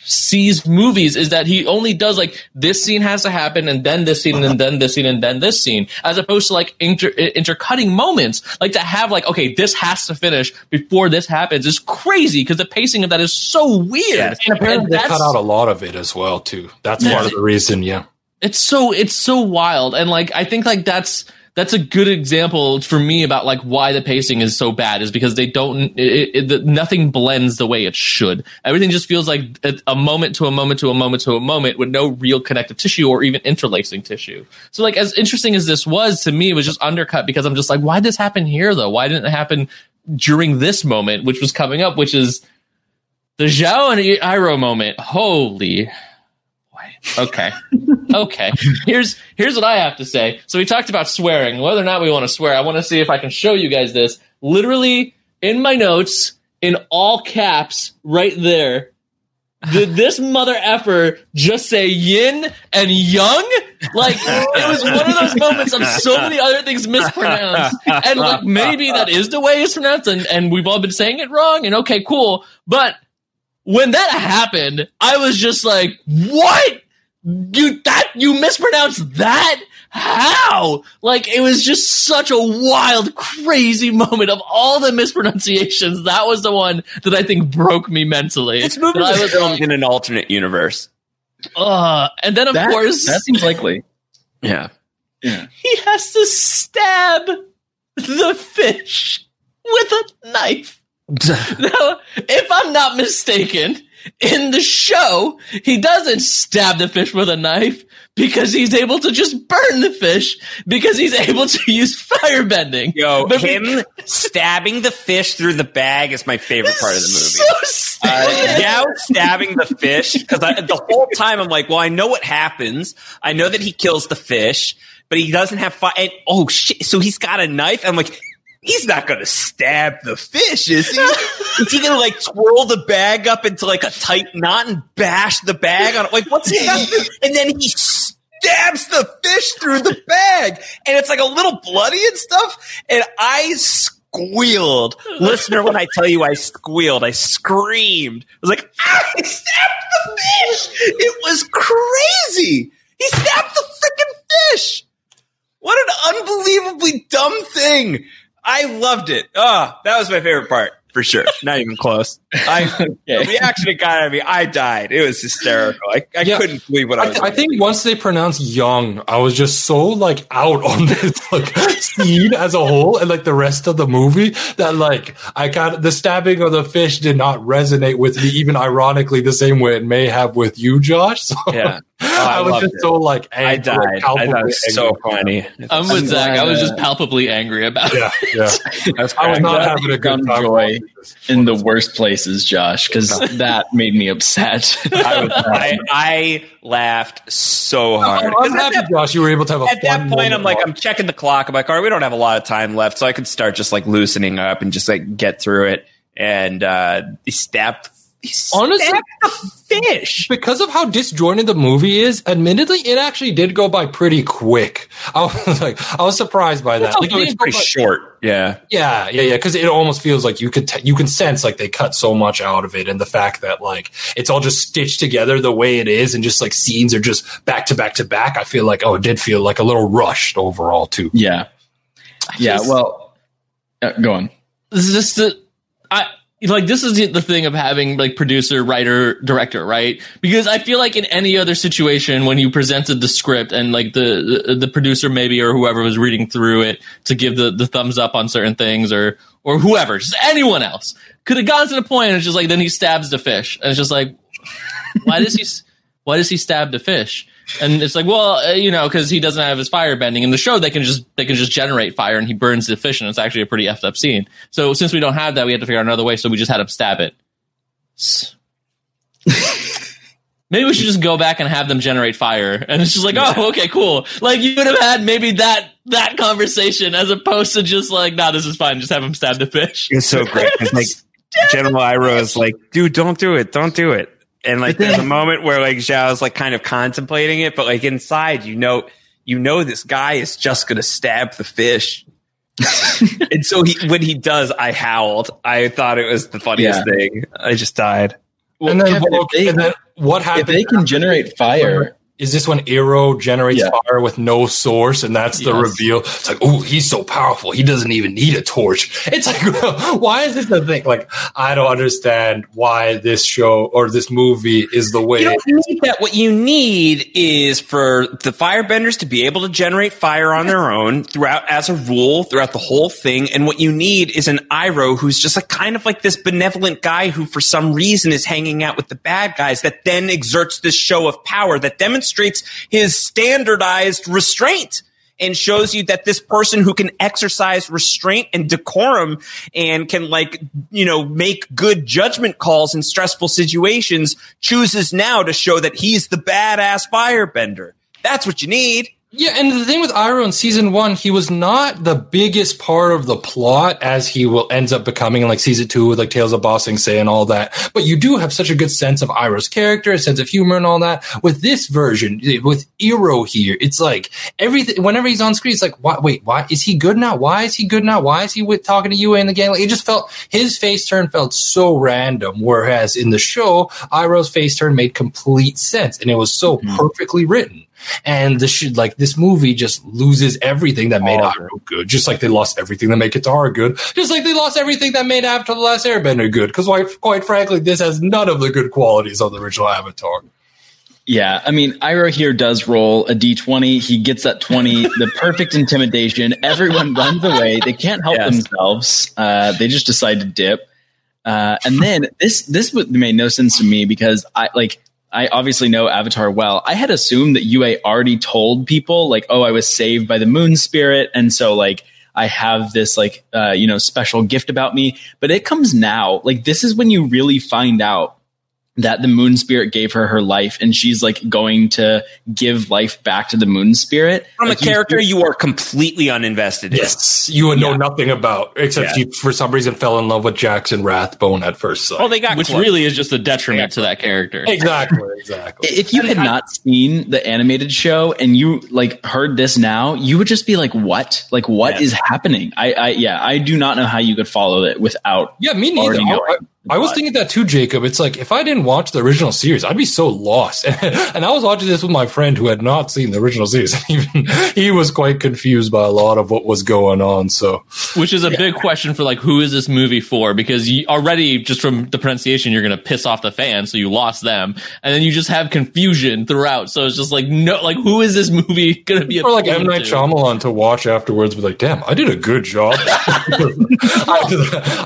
sees movies is that he only does like this scene has to happen and then this scene and then this scene and then this scene as opposed to like inter intercutting moments like to have like okay this has to finish before this happens is crazy because the pacing of that is so weird Yes. and apparently And they cut out a lot of it as well too. That's Yeah. part of the reason. Yeah. it's so it's so wild and like i think like that's that's a good example for me about like why the pacing is so bad is because they don't it, it, nothing blends the way it should. Everything just feels like a, a moment to a moment to a moment to a moment with no real connective tissue or even interlacing tissue. So like as interesting as this was to me it was just undercut because i'm just like why did this happen here though? Why didn't it happen during this moment which was coming up which is the Zhao and Iroh moment. Holy Okay. okay. Here's here's what I have to say. So we talked about swearing, whether or not we want to swear. I want to see if I can show you guys this. Literally in my notes, in all caps, right there. Did this mother effer just say yin and young? Like it was one of those moments of so many other things mispronounced. And like maybe that is the way it's pronounced and, and we've all been saying it wrong and okay, cool. But when that happened, I was just like, what? You that you mispronounced that? How? Like it was just such a wild, crazy moment of all the mispronunciations. That was the one that I think broke me mentally. This movie That I was was filmed like, in an alternate universe. uh, and then of That, course that seems likely. Yeah. Yeah. he has to stab the fish with a knife. Now, if I'm not mistaken, in the show, he doesn't stab the fish with a knife because he's able to just burn the fish because he's able to use firebending. Yo, But him stabbing the fish through the bag is my favorite part of the movie. So. Uh, Yao stabbing the fish because the whole time I'm like, well, I know what happens. I know that he kills the fish, but he doesn't have fire. And oh shit! So he's got a knife. I'm like, he's not going to stab the fish, is he? is he going to like twirl the bag up into like a tight knot and bash the bag on it? Like, what's he? And then he stabs the fish through the bag, and it's like a little bloody and stuff. And I squealed, listener. When I tell you I squealed, I screamed. I was like, "Ah, I stabbed the fish!" It was crazy. He stabbed the freaking fish. What an unbelievably dumb thing. I loved it. Oh, that was my favorite part for sure. Not even close. I the reaction it got out of me. I died. It was hysterical. I, I Yeah. couldn't believe what I I, was. I think once they pronounced young, I was just so like out on this like scene as a whole and like the rest of the movie that like I got the stabbing of the fish did not resonate with me, even ironically the same way it may have with you, Josh. So yeah. Oh, I, I was just it. so like I angry, died. I palpably thought it was so funny. I'm with Zach. I was just palpably angry about it. Yeah, yeah. I was not having a good time. joy in the worst places, Josh, because that made me upset. I, was, I, I laughed so hard. I'm, 'Cause I'm happy, that- Josh. You were able to have a At that fun point, I'm like. I'm checking the clock. I'm like, all right, we don't have a lot of time left, so I could start just like loosening up and just like get through it. And uh, he stabbed. He Honestly- stabbed the fish. because of how disjointed the movie is, admittedly, it actually did go by pretty quick. I was like, I was surprised by that. Like, it's didn't pretty short. Yeah. Yeah, yeah, yeah. Because it almost feels like you could t- you can sense like they cut so much out of it, and the fact that like it's all just stitched together the way it is, and just like scenes are just back to back to back. I feel like oh, it did feel like a little rushed overall too. yeah, yeah. just- Well, uh, go on. This is just the, I like this is the, thing of having like producer, writer, director, right? Because I feel like in any other situation, when you presented the script and like the the, the producer maybe or whoever was reading through it to give the, the thumbs up on certain things or or whoever, just anyone else could have gotten to the point and it's just like then he stabs the fish and it's just like why does he why does he stab the fish? And it's like, well, uh, you know, because he doesn't have his fire bending. In the show, they can just they can just generate fire, and he burns the fish, and it's actually a pretty effed up scene. So since we don't have that, we had to figure out another way. So we just had him stab it. Maybe we should just go back and have them generate fire, and it's just like, oh, okay, cool. Like you would have had maybe that that conversation as opposed to just like, nah, this is fine. Just have him stab the fish. It's so great. It's like General Iroh is like, dude, don't do it. Don't do it. And like there's a moment where like Zhao's like kind of contemplating it, but like inside, you know, you know, this guy is just going to stab the fish. and so he, when he does, I howled. I thought it was the funniest thing. I just died. and then, Kevin, if okay, they- and then what If happened? they can generate fire, is this when Iroh generates Yeah. fire with no source, and that's the Yes. reveal? It's like, oh, he's so powerful, he doesn't even need a torch. It's like, why is this the thing? Like, I don't understand why this show or this movie is the way. You don't need that. What you need is for the firebenders to be able to generate fire on their own throughout, as a rule, throughout the whole thing. And what you need is an Iroh who's just like kind of like this benevolent guy who, for some reason, is hanging out with the bad guys. That then exerts this show of power that demonstrates his standardized restraint. And shows you that this person who can exercise restraint and decorum and can like, you know, make good judgment calls in stressful situations chooses now to show that he's the badass firebender. That's what you need. Yeah, and the thing with Iroh in season one, he was not the biggest part of the plot as he will ends up becoming in like season two with like Tales of Ba Sing Se and all that. But you do have such a good sense of Iroh's character, a sense of humor and all that. With this version, with Iroh here, it's like everything. Whenever he's on screen, it's like, why, wait, why is he good now? Why is he good now? Why is he with talking to you and the gang? Like, it just felt his face turn felt so random. Whereas in the show, Iroh's face turn made complete sense, and it was so mm-hmm. perfectly written. And the shit, like this movie just loses everything that made Iroh good. Just like they lost everything that made Katara good. Just like they lost everything that made Avatar The Last Airbender good. Because quite, quite frankly, this has none of the good qualities of the original Avatar. Yeah, I mean, Iroh here does roll a d20. He gets that 20, the perfect intimidation. Everyone runs away. They can't help Yes. themselves. Uh, they just decide to dip. Uh, and then this this made no sense to me because I like I obviously know Avatar well. I had assumed that Yue already told people like, oh, I was saved by the Moon Spirit, and so like I have this like uh, you know special gift about me. But it comes now. Like this is when you really find out that the moon spirit gave her her life and she's like going to give life back to the moon spirit From Like, a you- character you are completely uninvested in. Yes, you would know Yeah. nothing about, except Yeah. you for some reason fell in love with Jackson Rathbone at first sight. Well, they got Which close. really is just a detriment to that character. exactly, exactly. if you had not seen the animated show and you like heard this now you would just be like what like what is happening i i yeah i do not know how you could follow it without Yeah, me neither. Already I, knowing. I- I was thinking that too, Jacob. It's like if I didn't watch the original series, I'd be so lost. and I was watching this with my friend who had not seen the original series. Even he was quite confused by a lot of what was going on. So, which is a yeah. big question for like who is this movie for? Because you already just from the pronunciation, you're going to piss off the fans, so you lost them, and then you just have confusion throughout. So it's just like no, like who is this movie going to be? For like M Night Shyamalan to watch afterwards, be like, damn, I did a good job. I,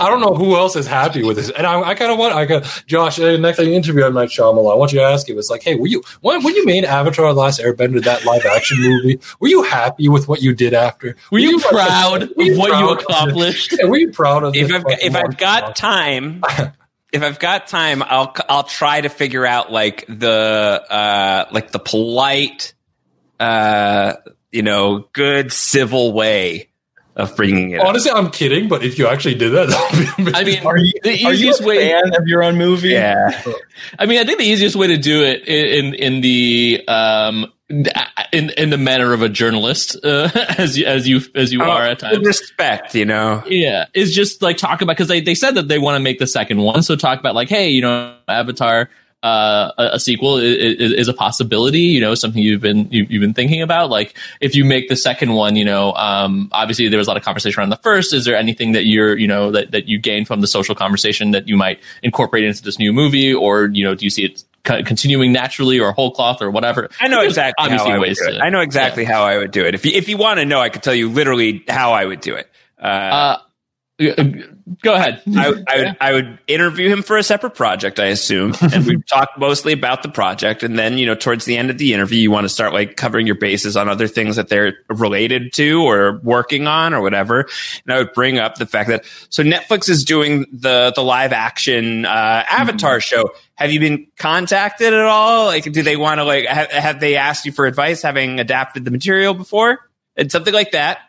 I don't know who else is happy with this, and I, I kind of want, I got Josh. Uh, next time you interview M Night Shyamalan, I want you to ask him. It's like, hey, were you when, when you made Avatar: The Last Airbender that live action movie? Were you happy with what you did after? Were, were you, you, proud like, of what you accomplished? Yeah, were you proud of? If I've if I've got time. if I've got time, I'll I'll try to figure out like the uh like the polite uh you know good civil way of bringing it. Honestly, up. I'm kidding, but if you actually did that, I mean, are you, the easiest way fan of your own movie? Yeah. I mean, I think the easiest way to do it in in the um in in the manner of a journalist, uh, as you, as you as you oh, are at times, respect, you know, yeah, is just like talk about because they they said that they want to make the second one, so talk about like, hey, you know, Avatar uh, a, a, sequel is, is, a possibility. You know, something you've been you've, you've, been thinking about. Like, if you make the second one, you know, um, obviously there was a lot of conversation around the first. Is there anything that you're, you know, that that you gain from the social conversation that you might incorporate into this new movie, or you know, do you see it continuing naturally or whole cloth or whatever. I know exactly obviously how I would do it. To, I know exactly yeah. how I would do it. If you, if you want to know, I could tell you literally how I would do it. Uh, uh, Go ahead. I, I, would, I would interview him for a separate project, I assume, and we talk mostly about the project. And then, you know, towards the end of the interview, you want to start like covering your bases on other things that they're related to or working on or whatever. And I would bring up the fact that so Netflix is doing the the live action uh, Avatar mm-hmm. show. Have you been contacted at all? Like, do they want to like have, have they asked you for advice, having adapted the material before and something like that?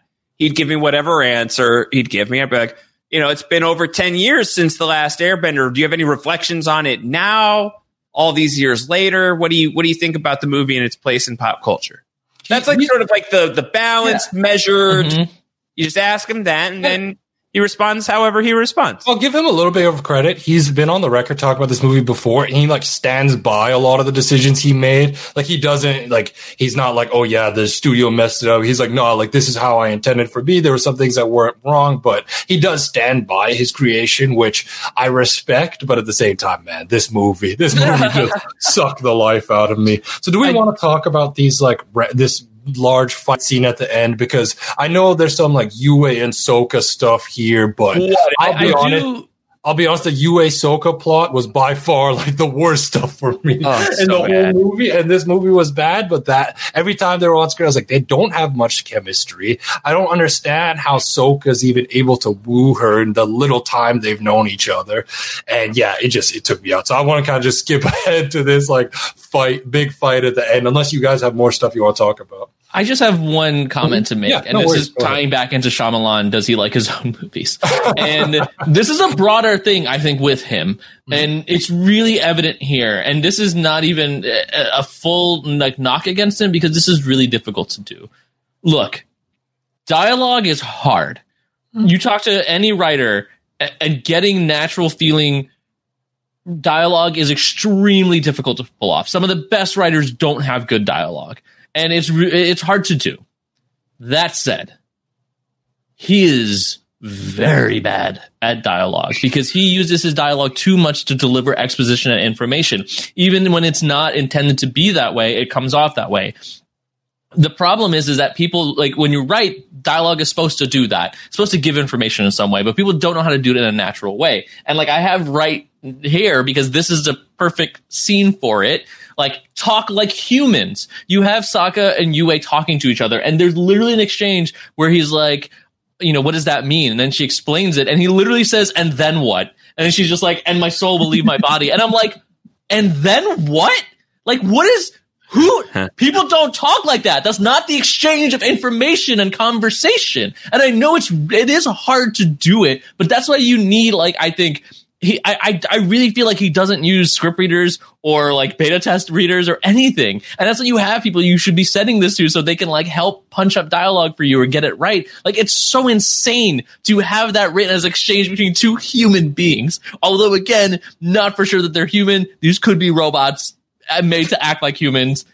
He'd give me whatever answer he'd give me. I'd be like you know, it's been over 10 years since the last Airbender. Do you have any reflections on it now, all these years later? What do you what do you think about the movie and its place in pop culture? That's like sort of like the the balanced, yeah. measured. Mm-hmm. You just ask him that, and then he responds however he responds. I'll give him a little bit of credit. He's been on the record talking about this movie before, and he like stands by a lot of the decisions he made. Like he doesn't like he's not like, oh yeah, the studio messed it up. He's like, no, like this is how I intended for me. There were some things that weren't wrong, but he does stand by his creation, which I respect. But at the same time, man, this movie, this movie just sucked the life out of me. So do we want to talk about these like re- this large fight scene at the end because I know there's some like Yue and Sokka stuff here, but what? I'll be I, I honest. Do- I'll be honest, the Yue Sokka plot was by far like the worst stuff for me oh, in so the whole bad. movie. And this movie was bad, but that every time they were on screen, I was like, they don't have much chemistry. I don't understand how Sokka's even able to woo her in the little time they've known each other. And yeah, it just it took me out. So I want to kind of just skip ahead to this like fight, big fight at the end, unless you guys have more stuff you want to talk about. I just have one comment to make, yeah, and no this worries, is tying back into Shyamalan. Does he like his own movies? and this is a broader thing, I think, with him, mm-hmm. and it's really evident here. And this is not even a, full like knock against him because this is really difficult to do. Look, dialogue is hard. Mm-hmm. You talk to any writer, and getting natural feeling dialogue is extremely difficult to pull off. Some of the best writers don't have good dialogue and it's it's hard to do. That said, he is very bad at dialogue because he uses his dialogue too much to deliver exposition and information. Even when it's not intended to be that way, it comes off that way. The problem is, is that people like when you write dialogue is supposed to do that. It's supposed to give information in some way, but people don't know how to do it in a natural way. And like I have right here because this is the perfect scene for it like talk like humans. You have Sokka and Yue talking to each other, and there's literally an exchange where he's like, you know, what does that mean? And then she explains it, and he literally says, and then what? And then she's just like, and my soul will leave my body. And I'm like, and then what? Like, what is who people don't talk like that. That's not the exchange of information and conversation. And I know it's it is hard to do it, but that's why you need like I think he I, I I really feel like he doesn't use script readers or like beta test readers or anything. And that's what you have people you should be sending this to so they can like help punch up dialogue for you or get it right. Like it's so insane to have that written as exchange between two human beings. Although again, not for sure that they're human. These could be robots uh, made to act like humans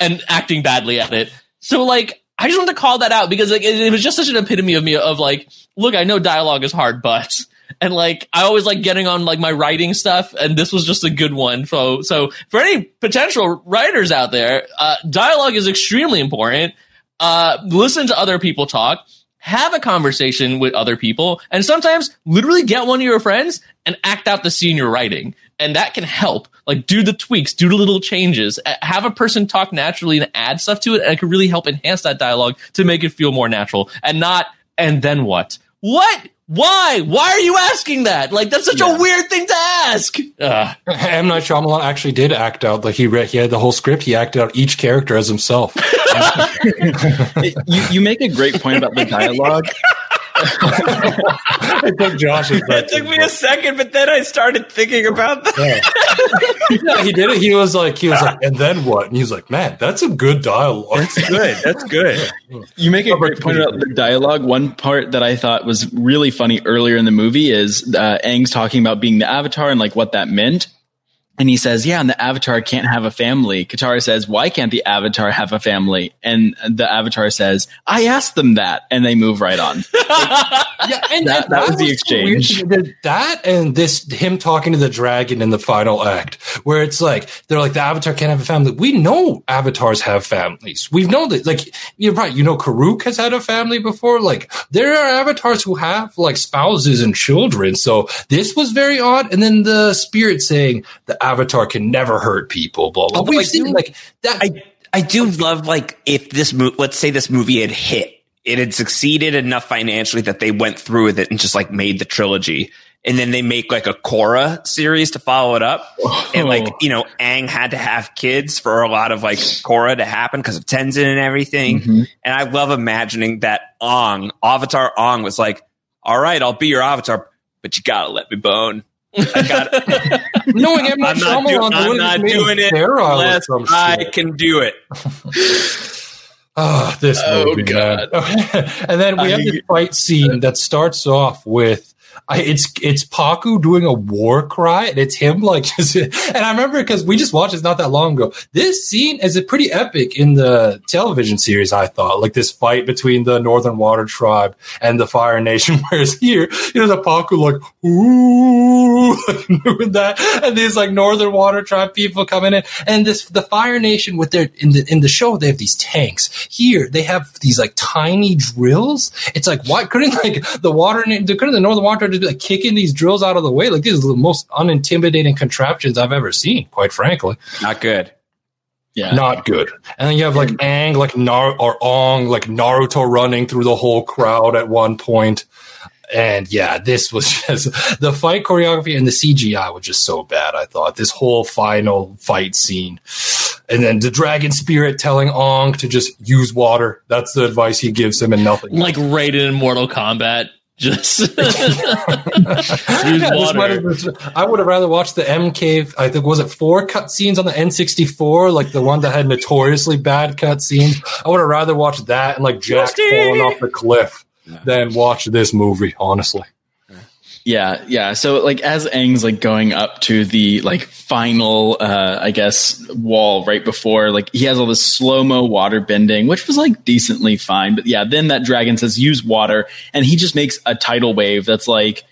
and acting badly at it. So like I just want to call that out because like it, it was just such an epitome of me of like, look, I know dialogue is hard, but and like I always like getting on like my writing stuff, and this was just a good one. So so for any potential writers out there, uh, dialogue is extremely important. Uh, listen to other people talk. Have a conversation with other people, and sometimes literally get one of your friends and act out the scene you're writing, and that can help. Like do the tweaks, do the little changes, have a person talk naturally and add stuff to it, and it can really help enhance that dialogue to make it feel more natural, and not and then what? What? Why? Why are you asking that? Like that's such yeah. a weird thing to ask. Ugh. M Night Shyamalan actually did act out like he read. He had the whole script. He acted out each character as himself. you, you make a great point about the dialogue. it took Josh. It took me a second, but then I started thinking about that. Yeah. yeah. he did it. He was like, he was like, and then what? And he's like, man, that's a good dialogue. That's good. That's good. You make a great point about the dialogue. One part that I thought was really funny earlier in the movie is uh, Aang's talking about being the Avatar and like what that meant. And he says, yeah, and the avatar can't have a family. Katara says, why can't the avatar have a family? And the avatar says, I asked them that. And they move right on. yeah, and that, that, that was the exchange. That and this, him talking to the dragon in the final act, where it's like, they're like, the avatar can't have a family. We know avatars have families. We've known that, like, you're right. You know, Kuruk has had a family before. Like, there are avatars who have like spouses and children. So this was very odd. And then the spirit saying, the Avatar can never hurt people. Blah blah. We've seen like that. I I do love like if this movie, let's say this movie had hit, it had succeeded enough financially that they went through with it and just like made the trilogy. And then they make like a Korra series to follow it up. Oh. And like, you know, Aang had to have kids for a lot of like Korra to happen because of Tenzin and everything. Mm-hmm. And I love imagining that Ong, Avatar Ong was like, all right, I'll be your Avatar, but you gotta let me bone. I got knowing M Night Shyamalan, I'm not doing it unless I can do it. oh, this oh, movie, God. and then we I, have this fight scene that starts off with I, it's it's Pakku doing a war cry, and it's him like just. And I remember because we just watched this not that long ago. This scene is a pretty epic in the television series. I thought like this fight between the Northern Water Tribe and the Fire Nation. Whereas here, you know, the Pakku like ooh, doing that, and these like Northern Water Tribe people coming in, and this the Fire Nation with their in the in the show they have these tanks. Here they have these like tiny drills. It's like why couldn't like the water couldn't the Northern Water just be like kicking these drills out of the way. Like these are the most unintimidating contraptions I've ever seen, quite frankly. Not good. Yeah. Not good. And then you have like Aang, like Nar or Ong, like Naruto running through the whole crowd at one point. And yeah, this was just the fight choreography and the CGI was just so bad. I thought this whole final fight scene, and then the dragon spirit telling Ong to just use water. That's the advice he gives him, and nothing. Like Raiden Mortal Kombat. Just. I would have rather watched the MK. I think was it four cutscenes on the N64, like the one that had notoriously bad cutscenes. I would have rather watched that and like Jack Justy! falling off the cliff than watch this movie. Honestly. Yeah, yeah. So like as Aang's like going up to the like final uh I guess wall right before like he has all this slow-mo water bending, which was like decently fine. But yeah, then that dragon says use water and he just makes a tidal wave that's like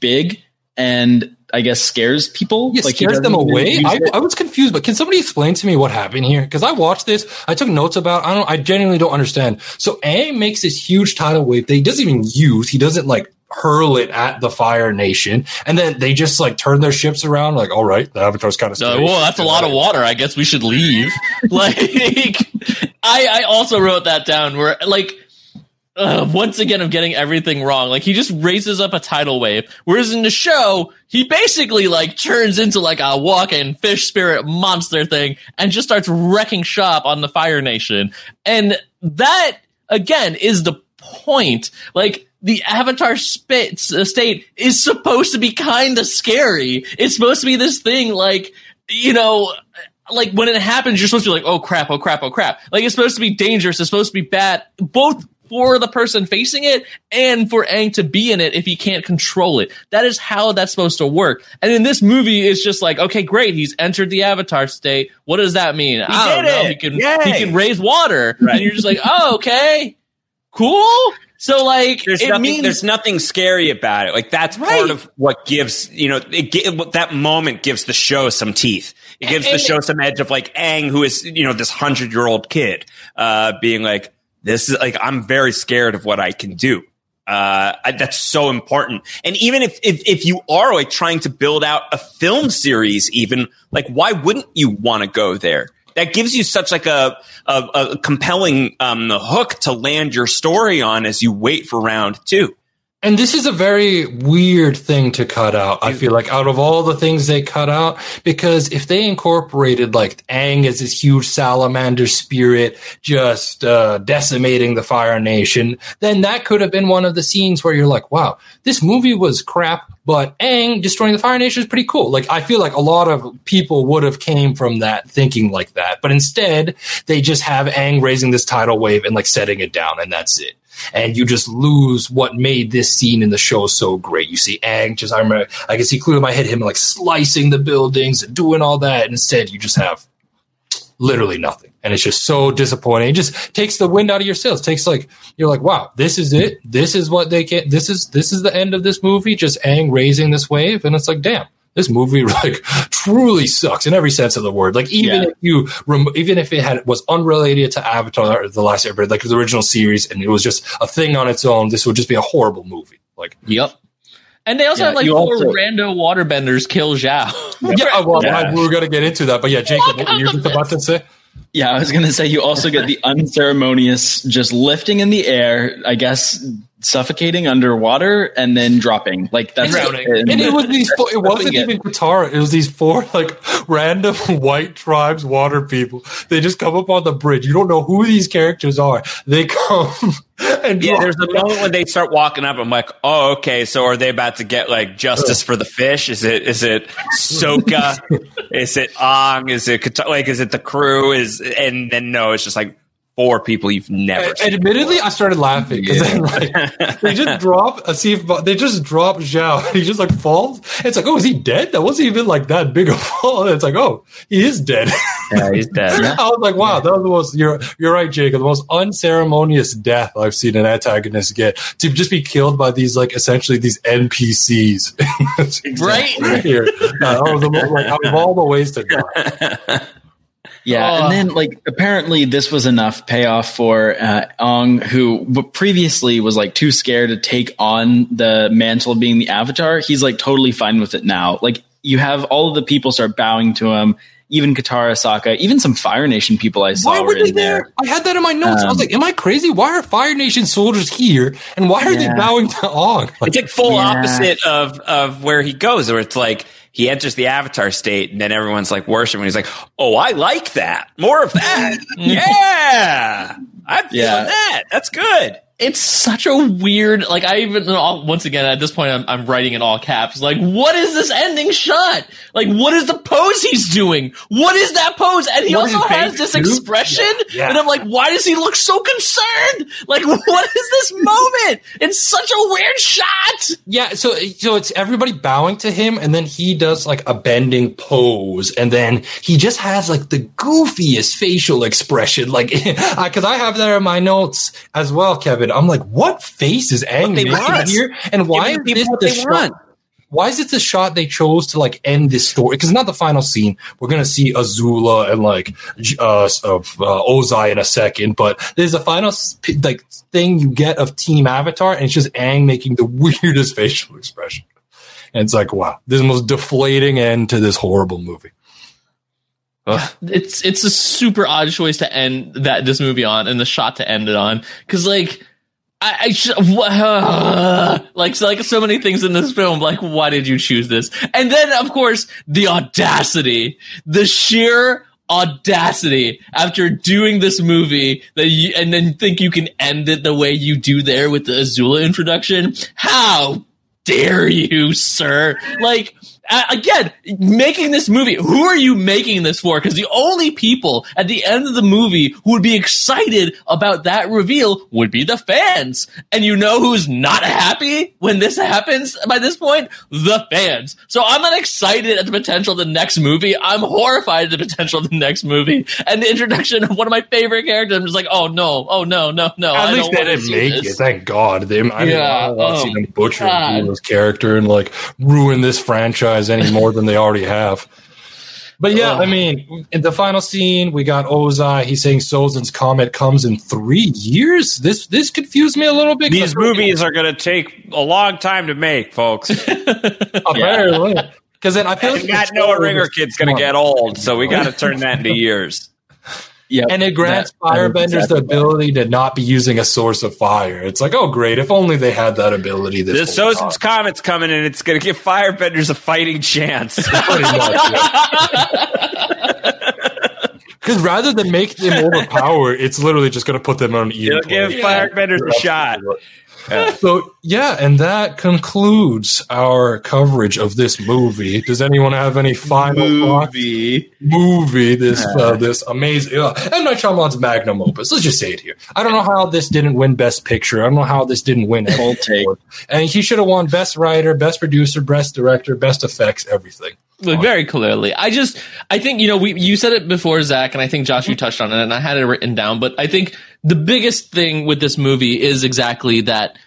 big and I guess scares people. Yeah, like scares them away. I, I, was confused, but can somebody explain to me what happened here? Because I watched this, I took notes about. I don't. I genuinely don't understand. So Aang makes this huge tidal wave that he doesn't even use. He doesn't like hurl it at the Fire Nation, and then they just like turn their ships around. Like, all right, the Avatar's kind of. Well, that's a lot of water. I guess we should leave. like, I I also wrote that down. Where like. Uh, once again, I'm getting everything wrong. Like he just raises up a tidal wave, whereas in the show, he basically like turns into like a walking fish spirit monster thing and just starts wrecking shop on the Fire Nation. And that again is the point. Like the Avatar sp- uh, state is supposed to be kind of scary. It's supposed to be this thing like, you know, like when it happens, you're supposed to be like, oh crap, oh crap, oh crap. Like it's supposed to be dangerous. It's supposed to be bad, both for the person facing it and for Aang to be in it if he can't control it. That is how that's supposed to work. And in this movie, it's just like, okay, great, he's entered the Avatar state. What does that mean? He I don't know. It. He can Yay. he can raise water, right. and you're just like, oh, okay, cool. So like, there's nothing, means- there's nothing scary about it. Like that's right. part of what gives you know it, that moment gives the show some teeth. It gives and, the show some edge of like Aang, who is you know this hundred year old kid, uh, being like, this is like I'm very scared of what I can do. Uh, that's so important. And even if, if, if you are like trying to build out a film series, even like, why wouldn't you want to go there? That gives you such like a, a, a compelling, um, hook to land your story on as you wait for round two. And this is a very weird thing to cut out. I feel like out of all the things they cut out, because if they incorporated like Aang as this huge salamander spirit just uh, decimating the Fire Nation, then that could have been one of the scenes where you're like, wow, this movie was crap, but Aang destroying the Fire Nation is pretty cool. Like I feel like a lot of people would have came from that thinking like that, but instead they just have Aang raising this tidal wave and like setting it down, and that's it and you just lose what made this scene in the show so great. You see Aang just, I remember, I can see clearly in my head him like slicing the buildings and doing all that. Instead, you just have literally nothing. And it's just so disappointing. It just takes the wind out of your sails. It takes like, you're like, wow, this is it. This is what they can This is, this is the end of this movie. Just Aang raising this wave. And it's like, damn this movie like truly sucks in every sense of the word. Like even yeah. if you rem- even if it had was unrelated to Avatar or the last Airbender, like the original series, and it was just a thing on its own, this would just be a horrible movie. Like yep. And they also yeah, have like four also, rando waterbenders kill Zhao. yeah, well, yeah. we were gonna get into that, but yeah, Jacob, what were you just about to say? Yeah, I was going to say you also get the unceremonious just lifting in the air, I guess suffocating underwater and then dropping. Like that's drowning. And, and it was these four, it wasn't even Katara. It was these four like random white tribes water people. They just come up on the bridge. You don't know who these characters are. They come and yeah, there's a moment when they start walking up. I'm like, oh, okay. So are they about to get like justice for the fish? Is it is it Sokka? is it Aang? Is it Katara? like is it the crew? Is and then no, it's just like four people you've never. seen Admittedly, before. I started laughing because yeah. like, they just drop a see if they just drop Zhao. He just like falls. It's like, oh, is he dead? That wasn't even like that big of a fall. It's like, oh, he is dead. Yeah, he's dead. I was like, wow, yeah. that was the most. You're you're right, Jacob. The most unceremonious death I've seen an antagonist get to just be killed by these like essentially these NPCs. right here. Uh, was the, like, out of all the ways to die. Yeah, and then like apparently this was enough payoff for uh, Aang, who previously was like too scared to take on the mantle of being the Avatar. He's like totally fine with it now. Like you have all of the people start bowing to him. Even Katara, Sokka, even some Fire Nation people I saw why were, they there. there. I had that in my notes. Um, I was um, like, "Am I crazy? Why are Fire Nation soldiers here? And why are yeah. they bowing to Ong?" Like, it's like full yeah. opposite of of where he goes, where it's like he enters the avatar state and then everyone's like worshiping. He's like, Oh, I like that. More of that. yeah. I'm feeling yeah. that. That's good it's such a weird like i even once again at this point I'm, I'm, writing in all caps. Like what is this ending shot? Like what is the pose he's doing? What is that pose? And he what also has this expression yeah. Yeah. and i'm like why does he look so concerned? Like what is this moment? It's such a weird shot. Yeah so so it's everybody bowing to him and then he does like a bending pose and then he just has like the goofiest facial expression. Like because i have that in my notes as well kevin I'm like, what face is Aang making here? And why is this the shot? Why is it the shot they chose to like end this story? Because it's not the final scene. We're gonna see Azula and like uh, of uh, Ozai in a second, but there's a final like thing you get of Team Avatar, and it's just Aang making the weirdest facial expression. And it's like, wow, this is the most deflating end to this horrible movie. It's it's a super odd choice to end that this movie on and the shot to end it on because like I, I sh- uh, like so, like so many things in this film. Like, why did you choose this? And then, of course, the audacity, the sheer audacity after doing this movie that you, and then think you can end it the way you do there with the Azula introduction? How dare you, sir? Like, uh, again, making this movie, who are you making this for? Because the only people at the end of the movie who would be excited about that reveal would be the fans. And you know who's not happy when this happens by this point? The fans. So I'm not excited at the potential of the next movie. I'm horrified at the potential of the next movie. And the introduction of one of my favorite characters, I'm just like, oh no, oh no, no, no. At I least they didn't make this. it. Thank God. They, I Yeah, want to oh, see them butcher God. Character and like ruin this franchise any more than they already have. But yeah, Ugh. I mean, in the final scene, we got Ozai. He's saying Sozin's comet comes in three years. This this confused me a little bit. These I thought- movies are going to take a long time to make, folks. apparently, because then I feel like and Noah Ringer kid's going to get old, so we got to turn that into years. Yeah, And it grants that- that is firebenders exactly the ability to not be using a source of fire. It's like, oh, great! If only they had that ability. This whole Sozin's time. Comet's coming, and it's going to give Firebenders a fighting chance. Because rather than make them overpower, it's literally just going to put them on an even. It'll give plane. Firebenders a shot. So yeah, and that concludes our coverage of this movie. Does anyone have any final thoughts? movie. Movie, this uh, this amazing uh, M Night Shyamalan's magnum opus. Let's just say it here. I don't know how this didn't win Best Picture. I don't know how this didn't win. take. And he should have won Best Writer, Best Producer, Best Director, Best Effects, everything. Like, very clearly. I just, I think, you know, we, you said it before, Zach, and I think Josh, you touched on it, and I had it written down, but I think the biggest thing with this movie is exactly that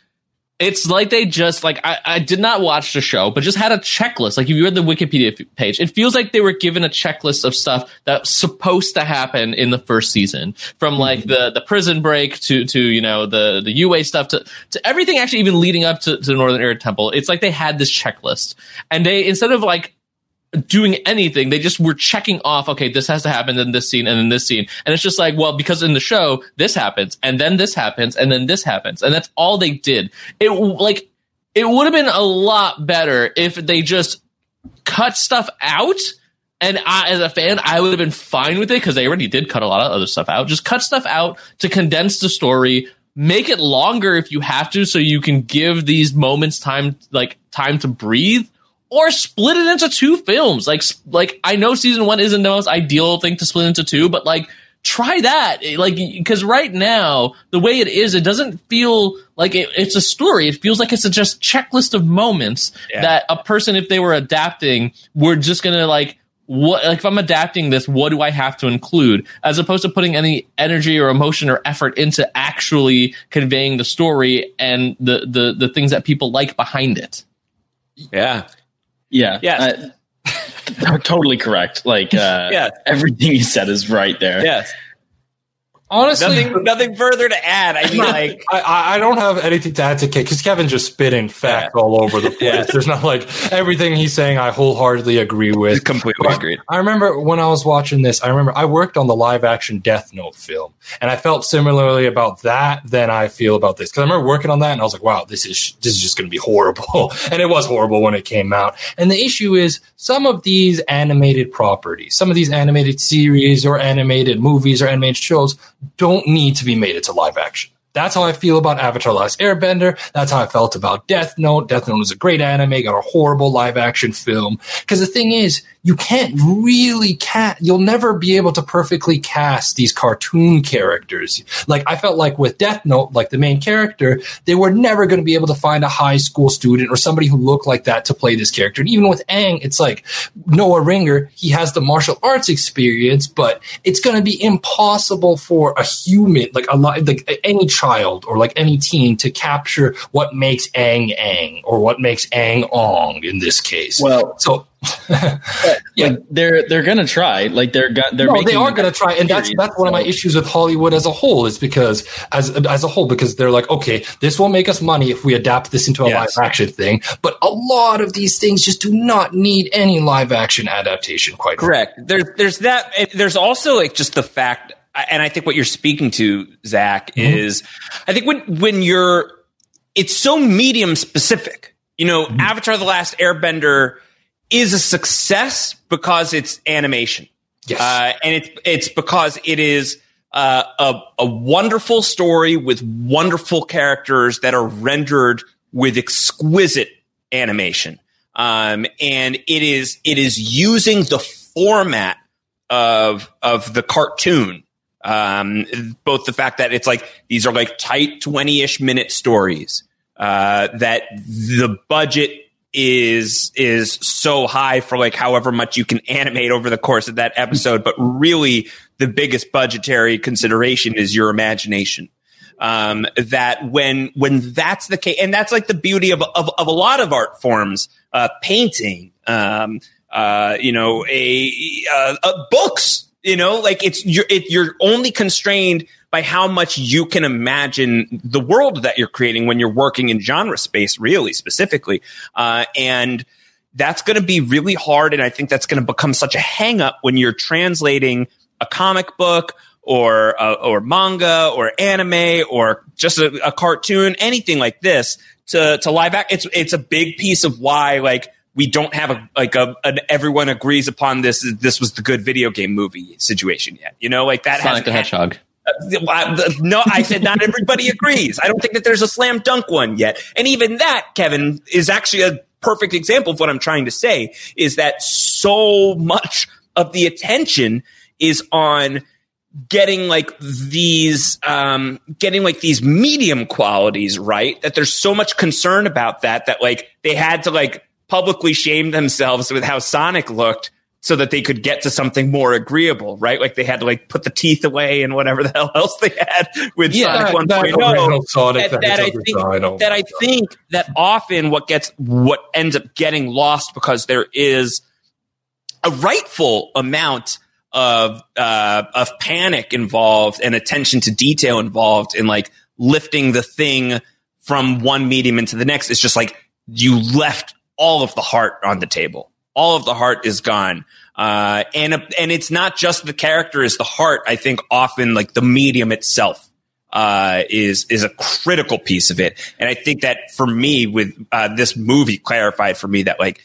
it's like they just, like, I, I did not watch the show, but just had a checklist. Like, if you read the Wikipedia page, it feels like they were given a checklist of stuff that's supposed to happen in the first season. From, hmm. like, the, the prison break to, to, you know, the, the Yue stuff to, to everything actually even leading up to, to the Northern Air Temple. It's like they had this checklist. And they, instead of, like, doing anything. They just were checking off, okay, this has to happen in this scene and in this scene. And it's just like, well, because in the show, this happens and then this happens and then this happens. And that's all they did. It like, it would have been a lot better if they just cut stuff out. And I, as a fan, I would have been fine with it because they already did cut a lot of other stuff out. Just cut stuff out to condense the story, make it longer if you have to, so you can give these moments time, like time to breathe or split it into two films. Like, like I know season one isn't the most ideal thing to split into two, but like try that. Like, because right now the way it is, it doesn't feel like it, it's a story. It feels like it's a just checklist of moments Yeah. that a person, if they were adapting, were just gonna like. What like if I'm adapting this, what do I have to include as opposed to putting any energy or emotion or effort into actually conveying the story and the the the things that people like behind it. Yeah. Yeah. Yes. uh, totally correct. Like, uh, Yes. everything you said is right there. Yes. Honestly, Nothing. Nothing further to add. I mean, like. I- I, I don't have anything to add to Kate because Kevin just spit in facts all over the place. Yeah. There's not like everything he's saying I wholeheartedly agree with. Completely But agreed. I remember when I was watching this, I remember I worked on the live action Death Note film, and I felt similarly about that than I feel about this. Because I remember working on that, and I was like, "Wow, this is this is just going to be horrible," and it was horrible when it came out. And the issue is some of these animated properties, some of these animated series or animated movies or animated shows don't need to be made into live action. That's how I feel about Avatar: Last Airbender. That's how I felt about Death Note. Death Note was a great anime, got a horrible live action film. Because the thing is, you can't really cast. You'll never be able to perfectly cast these cartoon characters. Like I felt like with Death Note, like the main character, they were never going to be able to find a high school student or somebody who looked like that to play this character. And even with Aang, it's like Noah Ringer. He has the martial arts experience, but it's going to be impossible for a human, like a lot, like any child or like any teen, to capture what makes Aang Aang or what makes Aang Ong in this case. Well, so yeah. like they're they're gonna try. Like they're go- they're no, they are going to try, and that's that's one of my issues with Hollywood as a whole. Is because as as a whole, because they're like, okay, this will make us money if we adapt this into a Yes. live action thing, but a lot of these things just do not need any live action adaptation. Quite Correct. There's there's that. and There's also like just the fact, and I think what you're speaking to, Zach, mm-hmm. is I think when when you're, it's so medium specific. You know, mm-hmm. Avatar: The Last Airbender is a success because it's animation. Yes. Uh, and it's it's because it is uh, a a wonderful story with wonderful characters that are rendered with exquisite animation. Um, and it is it is using the format of of the cartoon. Um, both the fact that it's like these are like tight twenty ish minute stories. Uh, that the budget is is so high for like however much you can animate over the course of that episode, but really the biggest budgetary consideration is your imagination. Um, that when when that's the case, and that's like the beauty of of, of a lot of art forms, uh, painting, um, uh, you know, a, uh, uh, books, you know, like it's you're it, you're only constrained by how much you can imagine the world that you're creating when you're working in genre space, really specifically, uh, and that's going to be really hard, and I think that's going to become such a hangup when you're translating a comic book or uh, or manga or anime or just a, a, cartoon, anything like this to to live act. It's it's a big piece of why like we don't have a like a an everyone agrees upon this. This was the good video game movie situation yet. You know, like that. Sonic the Hedgehog. No, I said not everybody agrees. I don't think that there's a slam dunk one yet. And even that, Kevin, is actually a perfect example of what I'm trying to say is that so much of the attention is on getting like these um getting like these medium qualities right that there's so much concern about that that like they had to like publicly shame themselves with how sonic looked so that they could get to something more agreeable, right? Like they had to like put the teeth away and whatever the hell else they had with yeah, Sonic that, 1.0. Sonic, that, that I think oh that I think that often what gets what ends up getting lost because there is a rightful amount of uh, of panic involved and attention to detail involved in like lifting the thing from one medium into the next. It's just like you left all of the heart on the table all of the heart is gone. Uh, and, and it's not just the character is the heart. I think often like the medium itself, uh, is, is a critical piece of it. And I think that for me with, uh, this movie clarified for me that like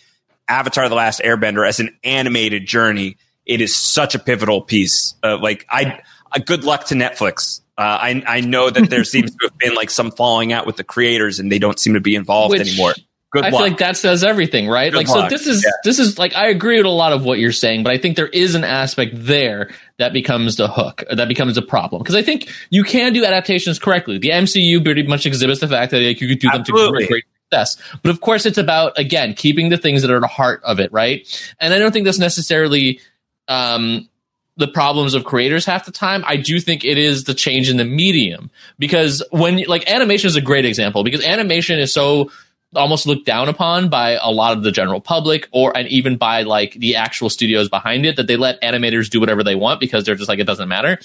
Avatar, the last airbender as an animated journey, it is such a pivotal piece. Uh, like I, uh, good luck to Netflix. Uh, I, I know that there seems to have been like some falling out with the creators and they don't seem to be involved Which, anymore. Good I luck. feel like that says everything, right? Good like, luck. so this is Yeah. this is like I agree with a lot of what you're saying, but I think there is an aspect there that becomes the hook, that becomes a problem. Because I think you can do adaptations correctly. The MCU pretty much exhibits the fact that like, you could do them Absolutely. to great, great success. But of course, it's about again keeping the things that are at the heart of it, right? And I don't think that's necessarily. Um, the problems of creators half the time. I do think it is the change in the medium because when like animation is a great example because animation is so almost looked down upon by a lot of the general public or and even by like the actual studios behind it that they let animators do whatever they want because they're just like it doesn't matter.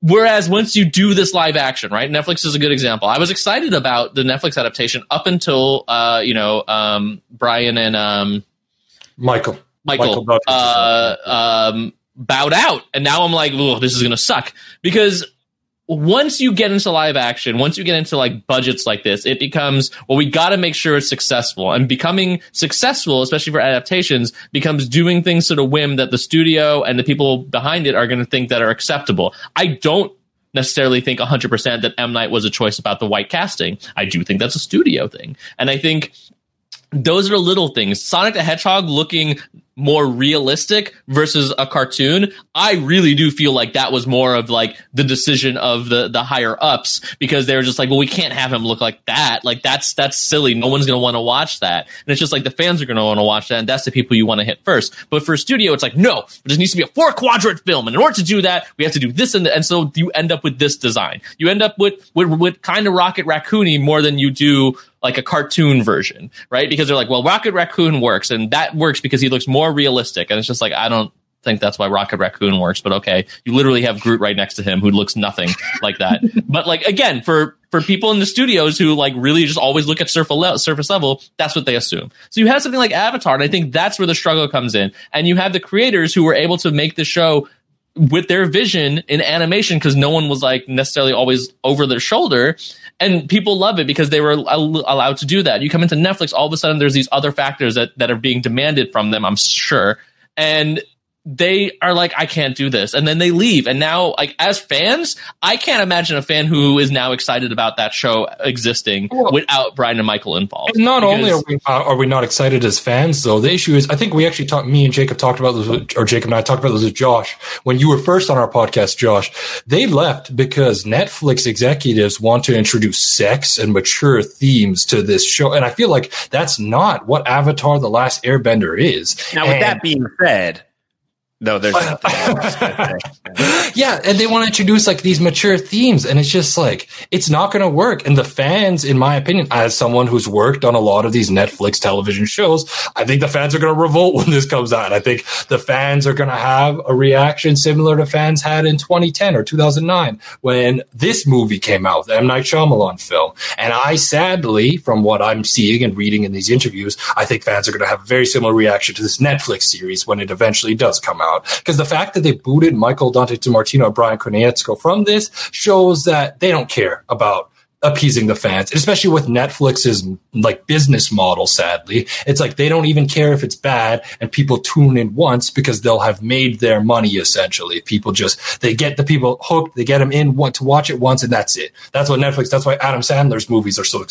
Whereas once you do this live action, right? Netflix is a good example. I was excited about the Netflix adaptation up until uh, you know, um, Brian and um, Michael. Michael, Michael uh, um, bowed out, and now I'm like, "Ugh, this is gonna suck because once you get into live action, once you get into like budgets like this, it becomes well, we got to make sure it's successful, and becoming successful, especially for adaptations, becomes doing things to the whim that the studio and the people behind it are going to think that are acceptable. I don't necessarily think 100% that M Night was a choice about the white casting. I do think that's a studio thing, and I think those are little things. Sonic the Hedgehog looking more realistic versus a cartoon. I really do feel like that was more of like the decision of the the higher ups because they were just like, well, we can't have him look like that. Like that's that's silly. No one's gonna want to watch that. And it's just like the fans are gonna want to watch that, and that's the people you want to hit first. But for a studio, it's like, no, it just needs to be a four quadrant film, and in order to do that, we have to do this and that. And so you end up with this design. You end up with with, with kind of Rocket Raccoony more than you do like a cartoon version, right? Because they're like, well, Rocket Raccoon works, and that works because he looks more realistic. And it's just like, I don't think that's why Rocket Raccoon works, but okay. You literally have Groot right next to him who looks nothing like that. but like again, for for people in the studios who like really just always look at surface level, surface level, that's what they assume. So you have something like Avatar, and I think that's where the struggle comes in. And you have the creators who were able to make the show with their vision in animation because no one was like necessarily always over their shoulder and people love it because they were al- allowed to do that. You come into netflix all of a sudden there's these other factors that, that are being demanded from them i'm sure. And they are like, I can't do this. And then they leave. And now, like, as fans, I can't imagine a fan who is now excited about that show existing well, without Brian and Michael involved. Not only are we, uh, are we not excited as fans, though, the issue is, I think we actually talked, me and Jacob talked about this, or Jacob and I talked about this with Josh. When you were first on our podcast, Josh, they left because Netflix executives want to introduce sex and mature themes to this show. And I feel like that's not what Avatar The Last Airbender is. Now, with and, that being said, no, there's yeah, and they want to introduce like these mature themes, and it's just like it's not going to work. And the fans, in my opinion, as someone who's worked on a lot of these Netflix television shows, I think the fans are going to revolt when this comes out. I think the fans are going to have a reaction similar to fans had in 2010 or 2009 when this movie came out, the M Night Shyamalan film. And I sadly, from what I'm seeing and reading in these interviews, I think fans are going to have a very similar reaction to this Netflix series when it eventually does come out Because the fact that they booted Michael Dante DiMartino and Brian Konietzko from this shows that they don't care about appeasing the fans, especially with Netflix's like business model. Sadly, it's like they don't even care if it's bad, and people tune in once because they'll have made their money. Essentially, people just they get the people hooked, they get them in want to watch it once, and that's it. That's what Netflix. That's why Adam Sandler's movies are so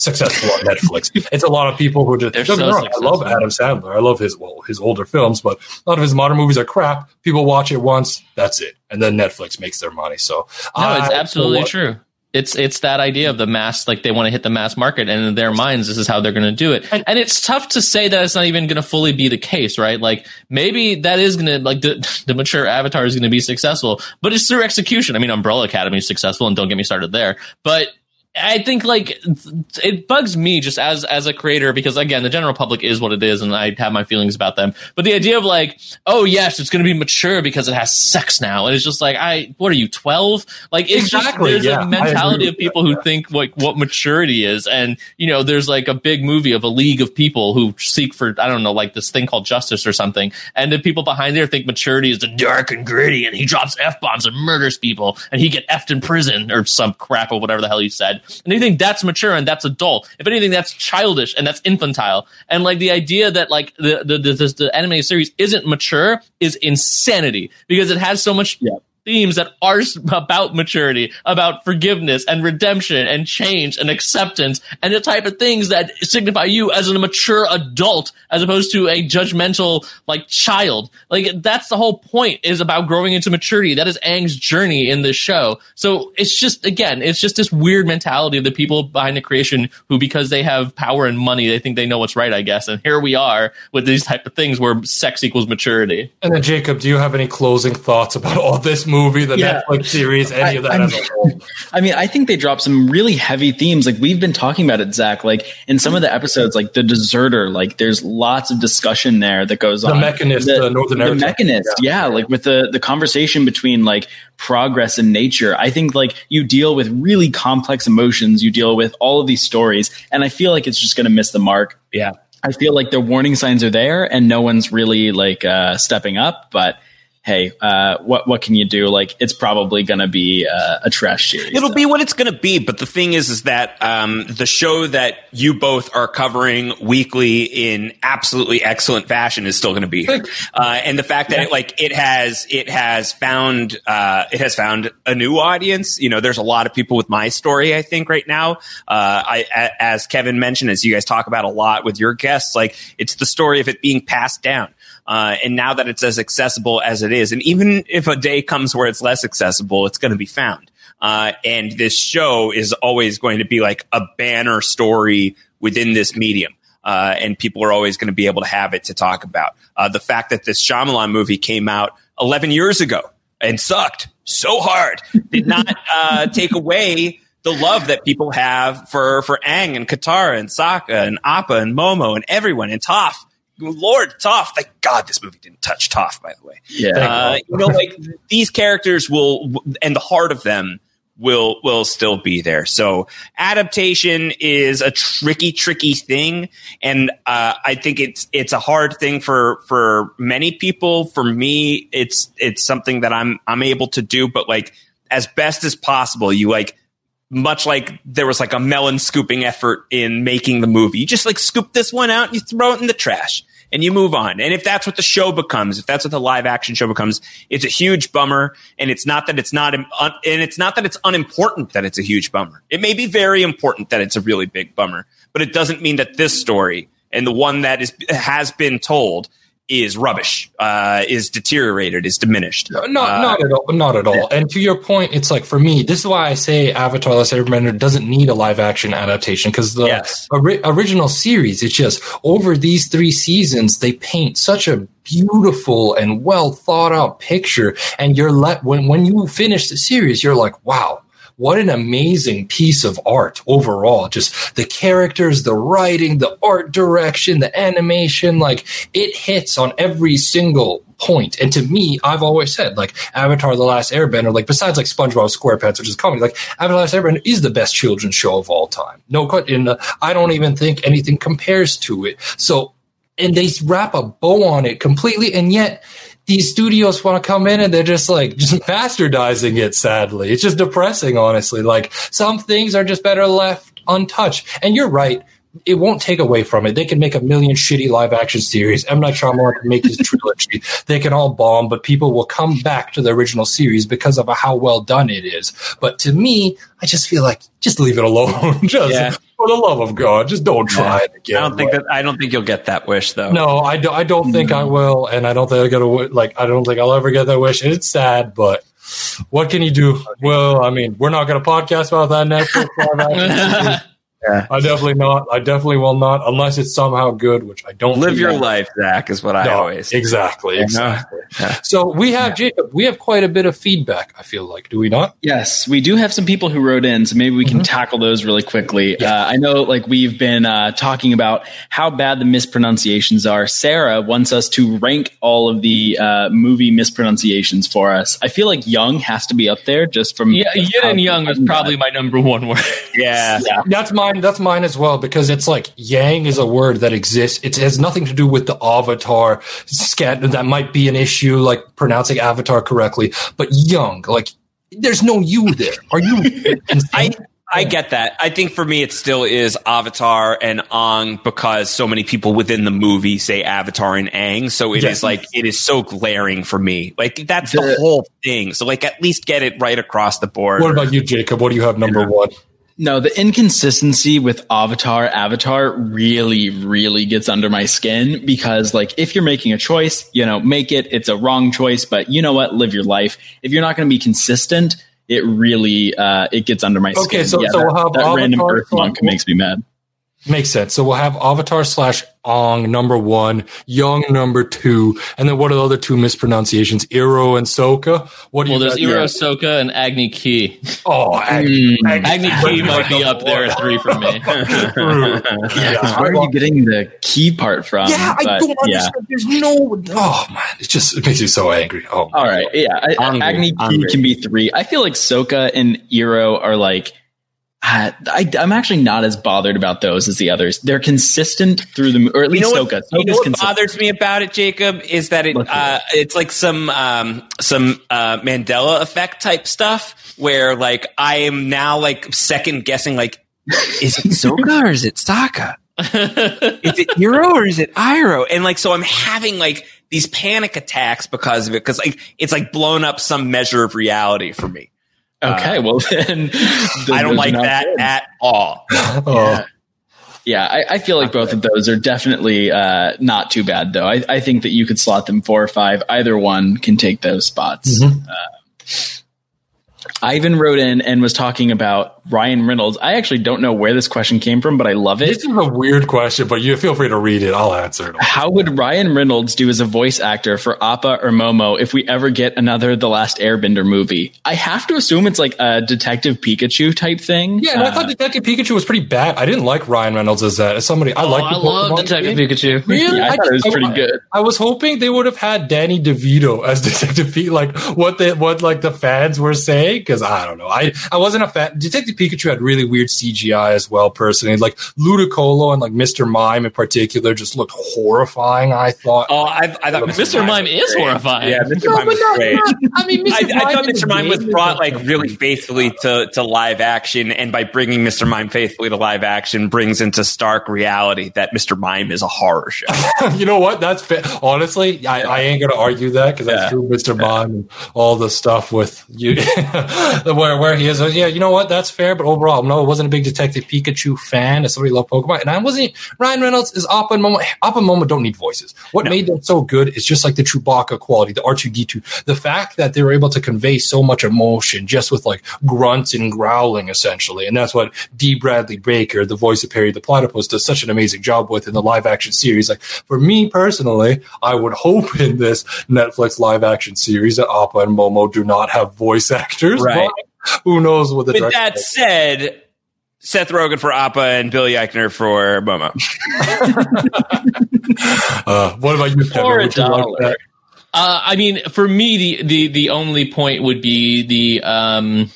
successful on Netflix. it's a lot of people who just so wrong, I love Adam Sandler. I love his well his older films, but a lot of his modern movies are crap. People watch it once, that's it, and then Netflix makes their money. So no, it's absolutely true. It's it's that idea of the mass, like they want to hit the mass market, and in their minds, this is how they're going to do it. And, and, it's tough to say that it's not even going to fully be the case, right? Like maybe that is going to like the, the mature avatar is going to be successful, but it's through execution. I mean, Umbrella Academy is successful, and don't get me started there. But I think like it bugs me just as as a creator because again the general public is what it is and I have my feelings about them. But the idea of like, oh yes, it's going to be mature because it has sex now, and it's just like, I what are you twelve? Like it's exactly, just there's yeah, a mentality of people who think like what maturity is, and you know there's like a big movie of a league of people who seek for I don't know like this thing called justice or something, and the people behind there think maturity is the dark and gritty, and he drops f bombs and murders people, and he get effed in prison or some crap or whatever the hell he said. And anything that's mature and that's adult. If anything, that's childish and that's infantile. And like the idea that like the the the, the, the anime series isn't mature is insanity because it has so much yeah themes that are about maturity, about forgiveness and redemption and change and acceptance and the type of things that signify you as a mature adult as opposed to a judgmental like child. Like that's the whole point is about growing into maturity. That is Aang's journey in this show. So it's just again, it's just this weird mentality of the people behind the creation who because they have power and money, they think they know what's right, I guess. And here we are with these type of things where sex equals maturity. And then Jacob, do you have any closing thoughts about all this movie, the yeah. Netflix series, any I, of that I mean, I mean, I think they dropped some really heavy themes. Like we've been talking about it, Zach. Like in some of the episodes, like the deserter, like there's lots of discussion there that goes on the on. Mechanist, the, the Northern the Mechanist, yeah. yeah, like with the the conversation between like progress and nature. I think like you deal with really complex emotions. You deal with all of these stories, and I feel like it's just going to miss the mark. Yeah. I feel like the warning signs are there and no one's really like uh, stepping up, but hey, uh, what what can you do? Like, it's probably going to be uh, a trash series. It'll so. be what it's going to be. But the thing is, is that um, the show that you both are covering weekly in absolutely excellent fashion is still going to be here. Uh, and the fact that yeah. it, like it has it has found uh, it has found a new audience. You know, there's a lot of people with my story. I think right now, uh, I as Kevin mentioned, as you guys talk about a lot with your guests, like it's the story of it being passed down. Uh, and now that it's as accessible as it is, and even if a day comes where it's less accessible, it's going to be found. Uh, and this show is always going to be like a banner story within this medium. Uh, and people are always going to be able to have it to talk about. Uh, the fact that this Shyamalan movie came out 11 years ago and sucked so hard did not uh, take away the love that people have for for Aang and Katara and Sokka and Appa and Momo and everyone and Toph Lord Toph, thank God this movie didn't touch Toph, by the way. Yeah. Uh, you know, like these characters will, and the heart of them will, will still be there. So adaptation is a tricky, tricky thing. And, uh, I think it's, it's a hard thing for, for many people. For me, it's, it's something that I'm, I'm able to do, but like as best as possible, you like, much like there was like a melon scooping effort in making the movie. You just like scoop this one out and you throw it in the trash and you move on. And if that's what the show becomes, if that's what the live action show becomes, it's a huge bummer. And it's not that it's not, and it's not that it's unimportant that it's a huge bummer. It may be very important that it's a really big bummer, but it doesn't mean that this story and the one that is has been told is rubbish, uh, is deteriorated, is diminished. No, not, uh, not at all. Not at all. And to your point, it's like for me, this is why I say Avatar: The Last Airbender doesn't need a live action adaptation because the yes. ori- original series, it's just over these three seasons, they paint such a beautiful and well thought out picture, and you're let when when you finish the series, you're like, wow what an amazing piece of art overall. Just the characters, the writing, the art direction, the animation, like it hits on every single point. And to me, I've always said, like, Avatar The Last Airbender, like, besides like SpongeBob SquarePants, which is comedy, like, Avatar The Last Airbender is the best children's show of all time. No, cut in the, I don't even think anything compares to it. So, and they wrap a bow on it completely, and yet these studios want to come in and they're just like just bastardizing it sadly it's just depressing honestly like some things are just better left untouched and you're right it won't take away from it. They can make a million shitty live action series. M Night Shyamalan can make his trilogy. They can all bomb, but people will come back to the original series because of how well done it is. But to me, I just feel like just leave it alone. just yeah. For the love of God, just don't try it again. I don't think that. I don't think you'll get that wish though. No, I don't. I don't think I will, and I don't think I get a like. I don't think I'll ever get that wish. And it's sad, but what can you do? Well, I mean, we're not going to podcast about that Netflix. Yeah. I definitely not. I definitely will not, unless it's somehow good, which I don't. Live your life, Zach, is what I no, always. Exactly. Exactly. Yeah. So we have yeah. Jacob. We have quite a bit of feedback. I feel like, do we not? Yes, we do have some people who wrote in, so maybe we can mm-hmm. tackle those really quickly. Yeah. Uh, I know, like we've been uh, talking about how bad the mispronunciations are. Sarah wants us to rank all of the uh, movie mispronunciations for us. I feel like Young has to be up there just from. Yeah, Yin and Young is probably my number one word. yeah, yeah, that's my mine. That's mine as well because it's like Yang is a word that exists. It has nothing to do with the Avatar scat. That might be an issue, like pronouncing Avatar correctly. But Young, like, there's no you there. Are you? I I get that. I think for me, it still is Avatar and Aang because so many people within the movie say Avatar and Aang. So it yes. is like, it is so glaring for me. Like, that's the, the, whole thing. So, like, at least get it right across the board. What about you, Jacob? What do you have number yeah. one? No, the inconsistency with Avatar, Avatar really, really gets under my skin because, like, if you're making a choice, you know, make it. It's a wrong choice, but you know what? Live your life. If you're not going to be consistent, it really uh, it gets under my skin. Okay, so, yeah, so we'll have that, that random Earth monk makes me mad. Makes sense. So we'll have Avatar slash Aang number one, Young number two, and then what are the other two mispronunciations? Iro and Sokka. What do well, you? Well, there's Iroh, Sokka, and Agni Key. Oh, Agni, mm. Agni, Agni Ki might be up there at three for me. yeah, where are you getting the key part from? Yeah, but, I don't understand. Yeah. There's no. Oh man, it just it makes me so angry. Oh, all right, yeah. I, Agni Key can be three. I feel like Sokka and Iro are like I, am actually not as bothered about those as the others. They're consistent through the, or at least you know Sokka. You know what bothers me about it, Jacob, is that it uh, it's like some um, some uh, Mandela effect type stuff where like I am now like second guessing like is it Sokka or is it Saka? is it Iroh or is it Iro? And like so I'm having like these panic attacks because of it because like it's like blown up some measure of reality for me. Okay, uh, well then, I don't like that good. at all. Oh. Yeah, yeah I, I, feel like both of those are definitely uh, not too bad, though. I, I, think that you could slot them four or five. Either one can take those spots. Mm-hmm. Uh, Ivan wrote in and was talking about Ryan Reynolds. I actually don't know where this question came from, but I love it. This is a weird question, but you feel free to read it. I'll answer it. How would Ryan Reynolds do as a voice actor for Appa or Momo if we ever get another The Last Airbender movie? I have to assume it's like a Detective Pikachu type thing. Yeah, uh, I thought Detective Pikachu was pretty bad. I didn't like Ryan Reynolds as that. As somebody, I oh, like. I love Detective game. Pikachu. Really? Yeah, I, I thought it was pretty I, good. I was hoping they would have had Danny DeVito as Detective Pikachu, like what they what like the fans were saying, because I don't know. I I wasn't a fan. Detective Detective Pikachu had really weird CGI as well. Personally, like Ludicolo and like Mr. Mime in particular just looked horrifying. I thought. Oh, I, I thought Mr. Mime is great. horrifying. Yeah, Mr. No, Mime but was not- great. not- I mean, Mr. I, I thought Mr. Mime was brought like really faithfully to, to live action, and by bringing Mr. Mime faithfully to live action, brings into stark reality that Mr. Mime is a horror show. you know what? That's fa- honestly, I, I ain't gonna argue that because that's Yeah. true, Mr. Mime and all the stuff with you, where where he is. Yeah, you know what? That's fair. But overall, no, I wasn't a big Detective Pikachu fan. As somebody who loved Pokemon, and I wasn't. Ryan Reynolds is Appa and Momo. Appa and Momo don't need voices. What made them so good is just like the Chewbacca quality, the R two D two, the fact that they were able to convey so much emotion just with like grunts and growling, essentially, and that's what Dee Bradley Baker, the voice of Perry the Platypus, does such an amazing job with in the live action series. Like for me personally, I would hope in this Netflix live action series that Appa and Momo do not have voice actors. Right. but who knows what the With director that said, Seth Rogen for Appa and Billy Eichner for Momo. uh, what about you, Kevin? For a Would you like dollar. Uh, I mean, for me, the, the the only point would be the um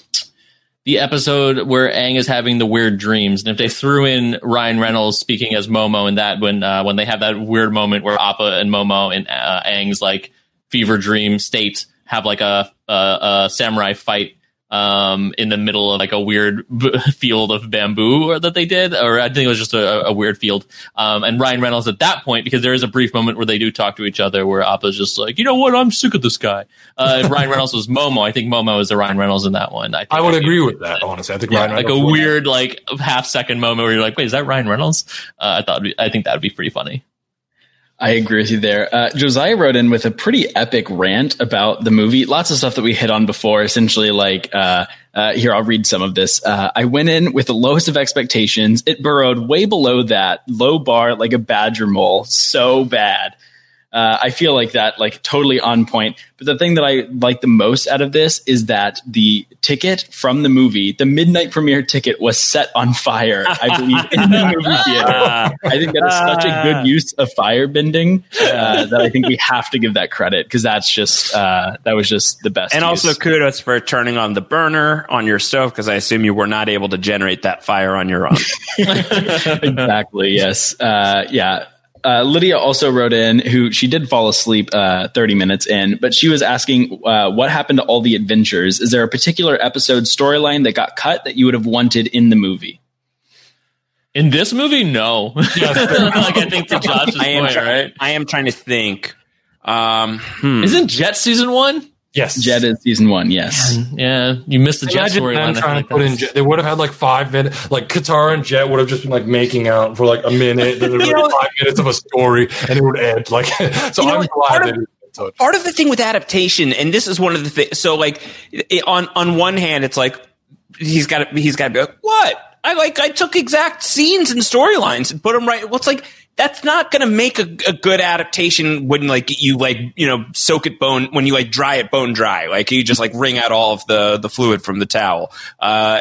the episode where Aang is having the weird dreams, and if they threw in Ryan Reynolds speaking as Momo, and that when uh, when they have that weird moment where Appa and Momo and uh, Aang's like fever dream state have like a a, a samurai fight um in the middle of like a weird b- field of bamboo or that they did or i think it was just a, a weird field. Um and ryan reynolds at that point because there is a brief moment where they do talk to each other where appa's just like you know what? I'm sick of this guy. Uh ryan reynolds was momo. I think momo is the ryan reynolds in that one. I, think I would I'd agree with that. Honestly, I think yeah, Ryan like a Reynolds weird like half second moment where you're like wait is that ryan reynolds? Uh, i thought be- i think that would be pretty funny I agree with you there. Uh, Josiah wrote in with a pretty epic rant about the movie. Lots of stuff that we hit on before. Essentially, like uh, uh, here, I'll read some of this. Uh, I went in with the lowest of expectations. It burrowed way below that, low bar like a badger mole. So bad. Uh, I feel like that, like totally on point. But the thing that I like the most out of this is that the ticket from the movie, the midnight premiere ticket, was set on fire. I believe in the movie theater. I think that is such a good use of fire bending uh, that I think we have to give that credit because that's just uh, that was just the best. And use. also kudos for turning on the burner on your stove because I assume you were not able to generate that fire on your own. exactly. Yes. Uh, yeah. Uh, Lydia also wrote in who she did fall asleep uh, 30 minutes in, but she was asking uh, what happened to all the adventures. Is there a particular episode storyline that got cut that you would have wanted in the movie? in this movie no like i think to josh's I am, point try- right I am trying to think. Um, hmm. isn't jet season one Yes, Jet is season one. Yes. yeah you missed the jet storyline trying to put like in. Jet. They would have had like five minutes. Like Katara and Jet would have just been like making out for like a minute. Then there would be five minutes of a story, and it would end. Like, so You I'm what? glad Part they of- didn't part of the thing with adaptation, and this is one of the things. So, like, it, on on one hand, it's like he's got he's got to be like, what? I like I took exact scenes and storylines and put them right. Well, like that's not going to make a, a good adaptation when like you like you know soak it bone when you like dry it bone dry. Like you just like wring out all of the the fluid from the towel. Uh,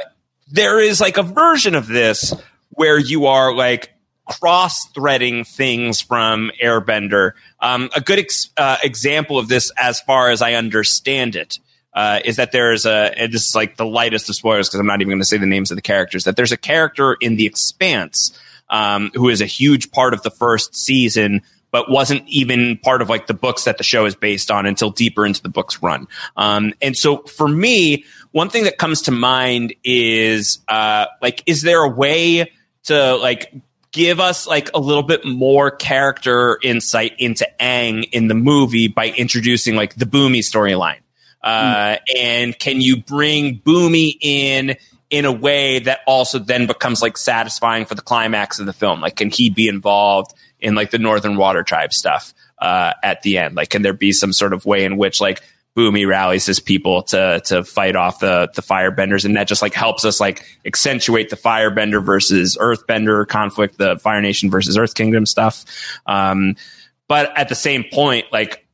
there is like a version of this where you are like cross threading things from Airbender. Um, a good ex- uh, example of this, as far as I understand it, uh, is that there's a, and this is like the lightest of spoilers because I'm not even going to say the names of the characters, that there's a character in The Expanse um, who is a huge part of the first season. But wasn't even part of like the books that the show is based on until deeper into the book's run. Um, and so for me, one thing that comes to mind is uh, like, is there a way to like give us like a little bit more character insight into Aang in the movie by introducing like the Bumi storyline? Uh, And can you bring Bumi in in a way that also then becomes like satisfying for the climax of the film? Like, can he be involved in like the Northern Water Tribe stuff uh, at the end? Like, can there be some sort of way in which like Bumi rallies his people to to fight off the the firebenders, and that just like helps us like accentuate the firebender versus earthbender conflict, the Fire Nation versus Earth Kingdom stuff. Um, but at the same point, like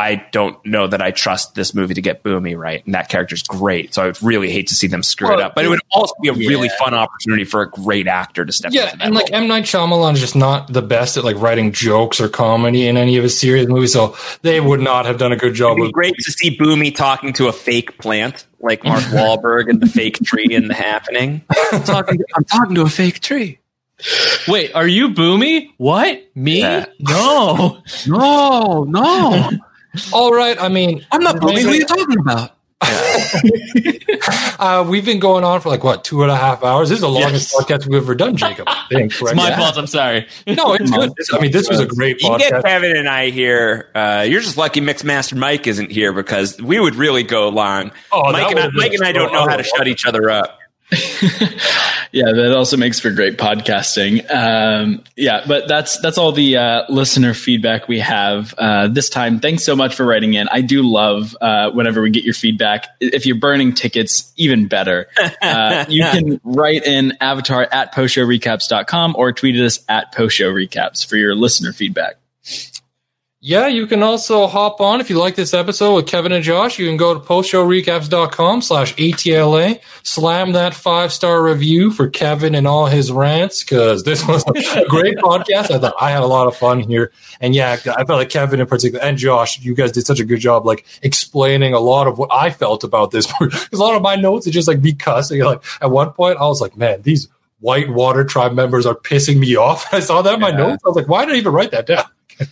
I don't know that I trust this movie to get Bumi right, and that character's great. So I would really hate to see them screw Well, it up. But it would also be a really fun opportunity for a great actor to step Yeah, into that and like role. M Night Shyamalan is just not the best at like writing jokes or comedy in any of his serious movies, so they would not have done a good job It'd be with. great to see Bumi talking to a fake plant, like Mark Wahlberg and the fake tree in The Happening. I'm talking, to, I'm talking to a fake tree. Wait, are you Bumi? What? Me? Yeah. No. No, no, All right, I mean, I'm not Bumi. Who are you talking about? uh, we've been going on for like what two and a half hours. This is the longest Yes. podcast we've ever done, Jacob. I think. It's my Yeah. fault. I'm sorry. No, it's good. This- I mean, this was a great You can get. Kevin and I here. Uh, you're just lucky Mixmaster Mike isn't here because we would really go long. Oh, Mike and I, Mike and I don't know how to shut each other up. yeah, that also makes for great podcasting. Um, yeah, but that's that's all the uh, listener feedback we have uh, this time. Thanks so much for writing in. I do love uh, whenever we get your feedback. If you're burning tickets, even better. Uh, you can write in avatar at postshowrecaps.com or tweet at us at postshowrecaps for your listener feedback. Yeah, you can also hop on if you like this episode with Kevin and Josh. You can go to postshowrecaps.com slash ATLA, slam that five star review for Kevin and all his rants because this was a great podcast. I thought I had a lot of fun here. And yeah, I felt like Kevin in particular and Josh, you guys did such a good job like explaining a lot of what I felt about this. Because a lot of my notes are just like me cussing. Like at one point, I was like, man, these Whitewater tribe members are pissing me off. I saw that in my Yeah. notes. I was like, why did I even write that down?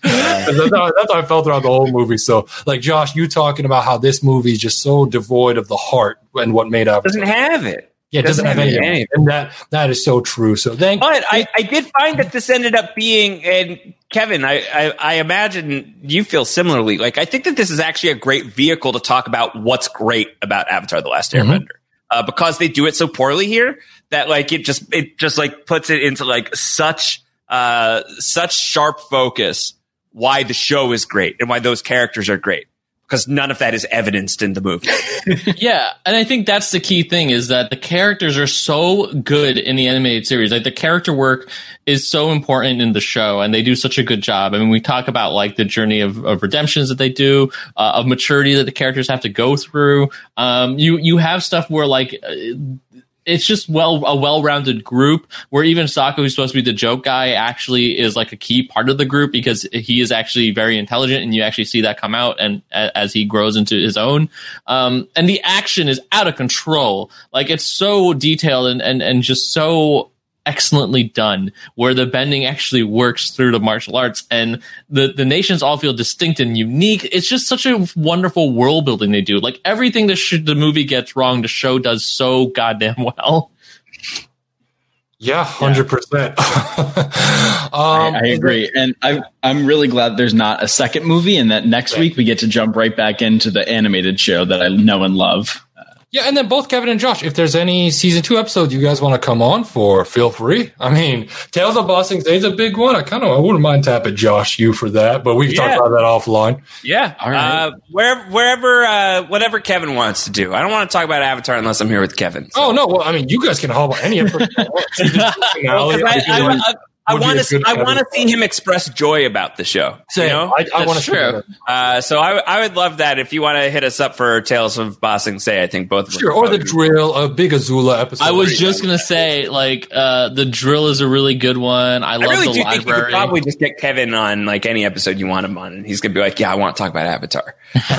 That's, how, that's how I felt throughout the whole movie. So, like Josh, you talking about how this movie is just so devoid of the heart and what made up. Doesn't have it. yeah, it doesn't, have doesn't have any, anything. and that that is so true. So, thank But I, I did find that this ended up being, and Kevin, I, I, I imagine you feel similarly. Like, I think that this is actually a great vehicle to talk about what's great about Avatar: The Last Mhm. Airbender, uh, because they do it so poorly here that like it just it just like puts it into like such uh such sharp focus why the show is great and why those characters are great because none of that is evidenced in the movie. yeah, and I think that's the key thing is that the characters are so good in the animated series. Like the character work is so important in the show, and they do such a good job. I mean, we talk about like the journey of, of redemptions that they do, uh, of maturity that the characters have to go through. Um, you you have stuff where like. It's just well a well-rounded group where even Sokka, who's supposed to be the joke guy, actually is like a key part of the group because he is actually very intelligent, and you actually see that come out and as he grows into his own. Um, and the action is out of control. Like it's so detailed and and and just so excellently done where the bending actually works through the martial arts and the the nations all feel distinct and unique it's just such a wonderful world building they do like everything the, sh- the movie gets wrong the show does so goddamn well yeah, hundred percent. I, Um, I agree, and I, I'm really glad there's not a second movie, and that next Right. week we get to jump right back into the animated show that I know and love. Yeah, and then both Kevin and Josh, if there's any season two episodes you guys want to come on for, feel free. I mean, Tales of Ba Sing Se is a big one. I kind of I wouldn't mind tapping Josh you for that, but we can Yeah. talk about that offline. Yeah. All right. Uh, wherever, wherever, uh, whatever Kevin wants to do. I don't want to talk about Avatar unless I'm here with Kevin. So- Oh no, well, I mean, you guys can hop on any episode. I, I, I, I want to. good I want to see him express joy about the show. Same. You know? I, I want That's to true. Uh, so I, I would love that if you want to hit us up for Tales of Ba Sing Se. I think both of us Sure, or the drill, a big Azula episode. i was just gonna say like uh the drill is a really good one i I love really the do think you could library probably just get Kevin on like any episode you want him on, and he's gonna be like, "Yeah, I want to talk about Avatar."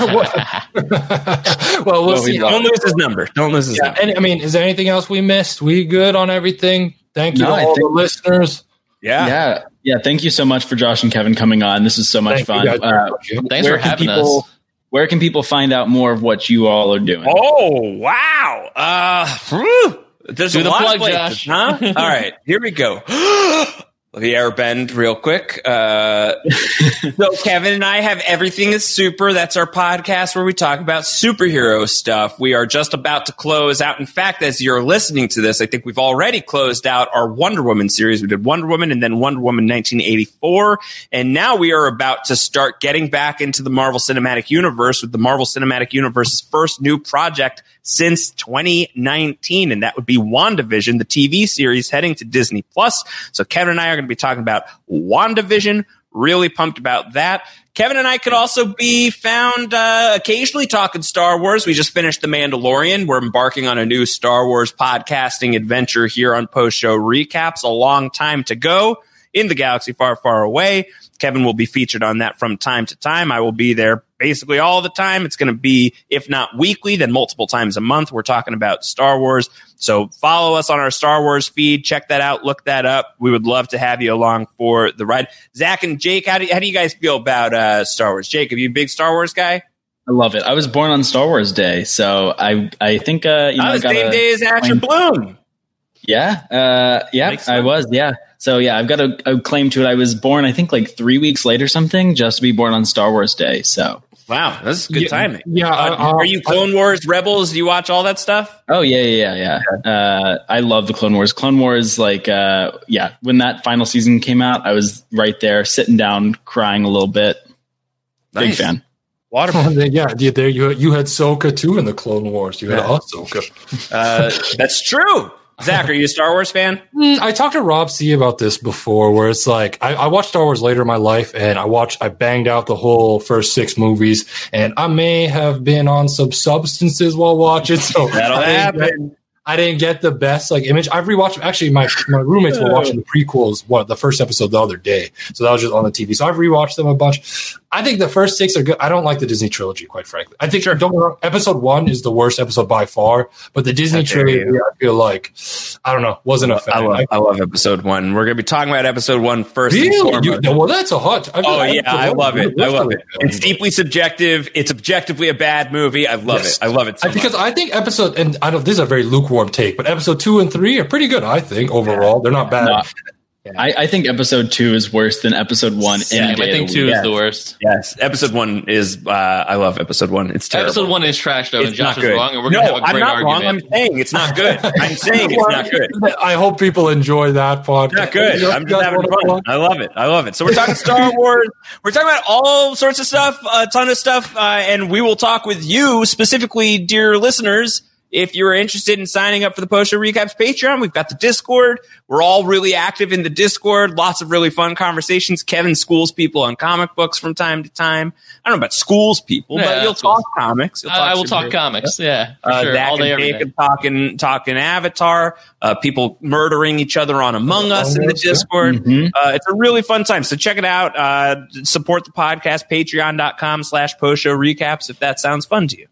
well, we'll Well, see. we Don't lose his number. Don't lose his Yeah, number. and I mean, is there anything else we missed? We good on everything? Thank you No, to all think- the listeners. Yeah. yeah, yeah. Thank you so much for Josh and Kevin coming on. This is so much Thank fun. Uh, thanks for having people, us Where can people find out more of what you all are doing? Oh wow! Uh, whew. there's Do a the lot plug, of places, Josh. huh? All right, here we go. the air bend real quick. Uh, so Kevin and I have everything is super. That's our podcast where we talk about superhero stuff. We are just about to close out. In fact, as you're listening to this, I think we've already closed out our Wonder Woman series. We did Wonder Woman and then Wonder Woman 1984, and now we are about to start getting back into the Marvel Cinematic Universe with the Marvel Cinematic Universe's first new project since 2019, and that would be WandaVision, the TV series heading to Disney Plus. So Kevin and I are going to be talking about WandaVision, Really pumped about that. Kevin and I could also be found uh, occasionally talking Star Wars. We just finished The Mandalorian. We're embarking on a new Star Wars podcasting adventure here on Post Show Recaps. A long time to go in the galaxy far, far away. Kevin will be featured on that from time to time. I will be there basically all the time. It's going to be, if not weekly, then multiple times a month. We're talking about Star Wars. So follow us on our Star Wars feed. Check that out. Look that up. We would love to have you along for the ride. Zach and Jake, how do, how do you guys feel about uh, Star Wars? Jake, are you a big Star Wars guy? I love it. I was born on Star Wars Day, so I I think uh, you know, uh, the same day as Asher Bloom. Yeah, uh, yeah, I was. Yeah, so yeah, I've got a, a, claim to it. I was born, I think, like three weeks late or something, just to be born on Star Wars Day. So wow, that's good yeah, timing. Yeah, uh, uh, are you Clone Wars Rebels? Do you watch all that stuff? Oh yeah, yeah, yeah. yeah. Uh, I love the Clone Wars. Clone Wars, like, uh, yeah, when that final season came out, I was right there, sitting down, crying a little bit. Nice. Big fan. Water. yeah, there you you had Soka too in the Clone Wars. You had yeah. Ahsoka. Uh, that's true. Zach, are you a Star Wars fan? Mm, I talked to Rob C about this before, where it's like I, I, watched Star Wars later in my life, and I watched, I banged out the whole first six movies, and I may have been on some substances while watching. So that'll happen. I didn't get the best like image. I've rewatched. Actually, my my roommates were watching the prequels. What the first episode the other day, so that was just on the TV. So I've rewatched them a bunch. I think the first six are good. I don't like the Disney trilogy, quite frankly. I think sure. don't wrong, episode one is the worst episode by far, but the Disney trilogy, I feel like I don't know, wasn't a fan. I love, I love episode one. We're gonna be talking about episode one first. Really? You, well, that's a hot. I oh yeah, I love it. I love it. It's deeply subjective. It's objectively a bad movie. I love yes. it. I love it so because I think episode and I don't. This is a very lukewarm take, but episode two and three are pretty good. I think overall, they're not bad. No. Yeah. I, I, think episode two is worse than episode one. Yeah, I think two is the worst. Yes, episode one is. Uh, I love episode one. It's terrible. Episode one is trash though, it's and Josh is wrong, and we're no, gonna have a great I'm not argument. wrong. I'm saying it's not good. I'm saying it's not good. I hope people enjoy that podcast. Not good. I'm just having fun. I love it. I love it. So we're talking Star Wars. We're talking about all sorts of stuff, a ton of stuff, uh, and we will talk with you specifically, dear listeners if you're interested in signing up for the Post Show Recaps Patreon, we've got the Discord. We're all really active in the Discord. Lots of really fun conversations. Kevin schools people on comic books from time to time. I don't know about schools people, yeah, but you'll talk comics. You'll talk I, will talk comics. Yeah, uh, sure. Zach all day, and Jacob talking talking Avatar. Uh, people murdering each other on Among Us in the Discord. Mm-hmm. Uh, it's a really fun time. So check it out. Uh, support the podcast. Patreon.com slash Post Show Recaps if that sounds fun to you.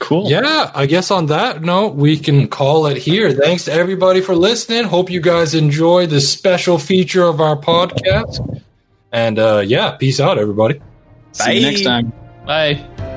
Cool. Yeah, I guess on that note, we can call it here. Thanks to everybody for listening. Hope you guys enjoy this special feature of our podcast. And uh, yeah, peace out, everybody. See you next time. Bye.